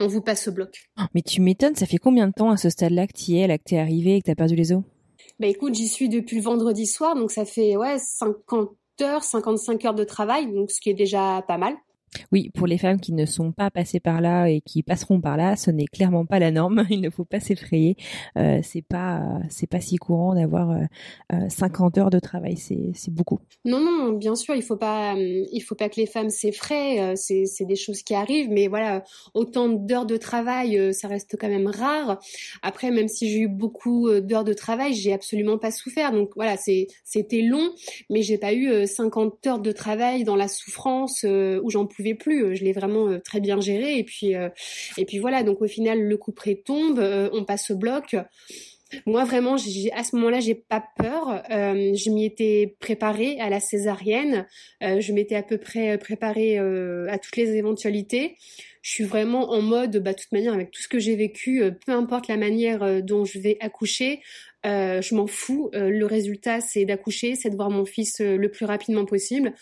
on vous passe au bloc. Mais tu m'étonnes, ça fait combien de temps à ce stade-là que tu y es, là que t'es arrivé et que t'as perdu les os? Bah écoute, j'y suis depuis le vendredi soir, donc ça fait ouais 50 heures, 55 heures de travail, donc ce qui est déjà pas mal. Oui, pour les femmes qui ne sont pas passées par là et qui passeront par là, ce n'est clairement pas la norme. Il ne faut pas s'effrayer. Euh, c'est pas, c'est pas si courant d'avoir euh, 50 euh, heures de travail. C'est, beaucoup. Non, non, bien sûr, il faut pas, il faut pas que les femmes s'effraient. Euh, c'est, des choses qui arrivent, mais voilà, autant d'heures de travail, euh, ça reste quand même rare. Après, même si j'ai eu beaucoup d'heures de travail, j'ai absolument pas souffert. Donc voilà, c'est, c'était long, mais j'ai pas eu 50 heures de travail dans la souffrance où j'en pouvais plus. Euh, je l'ai vraiment euh, très bien géré. Et puis, euh, et puis voilà. Donc au final, le coup près tombe, on passe au bloc. Moi vraiment, à ce moment-là, j'ai pas peur. je m'y étais préparée à la césarienne. je m'étais à peu près préparée à toutes les éventualités. Je suis vraiment en mode, bah, toute manière, avec tout ce que j'ai vécu, peu importe la manière dont je vais accoucher, je m'en fous. le résultat, c'est d'accoucher, c'est de voir mon fils le plus rapidement possible.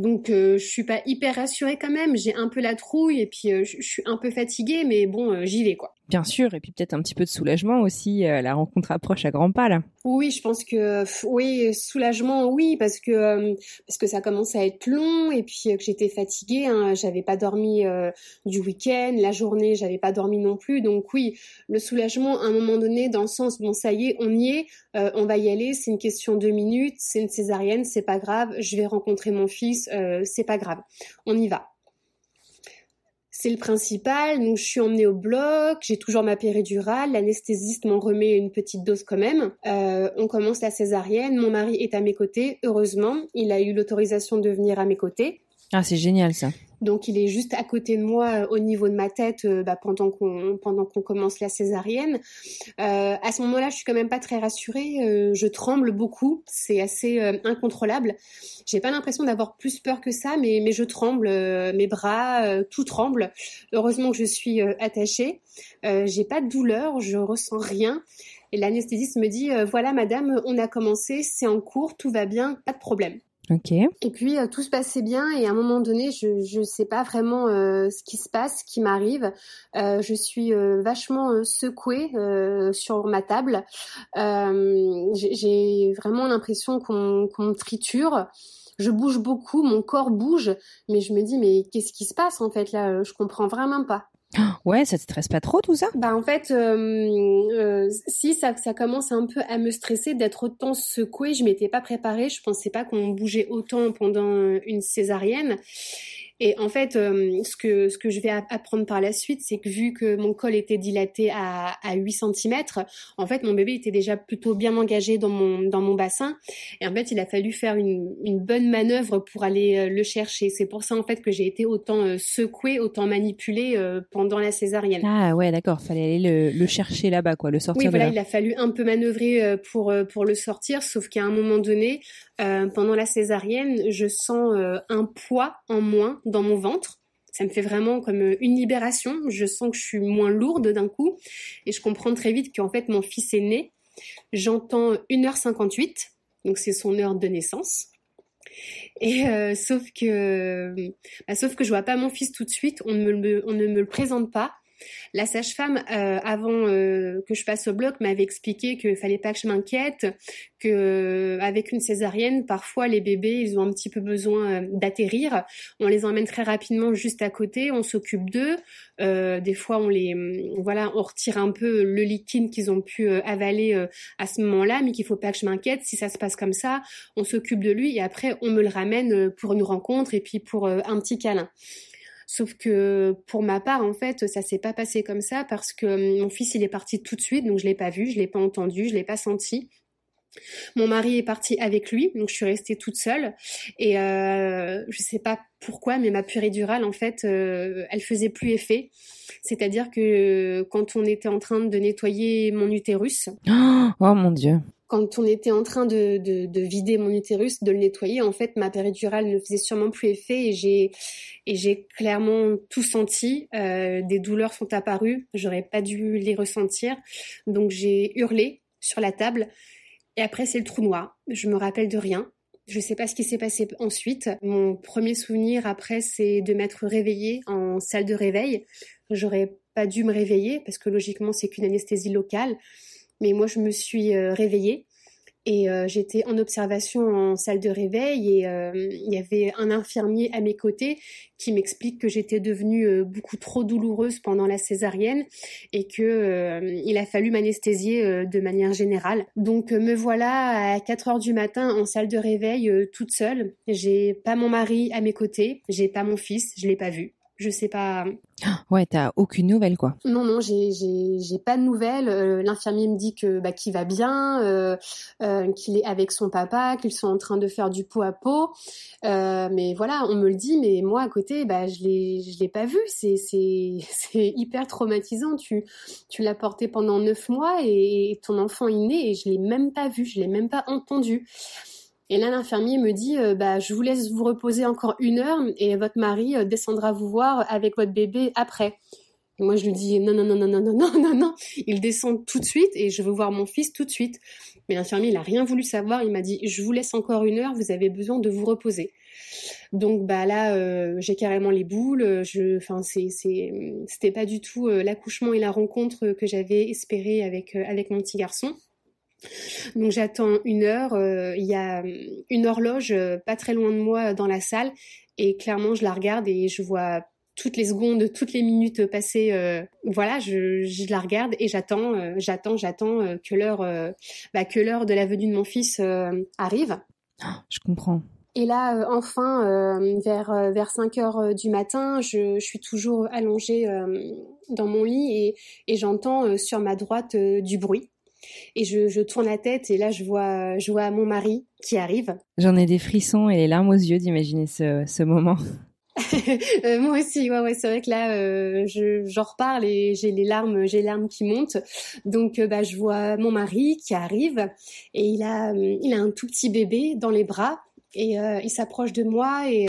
Donc euh, je suis pas hyper rassurée quand même, j'ai un peu la trouille et puis euh, je suis un peu fatiguée, mais bon, euh, j'y vais quoi. Bien sûr, et puis peut-être un petit peu de soulagement aussi. Euh, la rencontre approche à grands pas là. Oui, je pense que oui, soulagement, oui, parce que euh, parce que ça commence à être long et puis que j'étais fatiguée. Hein, j'avais pas dormi euh, du week-end, la journée, j'avais pas dormi non plus. Donc oui, le soulagement à un moment donné, dans le sens bon, ça y est, on y est, on va y aller. C'est une question de minutes, c'est une césarienne, c'est pas grave. Je vais rencontrer mon fils, c'est pas grave. On y va c'est le principal. Donc je suis emmenée au bloc, j'ai toujours ma péridurale, l'anesthésiste m'en remet une petite dose quand même. Euh, on commence la césarienne, mon mari est à mes côtés, heureusement, il a eu l'autorisation de venir à mes côtés. Ah c'est génial ça. Donc il est juste à côté de moi euh, au niveau de ma tête euh, bah, pendant qu'on pendant qu'on commence la césarienne. Euh, à ce moment-là, je suis quand même pas très rassurée. Euh, je tremble beaucoup. C'est assez incontrôlable. J'ai pas l'impression d'avoir plus peur que ça, mais mais je tremble. mes bras, tout tremble. Heureusement que je suis attachée. J'ai pas de douleur. Je ressens rien. Et l'anesthésiste me dit voilà madame, on a commencé, c'est en cours, tout va bien, pas de problème. Et puis euh, tout se passait bien et à un moment donné, je ne sais pas vraiment euh, ce qui se passe, ce qui m'arrive. Euh, je suis vachement secouée sur ma table. J'ai vraiment l'impression qu'on me triture. Je bouge beaucoup, mon corps bouge, mais je me dis mais qu'est-ce qui se passe en fait là? Je comprends vraiment pas. Ouais, ça te stresse pas trop tout ça? Bah en fait, euh, euh, si ça, ça commence un peu à me stresser d'être autant secouée. Je m'étais pas préparée. Je pensais pas qu'on bougeait autant pendant une césarienne. Et en fait, euh, ce que ce que je vais apprendre par la suite, c'est que vu que mon col était dilaté à, à 8 cm, en fait, mon bébé était déjà plutôt bien engagé dans mon dans mon bassin. Et en fait, il a fallu faire une, une bonne manœuvre pour aller euh, le chercher. C'est pour ça en fait que j'ai été autant euh, secouée, autant manipulée pendant la césarienne. Ah ouais, d'accord. Fallait aller le, le chercher là-bas, quoi, le sortir. Oui, voilà, il a fallu un peu manœuvrer pour pour le sortir. Sauf qu'à un moment donné, pendant la césarienne, je sens un poids en moins dans mon ventre. Ça me fait vraiment comme euh, une libération. Je sens que je suis moins lourde d'un coup et je comprends très vite qu'en fait mon fils est né. J'entends 1h58, donc c'est son heure de naissance. Et euh, sauf que, bah, sauf que je vois pas mon fils tout de suite. On me, on ne me le présente pas. La sage-femme, euh, avant euh, que je passe au bloc, m'avait expliqué qu'il fallait pas que je m'inquiète, que euh, avec une césarienne, parfois les bébés, ils ont un petit peu besoin d'atterrir. On les emmène très rapidement juste à côté, on s'occupe d'eux. des fois, on les, voilà, on retire un peu le liquide qu'ils ont pu avaler à ce moment-là, mais qu'il faut pas que je m'inquiète. Si ça se passe comme ça, on s'occupe de lui et après on me le ramène pour une rencontre et puis pour un petit câlin. Sauf que pour ma part, en fait, ça s'est pas passé comme ça parce que hum, mon fils, il est parti tout de suite, donc je l'ai pas vu, je l'ai pas entendu, je l'ai pas senti. Mon mari est parti avec lui, donc je suis restée toute seule. Et euh, je sais pas pourquoi, mais ma péridurale, en fait, euh, elle faisait plus effet. C'est-à-dire que quand on était en train de nettoyer mon utérus. Oh mon dieu quand on était en train de, de, vider mon utérus, de le nettoyer, en fait, ma péridurale ne faisait sûrement plus effet et j'ai et j'ai clairement tout senti. Euh, des douleurs sont apparues, j'aurais pas dû les ressentir, donc j'ai hurlé sur la table. Et après, c'est le trou noir. Je me rappelle de rien. Je sais pas ce qui s'est passé ensuite. Mon premier souvenir après, c'est de m'être réveillée en salle de réveil. J'aurais pas dû me réveiller parce que logiquement c'est qu'une anesthésie locale. Mais moi je me suis euh, réveillée et euh, j'étais en observation en salle de réveil et euh, il y avait un infirmier à mes côtés qui m'explique que j'étais devenue beaucoup trop douloureuse pendant la césarienne et que il a fallu m'anesthésier de manière générale. Donc me voilà à 4 heures du matin en salle de réveil toute seule. J'ai pas mon mari à mes côtés, j'ai pas mon fils, je l'ai pas vu je sais pas. Ouais, t'as aucune nouvelle quoi. Non, non, j'ai j'ai pas de nouvelles. Euh, l'infirmier me dit que bah qu'il va bien, euh, euh, qu'il est avec son papa, qu'ils sont en train de faire du pot à pot. mais voilà, on me le dit, mais moi à côté, bah je l'ai je l'ai pas vu. C'est c'est c'est hyper traumatisant. Tu tu l'as porté pendant neuf mois et, ton enfant est né et je l'ai même pas vu, je l'ai même pas entendu. Et là, l'infirmier me dit, euh, bah, je vous laisse vous reposer encore une heure et votre mari euh, descendra vous voir avec votre bébé après. Moi, je lui dis, non, non, non, non, non, non, non, non, non. Il descend tout de suite et je veux voir mon fils tout de suite. Mais l'infirmier, il a rien voulu savoir. Il m'a dit, je vous laisse encore une heure, vous avez besoin de vous reposer. Donc bah là, euh, j'ai carrément les boules. Je, enfin, c'était pas du tout l'accouchement et la rencontre que j'avais espéré avec avec mon petit garçon. Donc j'attends une heure, euh, il y a euh, une horloge euh, pas très loin de moi dans la salle et clairement je la regarde et je vois toutes les secondes, toutes les minutes passées. voilà, je, la regarde et j'attends, j'attends, j'attends que l'heure, bah, que l'heure de la venue de mon fils arrive. Je comprends. Et là, enfin, vers vers 5 heures du matin, je, suis toujours allongée dans mon lit et, et j'entends sur ma droite du bruit. Et je, tourne la tête et là, je vois, je vois mon mari qui arrive. J'en ai des frissons et les larmes aux yeux d'imaginer ce, moment. Euh, moi aussi, ouais, ouais, c'est vrai que là, euh, je, j'en reparle et j'ai les larmes, j'ai les larmes qui montent. Donc, euh, bah, je vois mon mari qui arrive et il a, il a un tout petit bébé dans les bras et il s'approche de moi et,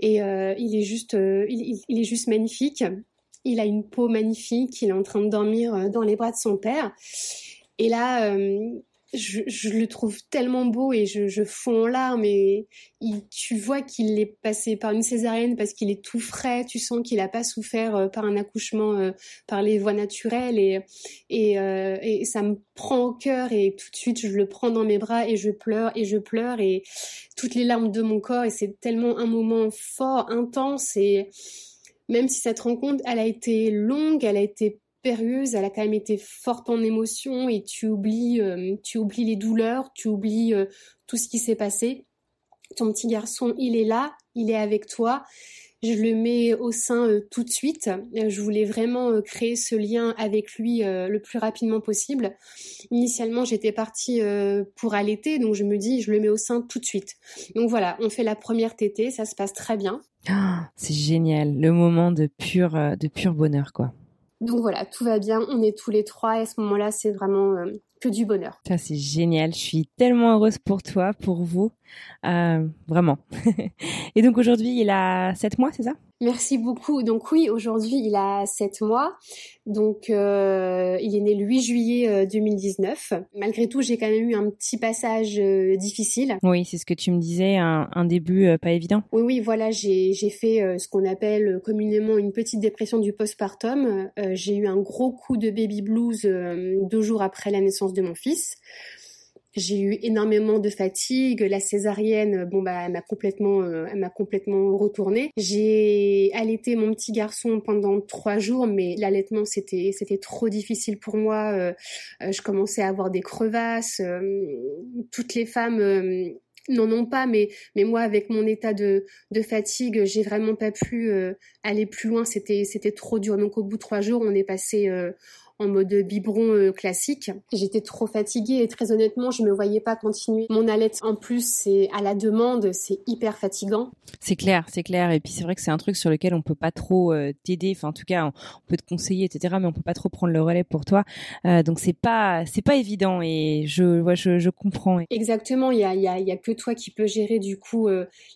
et il est juste, il, il, est juste magnifique. Il a une peau magnifique. Il est en train de dormir dans les bras de son père. Et là, euh, je, le trouve tellement beau et je, fonds en larmes et tu vois qu'il est passé par une césarienne parce qu'il est tout frais, tu sens qu'il n'a pas souffert euh, par un accouchement euh, par les voies naturelles et, et ça me prend au cœur et tout de suite je le prends dans mes bras et je pleure et je pleure et toutes les larmes de mon corps et c'est tellement un moment fort, intense et même si cette rencontre elle a été longue, elle a été périlleuse, elle a quand même été forte en émotion et tu oublies, euh, tu oublies les douleurs, tu oublies euh, tout ce qui s'est passé. Ton petit garçon, il est là, il est avec toi. Je le mets au sein euh, tout de suite. Je voulais vraiment créer ce lien avec lui le plus rapidement possible. Initialement, j'étais partie pour allaiter, donc je me dis, je le mets au sein tout de suite. Donc voilà, on fait la première tétée, ça se passe très bien. Ah, c'est génial, le moment de pur, de pur bonheur, quoi. Donc voilà, tout va bien, on est tous les trois et à ce moment-là, c'est vraiment euh, que du bonheur. Ça, c'est génial. Je suis tellement heureuse pour toi, pour vous. Euh, vraiment. et donc aujourd'hui, il a sept mois, c'est ça? Merci beaucoup. Donc oui, aujourd'hui, il a 7 mois. Donc euh, il est né le 8 juillet 2019. Euh, Malgré tout, j'ai quand même eu un petit passage euh, difficile. Oui, c'est ce que tu me disais, un, un début pas évident. Oui, oui, voilà, j'ai fait ce qu'on appelle communément une petite dépression du postpartum. j'ai eu un gros coup de baby blues deux jours après la naissance de mon fils. J'ai eu énormément de fatigue. La césarienne, bon bah, elle m'a complètement, euh, elle m'a complètement retournée. J'ai allaité mon petit garçon pendant trois jours, mais l'allaitement c'était, c'était trop difficile pour moi. Euh, euh, je commençais à avoir des crevasses. toutes les femmes n'en ont pas, mais mais moi avec mon état de de fatigue, j'ai vraiment pas pu aller plus loin. C'était c'était trop dur. Donc au bout de trois jours, on est passé en mode biberon euh, classique. J'étais trop fatiguée et très honnêtement, je me voyais pas continuer mon allaitement. En plus, c'est à la demande, c'est hyper fatigant. C'est clair, c'est clair. Et puis c'est vrai que c'est un truc sur lequel on peut pas trop euh, t'aider. Enfin, en tout cas, on, peut te conseiller, etc. Mais on peut pas trop prendre le relais pour toi. Euh, donc c'est pas, c'est pas évident. Et je, ouais, je, je comprends. Exactement. Il y a, y a, y a que toi qui peux gérer du coup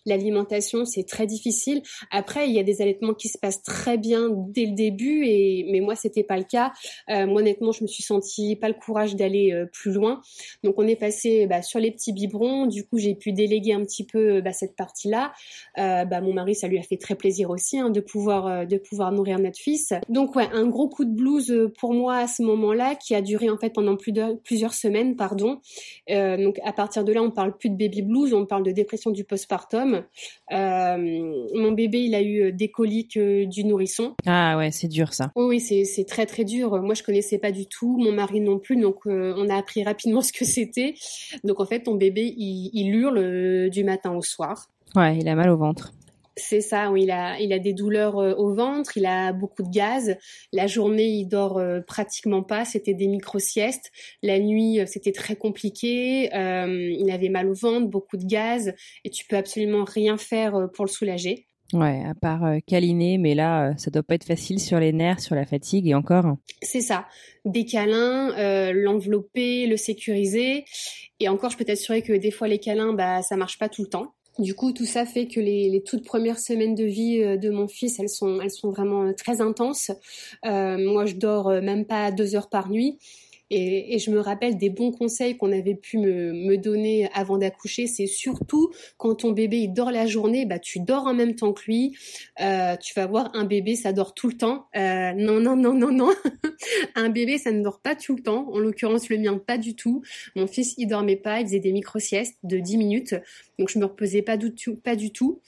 l'alimentation. C'est très difficile. Après, il y a des allaitements qui se passent très bien dès le début. Et mais moi, c'était pas le cas. Moi, honnêtement, je me suis sentie pas le courage d'aller plus loin. Donc, on est passé bah, sur les petits biberons. Du coup, j'ai pu déléguer un petit peu bah, cette partie-là. bah, mon mari, ça lui a fait très plaisir aussi hein, de pouvoir de pouvoir nourrir notre fils. Donc, ouais, un gros coup de blues pour moi à ce moment-là qui a duré en fait pendant plus de, plusieurs semaines, pardon. donc, à partir de là, on parle plus de baby blues, on parle de dépression du postpartum. mon bébé, il a eu des coliques du nourrisson. Ah ouais, c'est dur ça. Oui, oui, c'est très très dur. Moi, je connaissais pas du tout, mon mari non plus, donc euh, on a appris rapidement ce que c'était. Donc en fait, ton bébé, il, hurle euh, du matin au soir. Ouais, il a mal au ventre. C'est ça, oui, il a, il a des douleurs euh, au ventre, il a beaucoup de gaz. La journée, il dort pratiquement pas, c'était des micro-siestes. La nuit, c'était très compliqué, il avait mal au ventre, beaucoup de gaz, et tu peux absolument rien faire pour le soulager. Ouais, à part euh, câliner, mais là, euh, ça doit pas être facile sur les nerfs, sur la fatigue et encore. C'est ça. Des câlins, euh, l'envelopper, le sécuriser. Et encore, je peux t'assurer que des fois, les câlins, bah, ça marche pas tout le temps. Du coup, tout ça fait que les, les toutes premières semaines de vie de mon fils, elles sont, elles sont vraiment très intenses. moi, je dors même pas deux heures par nuit. Et, et, je me rappelle des bons conseils qu'on avait pu me, me donner avant d'accoucher. C'est surtout quand ton bébé il dort la journée, bah tu dors en même temps que lui. Euh, tu vas voir un bébé, ça dort tout le temps. Euh, non, non, non, non, non. un bébé, ça ne dort pas tout le temps. En l'occurrence, le mien, pas du tout. Mon fils, il dormait pas. Il faisait des micro-siestes de 10 minutes. Donc je me reposais pas du tout. Pas du tout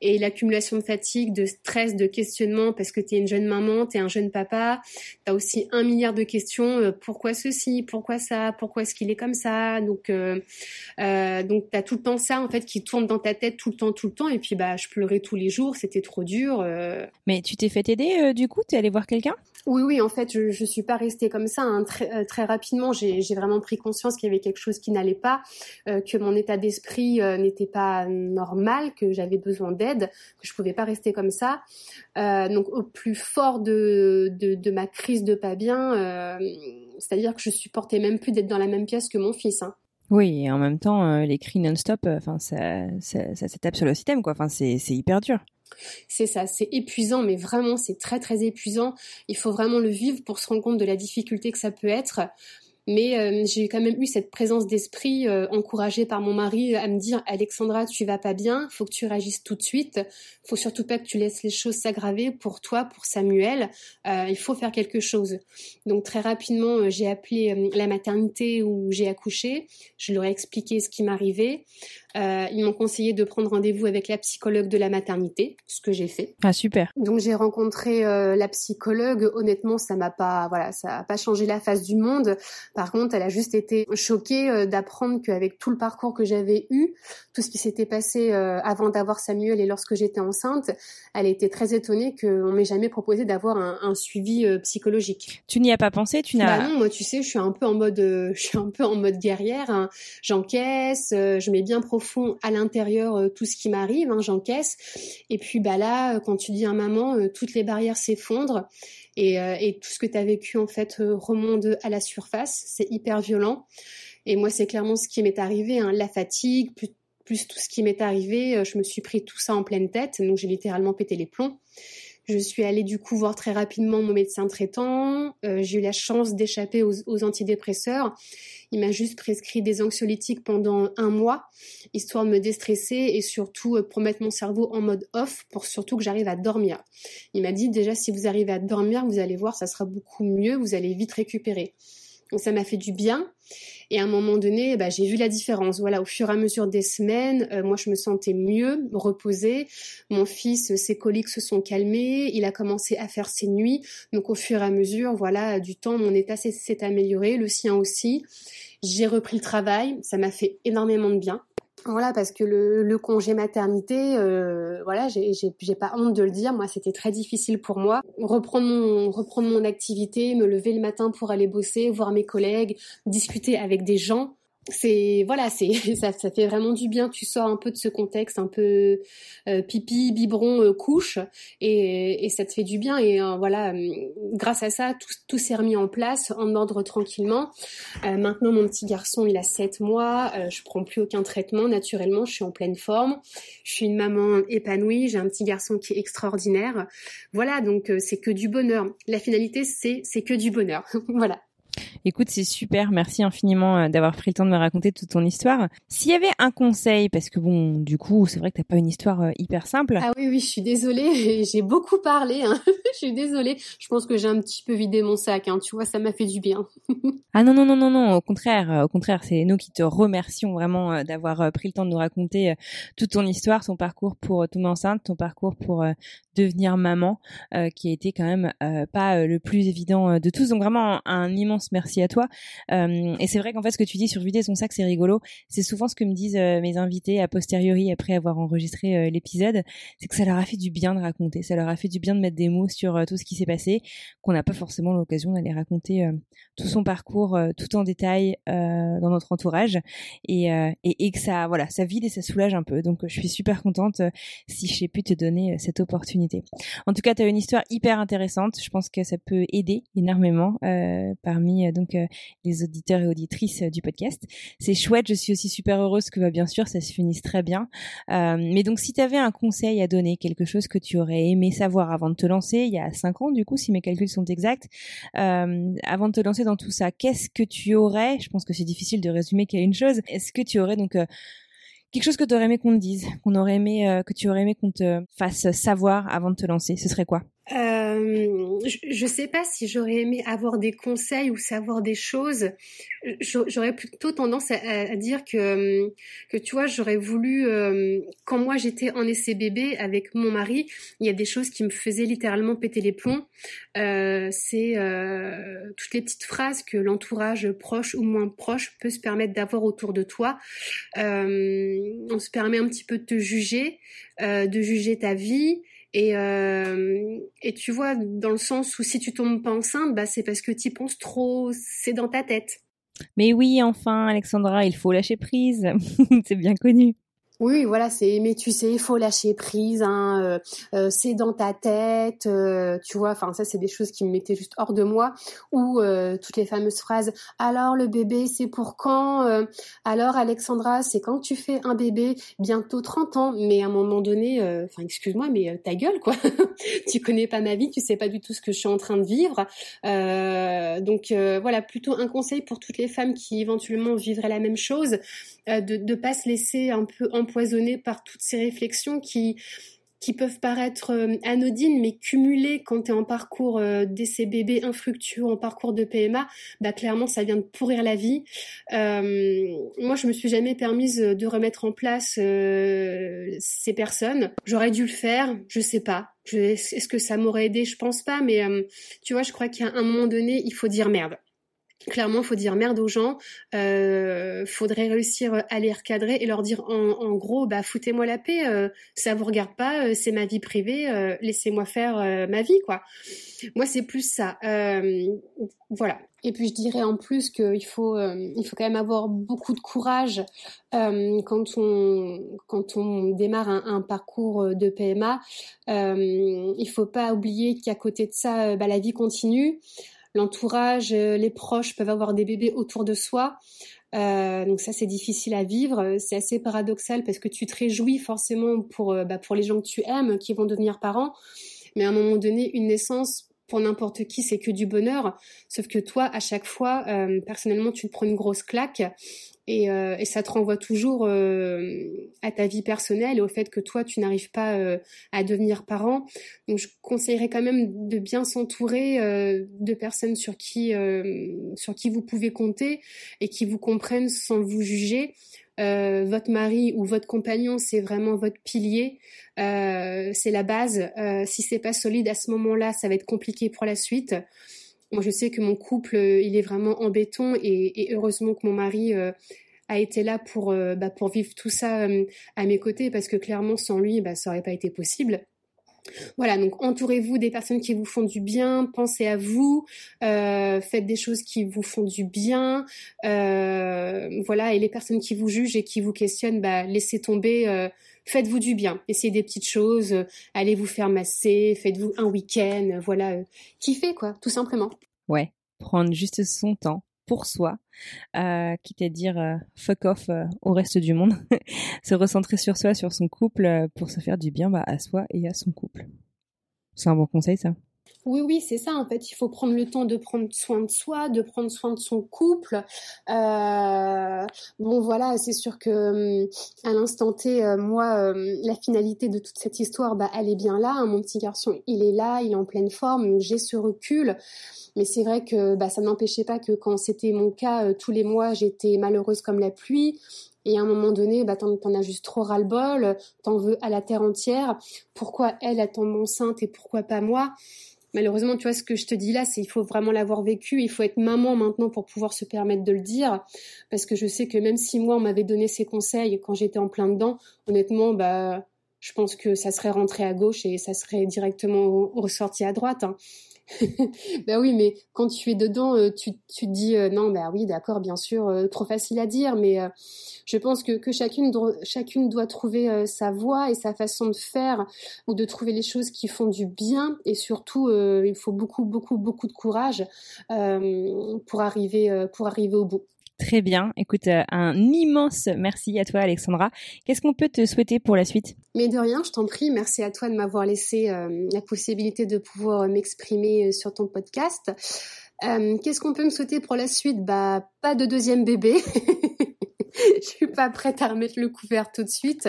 et l'accumulation de fatigue, de stress, de questionnement parce que tu es une jeune maman, tu es un jeune papa, tu as aussi un milliard de questions, euh, pourquoi ceci, pourquoi ça, pourquoi est-ce qu'il est comme ça Donc euh, euh, donc tu as tout le temps ça en fait qui tourne dans ta tête tout le temps tout le temps et puis bah je pleurais tous les jours, c'était trop dur. Euh. Mais tu t'es fait aider du coup, tu es allé voir quelqu'un? Oui, oui, en fait, je, je suis pas restée comme ça. Hein. Très, très rapidement, j'ai vraiment pris conscience qu'il y avait quelque chose qui n'allait pas, que mon état d'esprit n'était pas normal, que j'avais besoin d'aide que je pouvais pas rester comme ça. Euh, donc au plus fort de, de, ma crise de pas bien, euh, c'est-à-dire que je supportais même plus d'être dans la même pièce que mon fils. Hein. Oui, et en même temps, euh, les cris non-stop, enfin ça, ça, ça, tape sur le système, quoi. Enfin, c'est hyper dur. C'est ça, c'est épuisant, mais vraiment, c'est très très épuisant. Il faut vraiment le vivre pour se rendre compte de la difficulté que ça peut être. Mais euh, j'ai quand même eu cette présence d'esprit euh, encouragée par mon mari à me dire Alexandra, tu vas pas bien, faut que tu réagisses tout de suite, faut surtout pas que tu laisses les choses s'aggraver pour toi, pour Samuel. Euh, il faut faire quelque chose. Donc très rapidement, j'ai appelé la maternité où j'ai accouché. Je leur ai expliqué ce qui m'arrivait. Euh, ils m'ont conseillé de prendre rendez-vous avec la psychologue de la maternité, ce que j'ai fait. Ah super. Donc j'ai rencontré euh, la psychologue. Honnêtement, ça m'a pas, voilà, ça a pas changé la face du monde. Par contre, elle a juste été choquée euh, d'apprendre qu'avec tout le parcours que j'avais eu, tout ce qui s'était passé euh, avant d'avoir Samuel et lorsque j'étais enceinte, elle était très étonnée qu'on m'ait jamais proposé d'avoir un, un, suivi psychologique. Tu n'y as pas pensé Tu n'as bah non, moi tu sais, je suis un peu en mode, je suis un peu en mode guerrière. Hein. J'encaisse, je mets bien profond fond à l'intérieur euh, tout ce qui m'arrive, hein, j'encaisse. Et puis bah là, euh, quand tu dis à maman, euh, toutes les barrières s'effondrent et, tout ce que tu as vécu en fait remonte à la surface. C'est hyper violent. Et moi, c'est clairement ce qui m'est arrivé, hein, la fatigue, plus, plus tout ce qui m'est arrivé. Je me suis pris tout ça en pleine tête, donc j'ai littéralement pété les plombs. Je suis allée du coup voir très rapidement mon médecin traitant. Euh, j'ai eu la chance d'échapper aux, aux, antidépresseurs. Il m'a juste prescrit des anxiolytiques pendant un mois, histoire de me déstresser et surtout euh, pour mon cerveau en mode off, pour surtout que j'arrive à dormir. Il m'a dit déjà si vous arrivez à dormir, vous allez voir, ça sera beaucoup mieux, vous allez vite récupérer. Donc ça m'a fait du bien. Et à un moment donné, bah, j'ai vu la différence. Voilà, au fur et à mesure des semaines, euh, moi je me sentais mieux, reposée. Mon fils, ses coliques se sont calmés. Il a commencé à faire ses nuits. Donc au fur et à mesure, voilà, du temps, mon état s'est amélioré, le sien aussi. J'ai repris le travail. Ça m'a fait énormément de bien. Voilà, parce que le, congé maternité, euh, voilà, j'ai pas honte de le dire. Moi, c'était très difficile pour moi. Reprendre mon, reprendre mon activité, me lever le matin pour aller bosser, voir mes collègues, discuter avec des gens. C'est voilà, c'est ça, ça fait vraiment du bien. Tu sors un peu de ce contexte, un peu euh, pipi, biberon, euh, couche, et, et, ça te fait du bien. Et euh, voilà, grâce à ça, tout, tout s'est remis en place, en ordre tranquillement. maintenant, mon petit garçon, il a 7 mois. je prends plus aucun traitement naturellement. Je suis en pleine forme. Je suis une maman épanouie. J'ai un petit garçon qui est extraordinaire. Voilà, donc c'est que du bonheur. La finalité, c'est c'est que du bonheur. voilà. Écoute, c'est super. Merci infiniment euh, d'avoir pris le temps de me raconter toute ton histoire. S'il y avait un conseil, parce que bon, du coup, c'est vrai que t'as pas une histoire euh, hyper simple. Ah oui, oui, je suis désolée. J'ai beaucoup parlé. Hein. je suis désolée. Je pense que j'ai un petit peu vidé mon sac. Hein. Tu vois, ça m'a fait du bien. ah non, non, non, non, non. Au contraire, euh, au contraire, c'est nous qui te remercions vraiment d'avoir pris le temps de nous raconter toute ton histoire, ton parcours pour tomber enceinte, ton parcours pour devenir maman, qui a été quand même pas le plus évident de tous. Donc vraiment un immense merci à toi. Euh, et c'est vrai qu'en fait, ce que tu dis sur vider son sac, c'est rigolo. C'est souvent ce que me disent euh, mes invités a posteriori après avoir enregistré euh, l'épisode, c'est que ça leur a fait du bien de raconter, ça leur a fait du bien de mettre des mots sur tout ce qui s'est passé, qu'on n'a pas forcément l'occasion d'aller raconter tout son parcours tout en détail dans notre entourage, et, et, et, que ça, voilà, ça vide et ça soulage un peu. Donc, je suis super contente si j'ai pu te donner cette opportunité. En tout cas, tu as une histoire hyper intéressante. Je pense que ça peut aider énormément parmi donc donc euh, les auditeurs et auditrices euh, du podcast. C'est chouette, je suis aussi super heureuse que bah, bien sûr ça se finisse très bien. Euh, mais donc si tu avais un conseil à donner, quelque chose que tu aurais aimé savoir avant de te lancer, il y a cinq ans du coup si mes calculs sont exacts, avant de te lancer dans tout ça, qu'est-ce que tu aurais, je pense que c'est difficile de résumer qu'à une chose, est-ce que tu aurais donc quelque chose que tu aurais aimé qu'on te dise, qu'on aurait aimé, que tu aurais aimé qu'on te fasse savoir avant de te lancer, ce serait quoi? Euh, je ne sais pas si j'aurais aimé avoir des conseils ou savoir des choses. J'aurais plutôt tendance à, dire que, que tu vois, j'aurais voulu, euh, quand moi j'étais en essai bébé avec mon mari, il y a des choses qui me faisaient littéralement péter les plombs. Euh, C'est euh, toutes les petites phrases que l'entourage proche ou moins proche peut se permettre d'avoir autour de toi. on se permet un petit peu de te juger, de juger ta vie. Et, euh, et tu vois, dans le sens où si tu tombes pas enceinte, bah, c'est parce que tu penses trop, c'est dans ta tête. Mais oui, enfin, Alexandra, il faut lâcher prise. c'est bien connu. Oui, voilà, c'est mais tu sais, il faut lâcher prise, hein, euh, euh, c'est dans ta tête, euh, tu vois. Enfin, ça, c'est des choses qui me mettaient juste hors de moi. Ou toutes les fameuses phrases. Alors le bébé, c'est pour quand Alors Alexandra, c'est quand tu fais un bébé Bientôt 30 ans. Mais à un moment donné, enfin, excuse-moi, mais ta gueule, quoi. tu connais pas ma vie, tu sais pas du tout ce que je suis en train de vivre. donc voilà, plutôt un conseil pour toutes les femmes qui éventuellement vivraient la même chose, de ne pas se laisser un peu empoisonné par toutes ces réflexions qui qui peuvent paraître euh, anodines, mais cumulées quand tu es en parcours euh, bébé infructueux, en parcours de PMA, bah clairement ça vient de pourrir la vie. Euh, moi, je me suis jamais permise de remettre en place ces personnes. J'aurais dû le faire, je sais pas. Est-ce que ça m'aurait aidé? Je pense pas, mais tu vois, je crois qu'à un moment donné, il faut dire merde. Clairement, faut dire merde aux gens. Euh, faudrait réussir à les recadrer et leur dire en, gros, bah foutez-moi la paix, euh, ça vous regarde pas, euh, c'est ma vie privée, euh, laissez-moi faire ma vie, quoi. Moi, c'est plus ça. voilà. Et puis je dirais en plus qu'il faut, il faut quand même avoir beaucoup de courage quand on quand on démarre un, un parcours de PMA. il faut pas oublier qu'à côté de ça, bah, la vie continue l'entourage, euh, les proches peuvent avoir des bébés autour de soi. Euh, donc ça c'est difficile à vivre, c'est assez paradoxal parce que tu te réjouis forcément pour euh, bah, pour les gens que tu aimes qui vont devenir parents, mais à un moment donné une naissance pour n'importe qui c'est que du bonheur, sauf que toi à chaque fois personnellement tu prends une grosse claque et, euh, et, ça te renvoie toujours euh, à ta vie personnelle et au fait que toi, tu n'arrives pas euh, à devenir parent. Donc, je conseillerais quand même de bien s'entourer de personnes sur qui, sur qui vous pouvez compter et qui vous comprennent sans vous juger. Votre mari ou votre compagnon, c'est vraiment votre pilier, c'est la base. si c'est pas solide à ce moment-là, ça va être compliqué pour la suite. Moi, je sais que mon couple, euh, il est vraiment en béton et, heureusement que mon mari euh, a été là pour, euh, bah, pour vivre tout ça à mes côtés parce que clairement, sans lui, bah, ça n'aurait pas été possible. Voilà, donc entourez-vous des personnes qui vous font du bien, pensez à vous, euh, faites des choses qui vous font du bien, euh, voilà, et les personnes qui vous jugent et qui vous questionnent, bah, laissez tomber, euh, faites-vous du bien, essayez des petites choses, allez vous faire masser, faites-vous un week-end, voilà, kiffez quoi, tout simplement. Ouais, prendre juste son temps pour soi, euh, quitte à dire euh, fuck off euh, au reste du monde, se recentrer sur soi, sur son couple, euh, pour se faire du bien bah, à soi et à son couple. C'est un bon conseil ça oui, oui, c'est ça. En fait, il faut prendre le temps de prendre soin de soi, de prendre soin de son couple. Euh, bon, voilà, c'est sûr que hum, à l'instant T, moi, la finalité de toute cette histoire, bah, elle est bien là. Mon petit garçon, il est là, il est en pleine forme. J'ai ce recul. Mais c'est vrai que bah, ça n'empêchait pas que quand c'était mon cas, euh, tous les mois, j'étais malheureuse comme la pluie. Et à un moment donné, bah, t'en, as juste trop ras-le-bol, t'en veux à la terre entière. Pourquoi elle, a tombe enceinte et pourquoi pas moi? Malheureusement, tu vois, ce que je te dis là, c'est il faut vraiment l'avoir vécu. Il faut être maman maintenant pour pouvoir se permettre de le dire. Parce que je sais que même si moi, on m'avait donné ces conseils quand j'étais en plein dedans, honnêtement, bah, je pense que ça serait rentré à gauche et ça serait directement ressorti à droite. Hein. ben oui, mais quand tu es dedans, euh, tu, te dis euh, non, ben oui, d'accord, bien sûr, euh, trop facile à dire, mais je pense que, que chacune, chacune doit trouver sa voie et sa façon de faire ou de trouver les choses qui font du bien et surtout, il faut beaucoup, beaucoup, beaucoup de courage pour arriver, pour arriver au bout. Très bien. Écoute, euh, un immense merci à toi, Alexandra. Qu'est-ce qu'on peut te souhaiter pour la suite? Mais de rien, je t'en prie. Merci à toi de m'avoir laissé euh, la possibilité de pouvoir euh, m'exprimer sur ton podcast. Qu'est-ce qu'on peut me souhaiter pour la suite? Bah, pas de deuxième bébé. je suis pas prête à remettre le couvert tout de suite.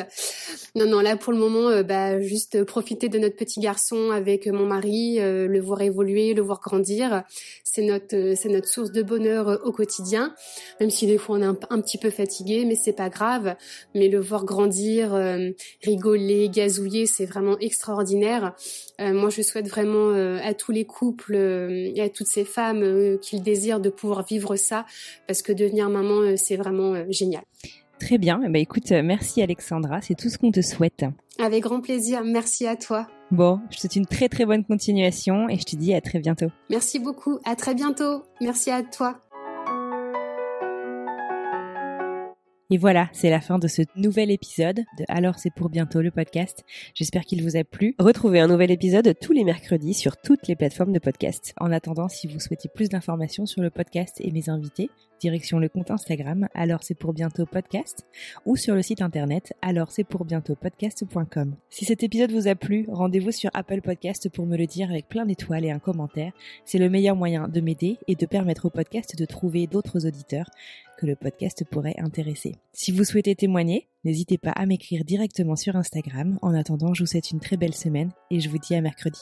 Non, non, là pour le moment, euh, bah juste profiter de notre petit garçon avec mon mari, euh, le voir évoluer, le voir grandir. C'est notre, euh, c'est notre source de bonheur au quotidien. Même si des fois on est un, un petit peu fatigué, mais c'est pas grave. Mais le voir grandir, rigoler, gazouiller, c'est vraiment extraordinaire. Moi, je souhaite vraiment à tous les couples et à toutes ces femmes qui le désirent de pouvoir vivre ça, parce que devenir maman, c'est vraiment génial. Très bien. Eh ben, écoute, euh, merci Alexandra. C'est tout ce qu'on te souhaite. Avec grand plaisir. Merci à toi. Bon, je te souhaite une très très bonne continuation et je te dis à très bientôt. Merci beaucoup. À très bientôt. Merci à toi. Et voilà, c'est la fin de ce nouvel épisode de Alors c'est pour bientôt le podcast. J'espère qu'il vous a plu. Retrouvez un nouvel épisode tous les mercredis sur toutes les plateformes de podcast. En attendant, si vous souhaitez plus d'informations sur le podcast et mes invités, direction le compte Instagram alors c'est pour bientôt podcast ou sur le site internet alors c'est pour bientôt podcast.com. Si cet épisode vous a plu, rendez-vous sur Apple Podcast pour me le dire avec plein d'étoiles et un commentaire. C'est le meilleur moyen de m'aider et de permettre au podcast de trouver d'autres auditeurs que le podcast pourrait intéresser. Si vous souhaitez témoigner, n'hésitez pas à m'écrire directement sur Instagram. En attendant, je vous souhaite une très belle semaine et je vous dis à mercredi.